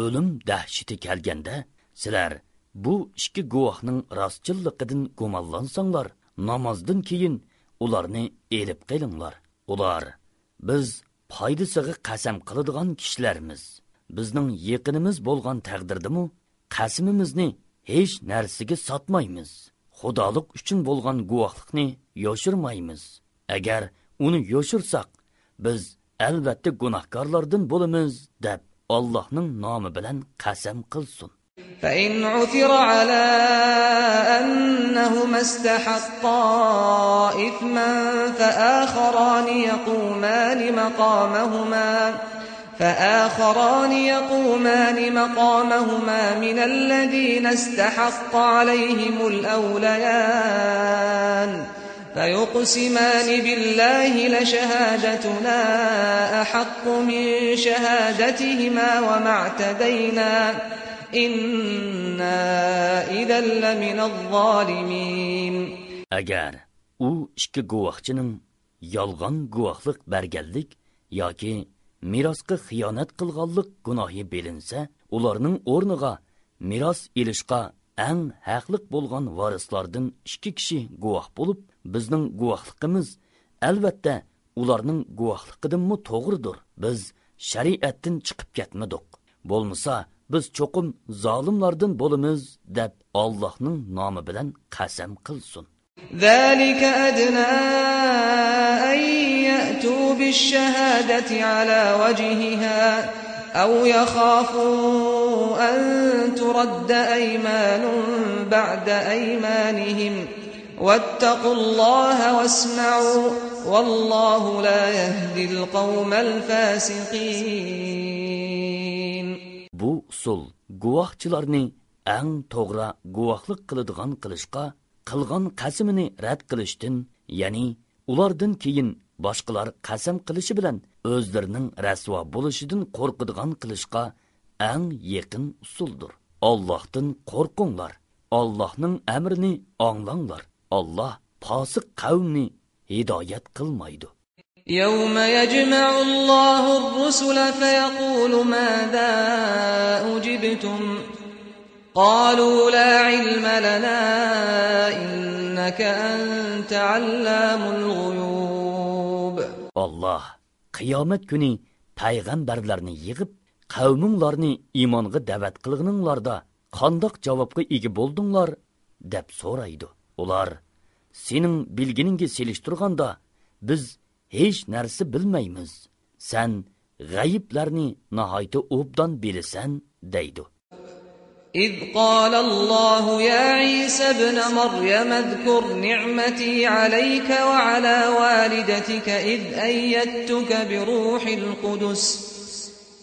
B: o'lim dahshati kelganda sizlar bu ikki guvohning rostchilligidan gumonlansanglar namozdan keyin ularni elib qilinglar ular biz foydasiga qasam qiladigan kishilarmiz. Bizning yaqinimiz bo'lgan taqdirdimu qasimimizni hech narsaga sotmaymiz. Xudolik uchun bo'lgan guvohlikni yoshirmaymiz. Agar uni yoshirsak biz albatta gunohkorlardan bo'lamiz deb allohning nomi bilan qasam qilsin
A: فإن عثر على أنهما استحقا إثما فآخران يقومان مقامهما فآخران يقومان مقامهما من الذين استحق عليهم الأوليان فيقسمان بالله لشهادتنا أحق من شهادتهما وما اعتدينا إنا إذا لمن الظالمين
B: agar u ikki guvohchining yolg'on guvohlik berganlik yoki merosga xiyonat qilganlik gunohi belinsa ularning o'rniga meros ilishqa eng haqliq bo'lgan varislardan ikki kishi guvoh bo'lib bizning guvohligimiz albatta ularning guvohligidanmi to'g'ridir biz shariatdan chiqib ketmadik bo'lmasa biz cho'qim zolimlardan bo'lamiz deb Allohning nomi bilan qasam qilsin
A: ذلك أدنى أن يأتوا بالشهادة على وجهها أو يخافوا أن ترد أيمان بعد أيمانهم واتقوا الله واسمعوا والله لا يهدي القوم الفاسقين
B: bu usul guvohchilarni eng to'g'ri guvohlik qiladigan qilishqa qilgan qasimini rad qilishdan ya'ni ulardan keyin boshqalar qasam qilishi bilan o'zlarining rasvo bo'lishidan qo'rqadigan qilishqa eng yaqin usuldir ollohdan qo'rqinglar ollohning amrini anglanglar olloh posiq qavmni hidoyat qilmaydi
A: يوم يجمع الله الرسل فيقول ماذا أجبتم قالوا لا علم لنا إنك أنت علام الغيوب
B: olloh qiyomat kuni payg'ambarlarni yig'ib qavminglarni iymonga da'vat qilganinglarda qandoq javobga ega bo'ldinglar deb so'raydi ular sening bilginingga selishtirganda biz hech narsa bilmaymiz san g'ayiblarni nihoyatda obdan bilasan deydi
A: إذ قال الله يا عيسى ابن مريم اذكر نعمتي عليك وعلى والدتك إذ أيدتك بروح القدس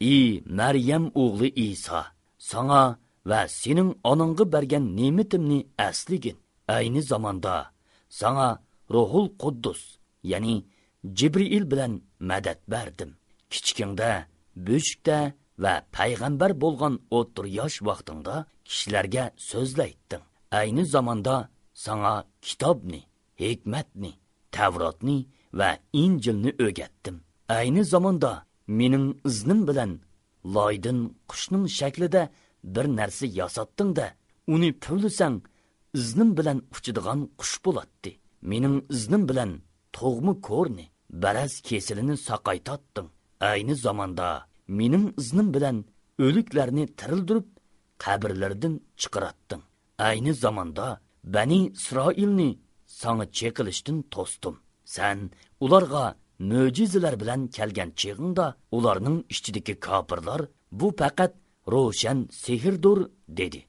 B: и maryam o'g'li iso sanga va sening onangga bergan ne'matimni asligin ayni zamonda sanga ruhul quddus ya'ni jibril bilan madad berdim kichkingda bo'shikda va payg'ambar bo'lgan o'ttir yosh vaqtingda kishilarga so'zlaytding ayni zamonda sanga kitobni hikmatni tavrotni va injilni o'rgatdim ayni zamonda mening iznim bilan loydin qushning shaklida bir narsa yasatdingda uni puvlisang iznim bilan uchadigan qush bo'ladi mening iznim bilan tug'mi ko'rni baraz kesilini soqaytotding. Ayni zamonda mening iznim bilan o'liklarni tirildirib qabrlardan chiqaratding. Ayni zamonda bani isroilni sanga chekilishdan to'sdim. San ularga mo'jizalar bilan kelgan chig'ingda ularning ichidagi kofirlar bu faqat ro'shan sehrdir dedi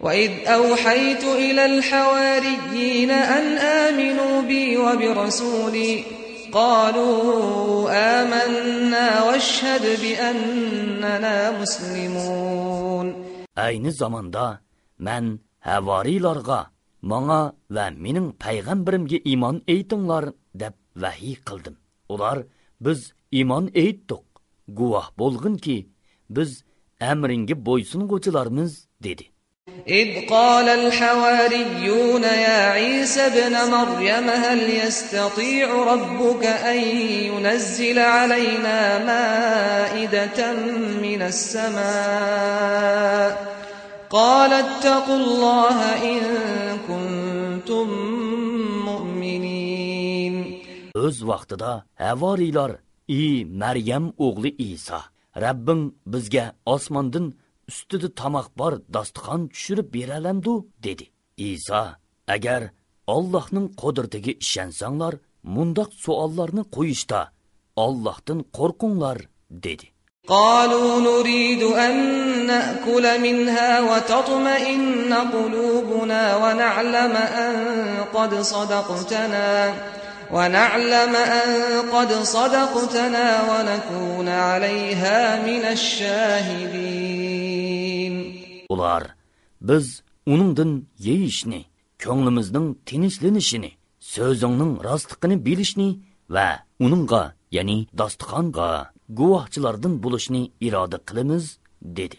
A: وإذ أوحيت إلى الحواريين أن آمنوا بي وبرسولي قالوا آمنا واشهد بأننا مسلمون
B: ayni zamonda man havoriylarga manga va mening payg'ambarimga iymon aytinglar deb vahiy qildim ular biz iymon aytdik guvoh bo'lginki biz amringga bo'ysung'uvchilarmiz dedi
A: إذ قال الحواريون يا عيسى ابن مريم هل يستطيع ربك أن ينزل علينا مائدة من السماء قال اتقوا الله إن كنتم مؤمنين
B: o'z vaqtida havoriylar ey maryam o'g'li iso rabbing bizga osmondan ustida tomoq bor dasturxon tushirib beralamdu dedi iso agar allohning qudratiga ishonsanglar mundoq savollarni qo'yishda ollohdan qo'rqinglar dedi
A: قالوا نريد أن نأكل منها وتطمئن قلوبنا ونعلم أن قد صدقتنا ونعلم أن قد صدقتنا ونكون عليها من الشاهدين
B: Ular biz uningdan yeyishni, ko'nglimizning tinchlanishini, so'zingning rostligini bilishni va uningga, ya'ni dasturxonga guvohchilardan bo'lishni iroda qilamiz dedi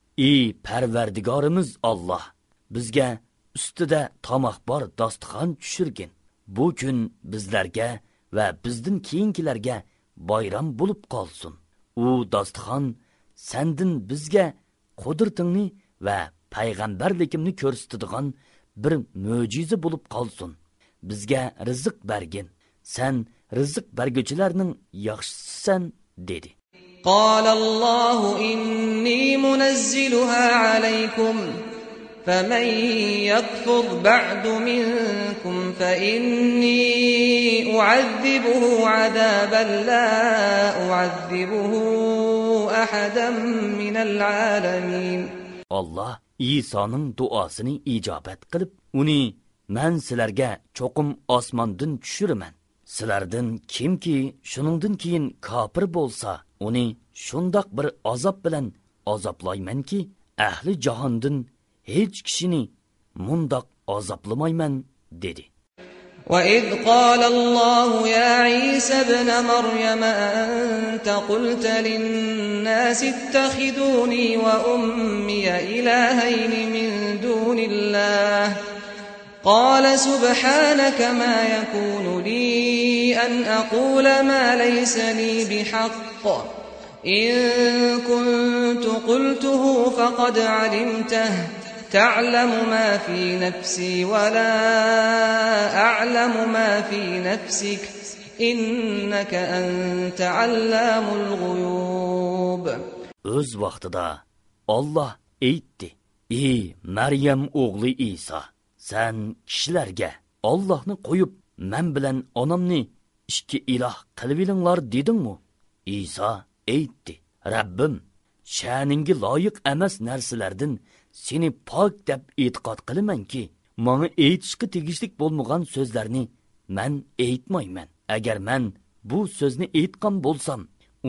B: ey parvardigorimiz olloh bizga ustida tomoq bor dasturxon tushirgin. Bu kun bizlarga va bizdan keyingilarga bayram bo'lib qolsin. U dasturxon sandin bizga qudratingni va payg'ambarligimni ko'rsatadigan bir mo'jiza bo'lib qolsin. Bizga rizq bergin. San rizq berguvchilarning yaxshisisan dedi.
A: قال الله إني منزلها عليكم فمن يكفر بعد منكم فإني أعذبه عذابا لا أعذبه أحدا من العالمين
B: Allah İsa'nın duasını icabet qilib, uni men sizlarga cho'qim osmondan tushiraman. Sizlardan kimki shuningdan keyin kofir bo'lsa, uni shundoq bir azob bilan azoblaymanki ahli jahondan hech kishini mundoq azoblamayman dedi
A: وإذ قال الله يا عيسى ابن مريم أنت قلت للناس اتخذوني وأمي إلهين من دون الله قال سبحانك ما يكون لي أن أقول ما ليس لي بحق. إن كنت قلته فقد علمته. تعلم ما في نفسي ولا أعلم ما في نفسك. إنك أنت علام الغيوب.
B: Öz vaqtida Alloh aytdi: "Ey Maryam o'g'li Isa, sen kishilarga Allohni qo'yib, men bilan onamni ikki iloh qilib dedingmi?" Isa aytdi: "Rabbim, sha'ningga loyiq emas narsalardan seni pok deb e'tiqod qilamanki, menga aytishga tegishlik bo'lmagan so'zlarni men aytmayman. Agar men bu so'zni aytgan bo'lsam,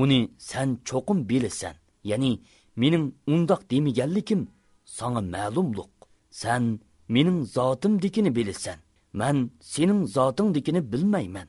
B: uni sen cho'qim bilasan. Ya'ni mening undoq demaganligim sana ma'lumluq Sen mening zotimdikini bilasan. Men sening zotingdikini bilmayman.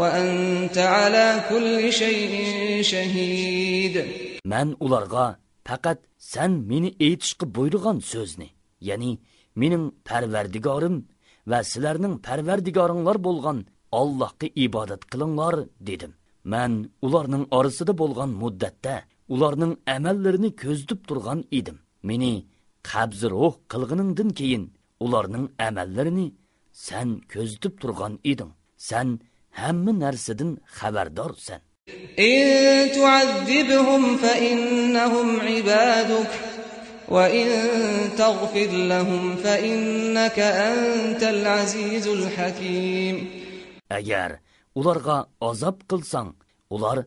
A: وأنت على كل شيء شهيد
B: من ularga faqat sen meni aytishga buyurgan so'zni ya'ni mening parvardigorim va sizlarning parvardigoringlar bo'lgan allohga ibodat qilinglar dedim man ularning orasida bo'lgan muddatda ularning amallarini ko'zitib turgan edim meni qabzi ruh qilg'iningdan keyin ularning amallarini sen ko'zitib turgan eding san hamma narsadan xabardorsan
A: إن تعذبهم فإنهم عبادك وإن تغفر لهم فإنك أنت العزيز الحكيم
B: agar ularga azob qilsang ular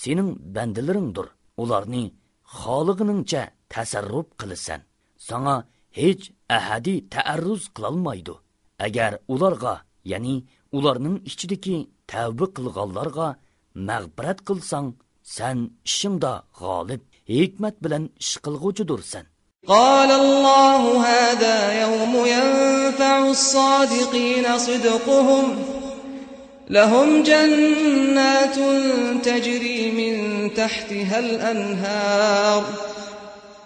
B: sening bandalaringdir ularni xolig'iningcha tasarruf qilasan sana hech ahadi taarruz qilolmaydi agar ularga ya'ni ularning ichidagi tavba qilganlarga mag'firat qilsang san ishingda g'olib hikmat bilan ish qilg'uvchidursan
A: قال الله هذا يوم ينفع الصادقين صدقهم لهم جنات تجري من تحتها الأنهار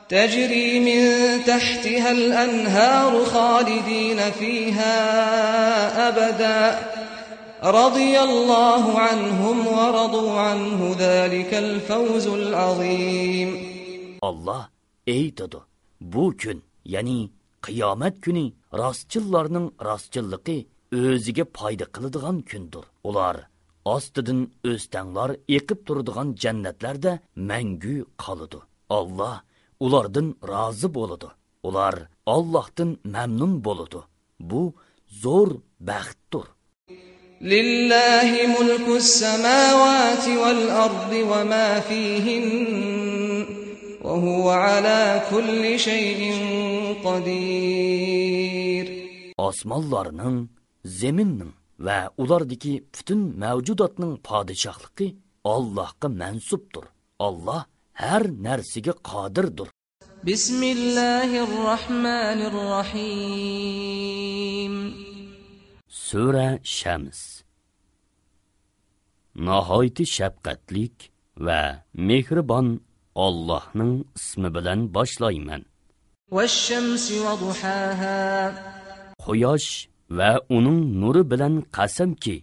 A: تجري من تحتها الأنهار خالدين فيها أبدا. رضي الله عنهم ورضوا عنه ذلك الفوز العظيم
B: الله eytadi bu kun ya'ni qiyomat kuni rostchillarning rostchilligi o'ziga foyda qiladigan kundir ular ostidan o'stanglar eqib turadigan jannatlarda mangu qoladi olloh ulardan rozi bo'ladi ular ollohdan mamnun bo'ladi bu zo'r baxtdir
A: لله ملك السماوات والأرض وما فيهن وهو على كل شيء قدير
B: osmonlarning zeminning va ulardagi butun mavjudotning podshohligi Allohga mansubdir. Alloh har narsaga qodirdir.
C: بسم الله الرحمن الرحيم
B: sura shams. Nihoyatda shafqatlik va mehribon ollohning ismi bilan boshlayman. Quyosh va uning nuri bilan qasamki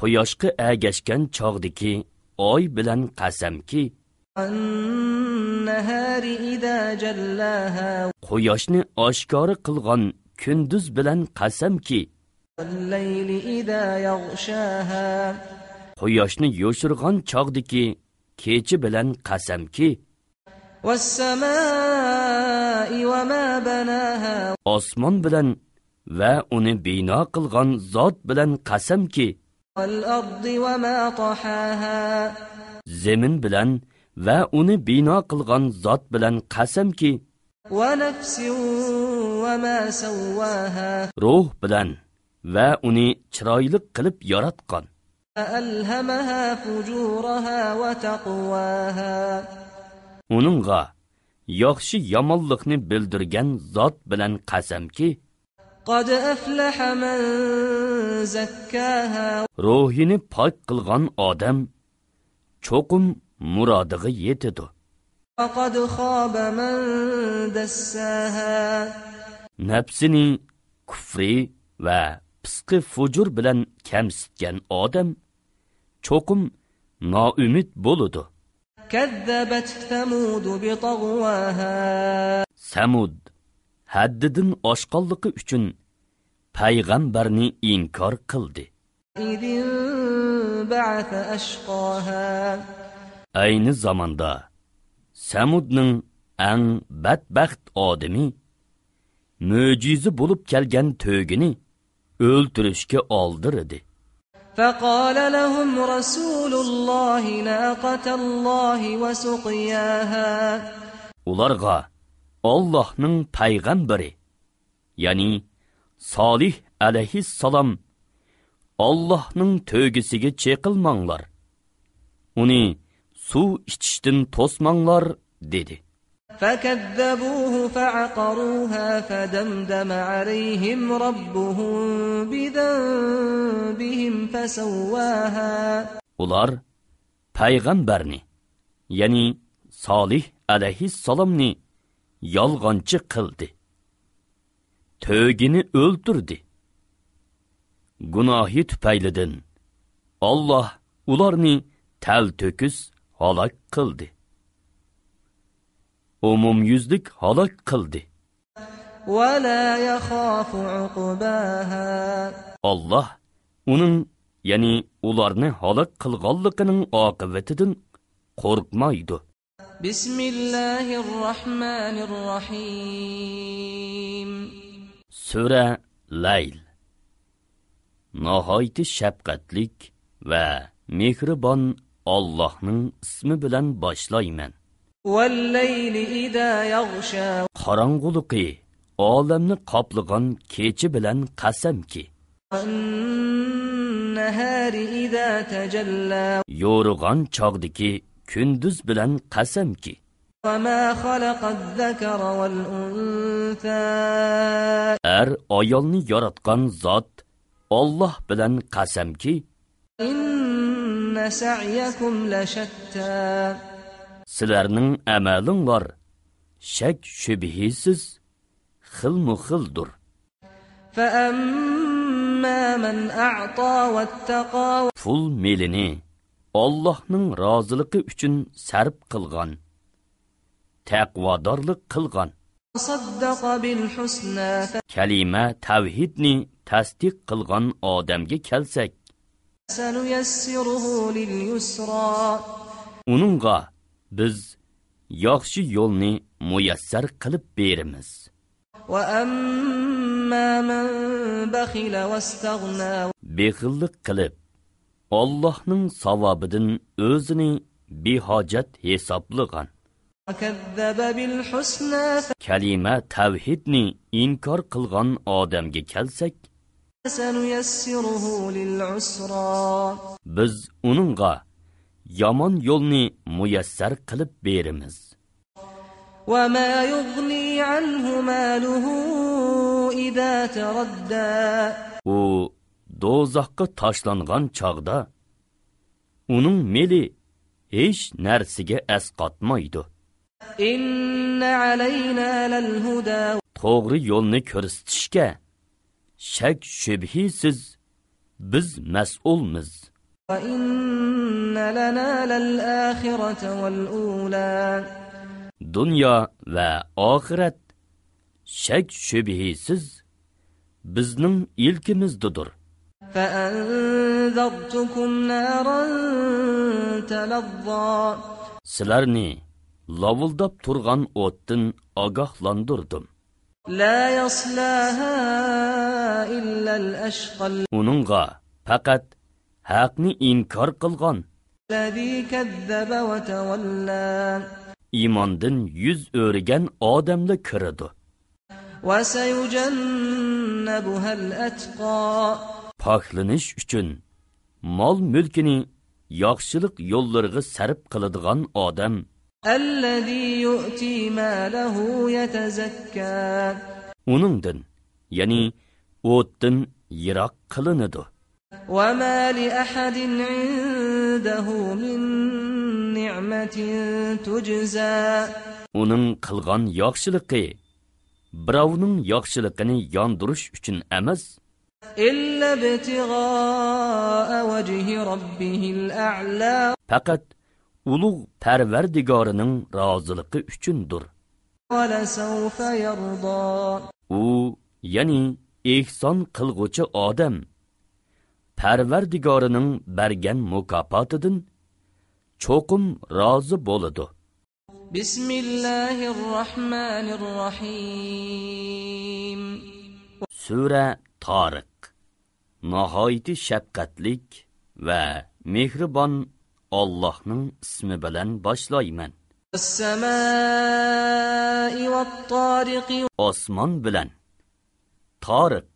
B: quyoshga agashgan chog'diki oy bilan qasamki quyoshni oshkora qilgan kunduz bilan qasamki quyoshni yo'shirg'on chog'diki kechi bilan qasamki osmon bilan va uni bino qilgan zot bilan qasamki zemin bilan va uni bino qilgan zot bilan qasamki ruh bilan va uni chiroyli qilib yaratgan uningga yaxshi yomonlikni bildirgan zot bilan qasamki ruhini pok qilgan odam cho'qim murodiga yetadi nafsining kufri va pisqi fujur bilan kamsitgan odam cho'qim noumid
C: bo'ludi.
B: samud haddidan oshqonligi uchun payg'ambarni inkor qildi. ayni zamonda Samudning eng badbaxt odami mo'jiza bo'lib kelgan to'gini o'ltirishga oldirdi.
C: فقال لهم رسول الله ناقة الله وسقياها
B: Ularga Allohning payg'ambari, ya'ni Solih alayhissalom Allohning to'gisiga cheqilmanglar. Uni suv ichishdan to'smanglar dedi.
C: فكذبوه فعقروها فدمدم عليهم ربهم بذنبهم فسواها
B: Ular payg'ambarni, ya'ni Solih alayhissalomni yolg'onchi qildi. To'gini o'ltirdi. Gunohi tufaylidan Alloh ularni tal to'kis halak qildi umumyuzlik halok qildi olloh uning ya'ni ularni halok qilganligining oqibatidan qo'rqmaydi
C: bismillahi rohmanir rohim
B: sura layl. Nihoyatda shafqatlik va mehribon Allah'ın ismi
C: bilen başlaymen.
B: Qaranguluqi, olamni qoplagan kechi bilan qasamki. Yo'rig'on chog'diki kunduz bilan qasamki. Әр ayolni yaratgan zot Alloh bilan qasamki,
A: inna sa'yakum lashatta.
B: Sizlarning amalinglar shak shubhisiz xilmu-xildir.
A: Fa'amma man a'ta wattaqa
B: pul melini Allohning roziligi uchun sarf qilgan, taqvodorlik qilgan. Kalima tavhidni tasdiq qilgan odamga kelsak, uningga biz yaxshi yo'lni muyassar qilib beramiz. behillik qilib ollohning savobidan o'zini behojat hisoblagan. kalima tavhidni inkor qilgan odamga kelsak biz uningga yomon yo'lni muyassar qilib beramiz
A: وما يغني عنه ماله إذا تردى
B: u do'zaxga tashlangan chog'da uning meli hech narsaga asqotmaydi
A: إن علينا للهدى
B: to'g'ri yo'lni ko'rsatishga shak shubhisiz biz mas'ulmiz. Dunyo va oxirat shak shubhisiz bizning
A: ilkimizdadir.
B: Sizlarni lovuldab turgan o'tdin ogohlantirdim. uningga faqat haqni inkor qilgan. iymondan yuz o'rigan odamda kiradi poklanish uchun mol mulkini yaxshilik yo'llariga sarf qiladigan odam.
A: الذي يؤتي ماله يتزكى
B: uningdan ya'ni o'tdan yiroq qilinadi
A: وما لأحد عنده من نعمة تجزى
B: uning qilgan yaxshiligi birovning yaxshiligini yondirish uchun emas
A: إلا ابتغاء وجه ربه الأعلى
B: faqat ulug' parvardigorining roziligi uchundir. U ya'ni ehson qilg'uchi odam parvardigorining bergan mukofotidan cho'qim rozi bo'ladi.
A: Bismillahir rohmanir rohim
B: sura toriq nihoyati shafqatlik va mehribon Allohning ismi bilan boshlayman. Osmon bilan Tariq,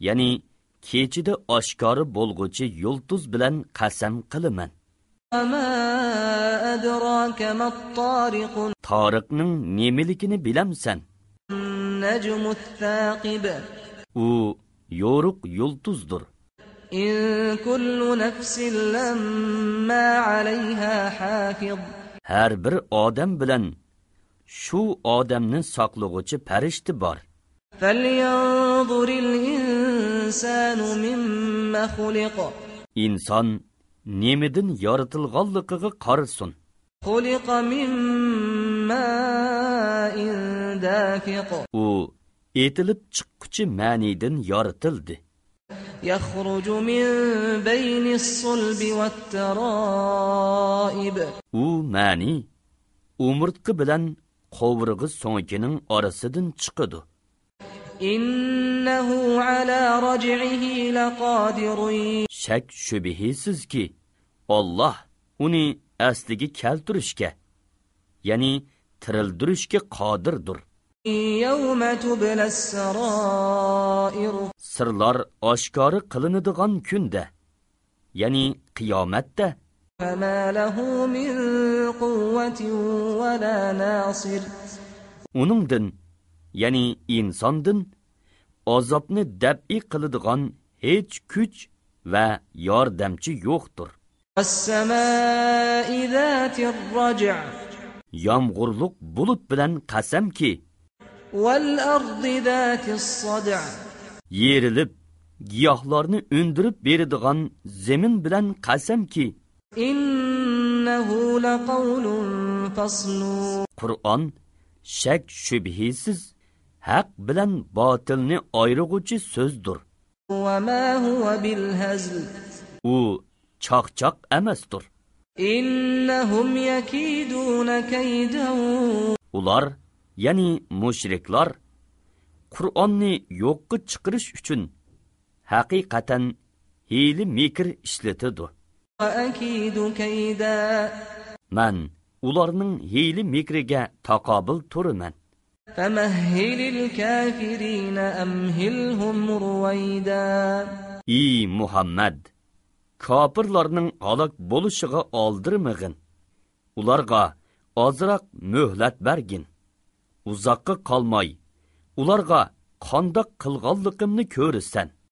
B: ya'ni kechida oshkori bo'lg'uchi yulduz bilan qasam
A: nemilikini
B: bilemsen. nemaligini bilamsan? U yo'ruq yulduzdir.
A: إن كل نفس لما عليها حافظ
B: har bir odam bilan shu odamni saqlag'uchi farishta bor
A: فلينظر الإنسان مما خلق
B: inson nemidan yoritilganligiga qarasin
A: خلق من ماء دافق
B: u etilib chiqquchi ma'nidan yoritildi
A: يخرج من بين الصلب والترائب
B: u ma'ni umurtqi bilan qovurg'i so'nkining orasidan chiqadi
A: إنه على رجعه لقادر
B: shak shubhisizki olloh uni asliga keltirishga ya'ni tirildirishga qodirdir
C: يوم تبلى السرائر
B: sirlar oshkori qilinadigan kunda ya'ni qiyomatda. uningdin ya'ni insondin azobni dabi qiladigan hech kuch va yordamchi yo'qdir. yomg'irliq bulut bilan qasamki yerilib giyohlarni o'ndirib beradigan zemin bilan qasamki qur'on shak shubhisiz haq bilan botilni oyrig'uchi so'zdir. u choqchoq emasdir. ular ya'ni mushriklar qur'onni yo'qqa chiqarish uchun haqiqatan hiyli mikr ishlatidi man ularning hiyli mikriga taqobil
C: turiman.
B: Ey muhammad kofirlarning halok bo'lishiga oldirmag'in. Ularga ozroq muhlat bergin uзақqa қалмай, оларға қандық қылғалдықымны ko'рrесan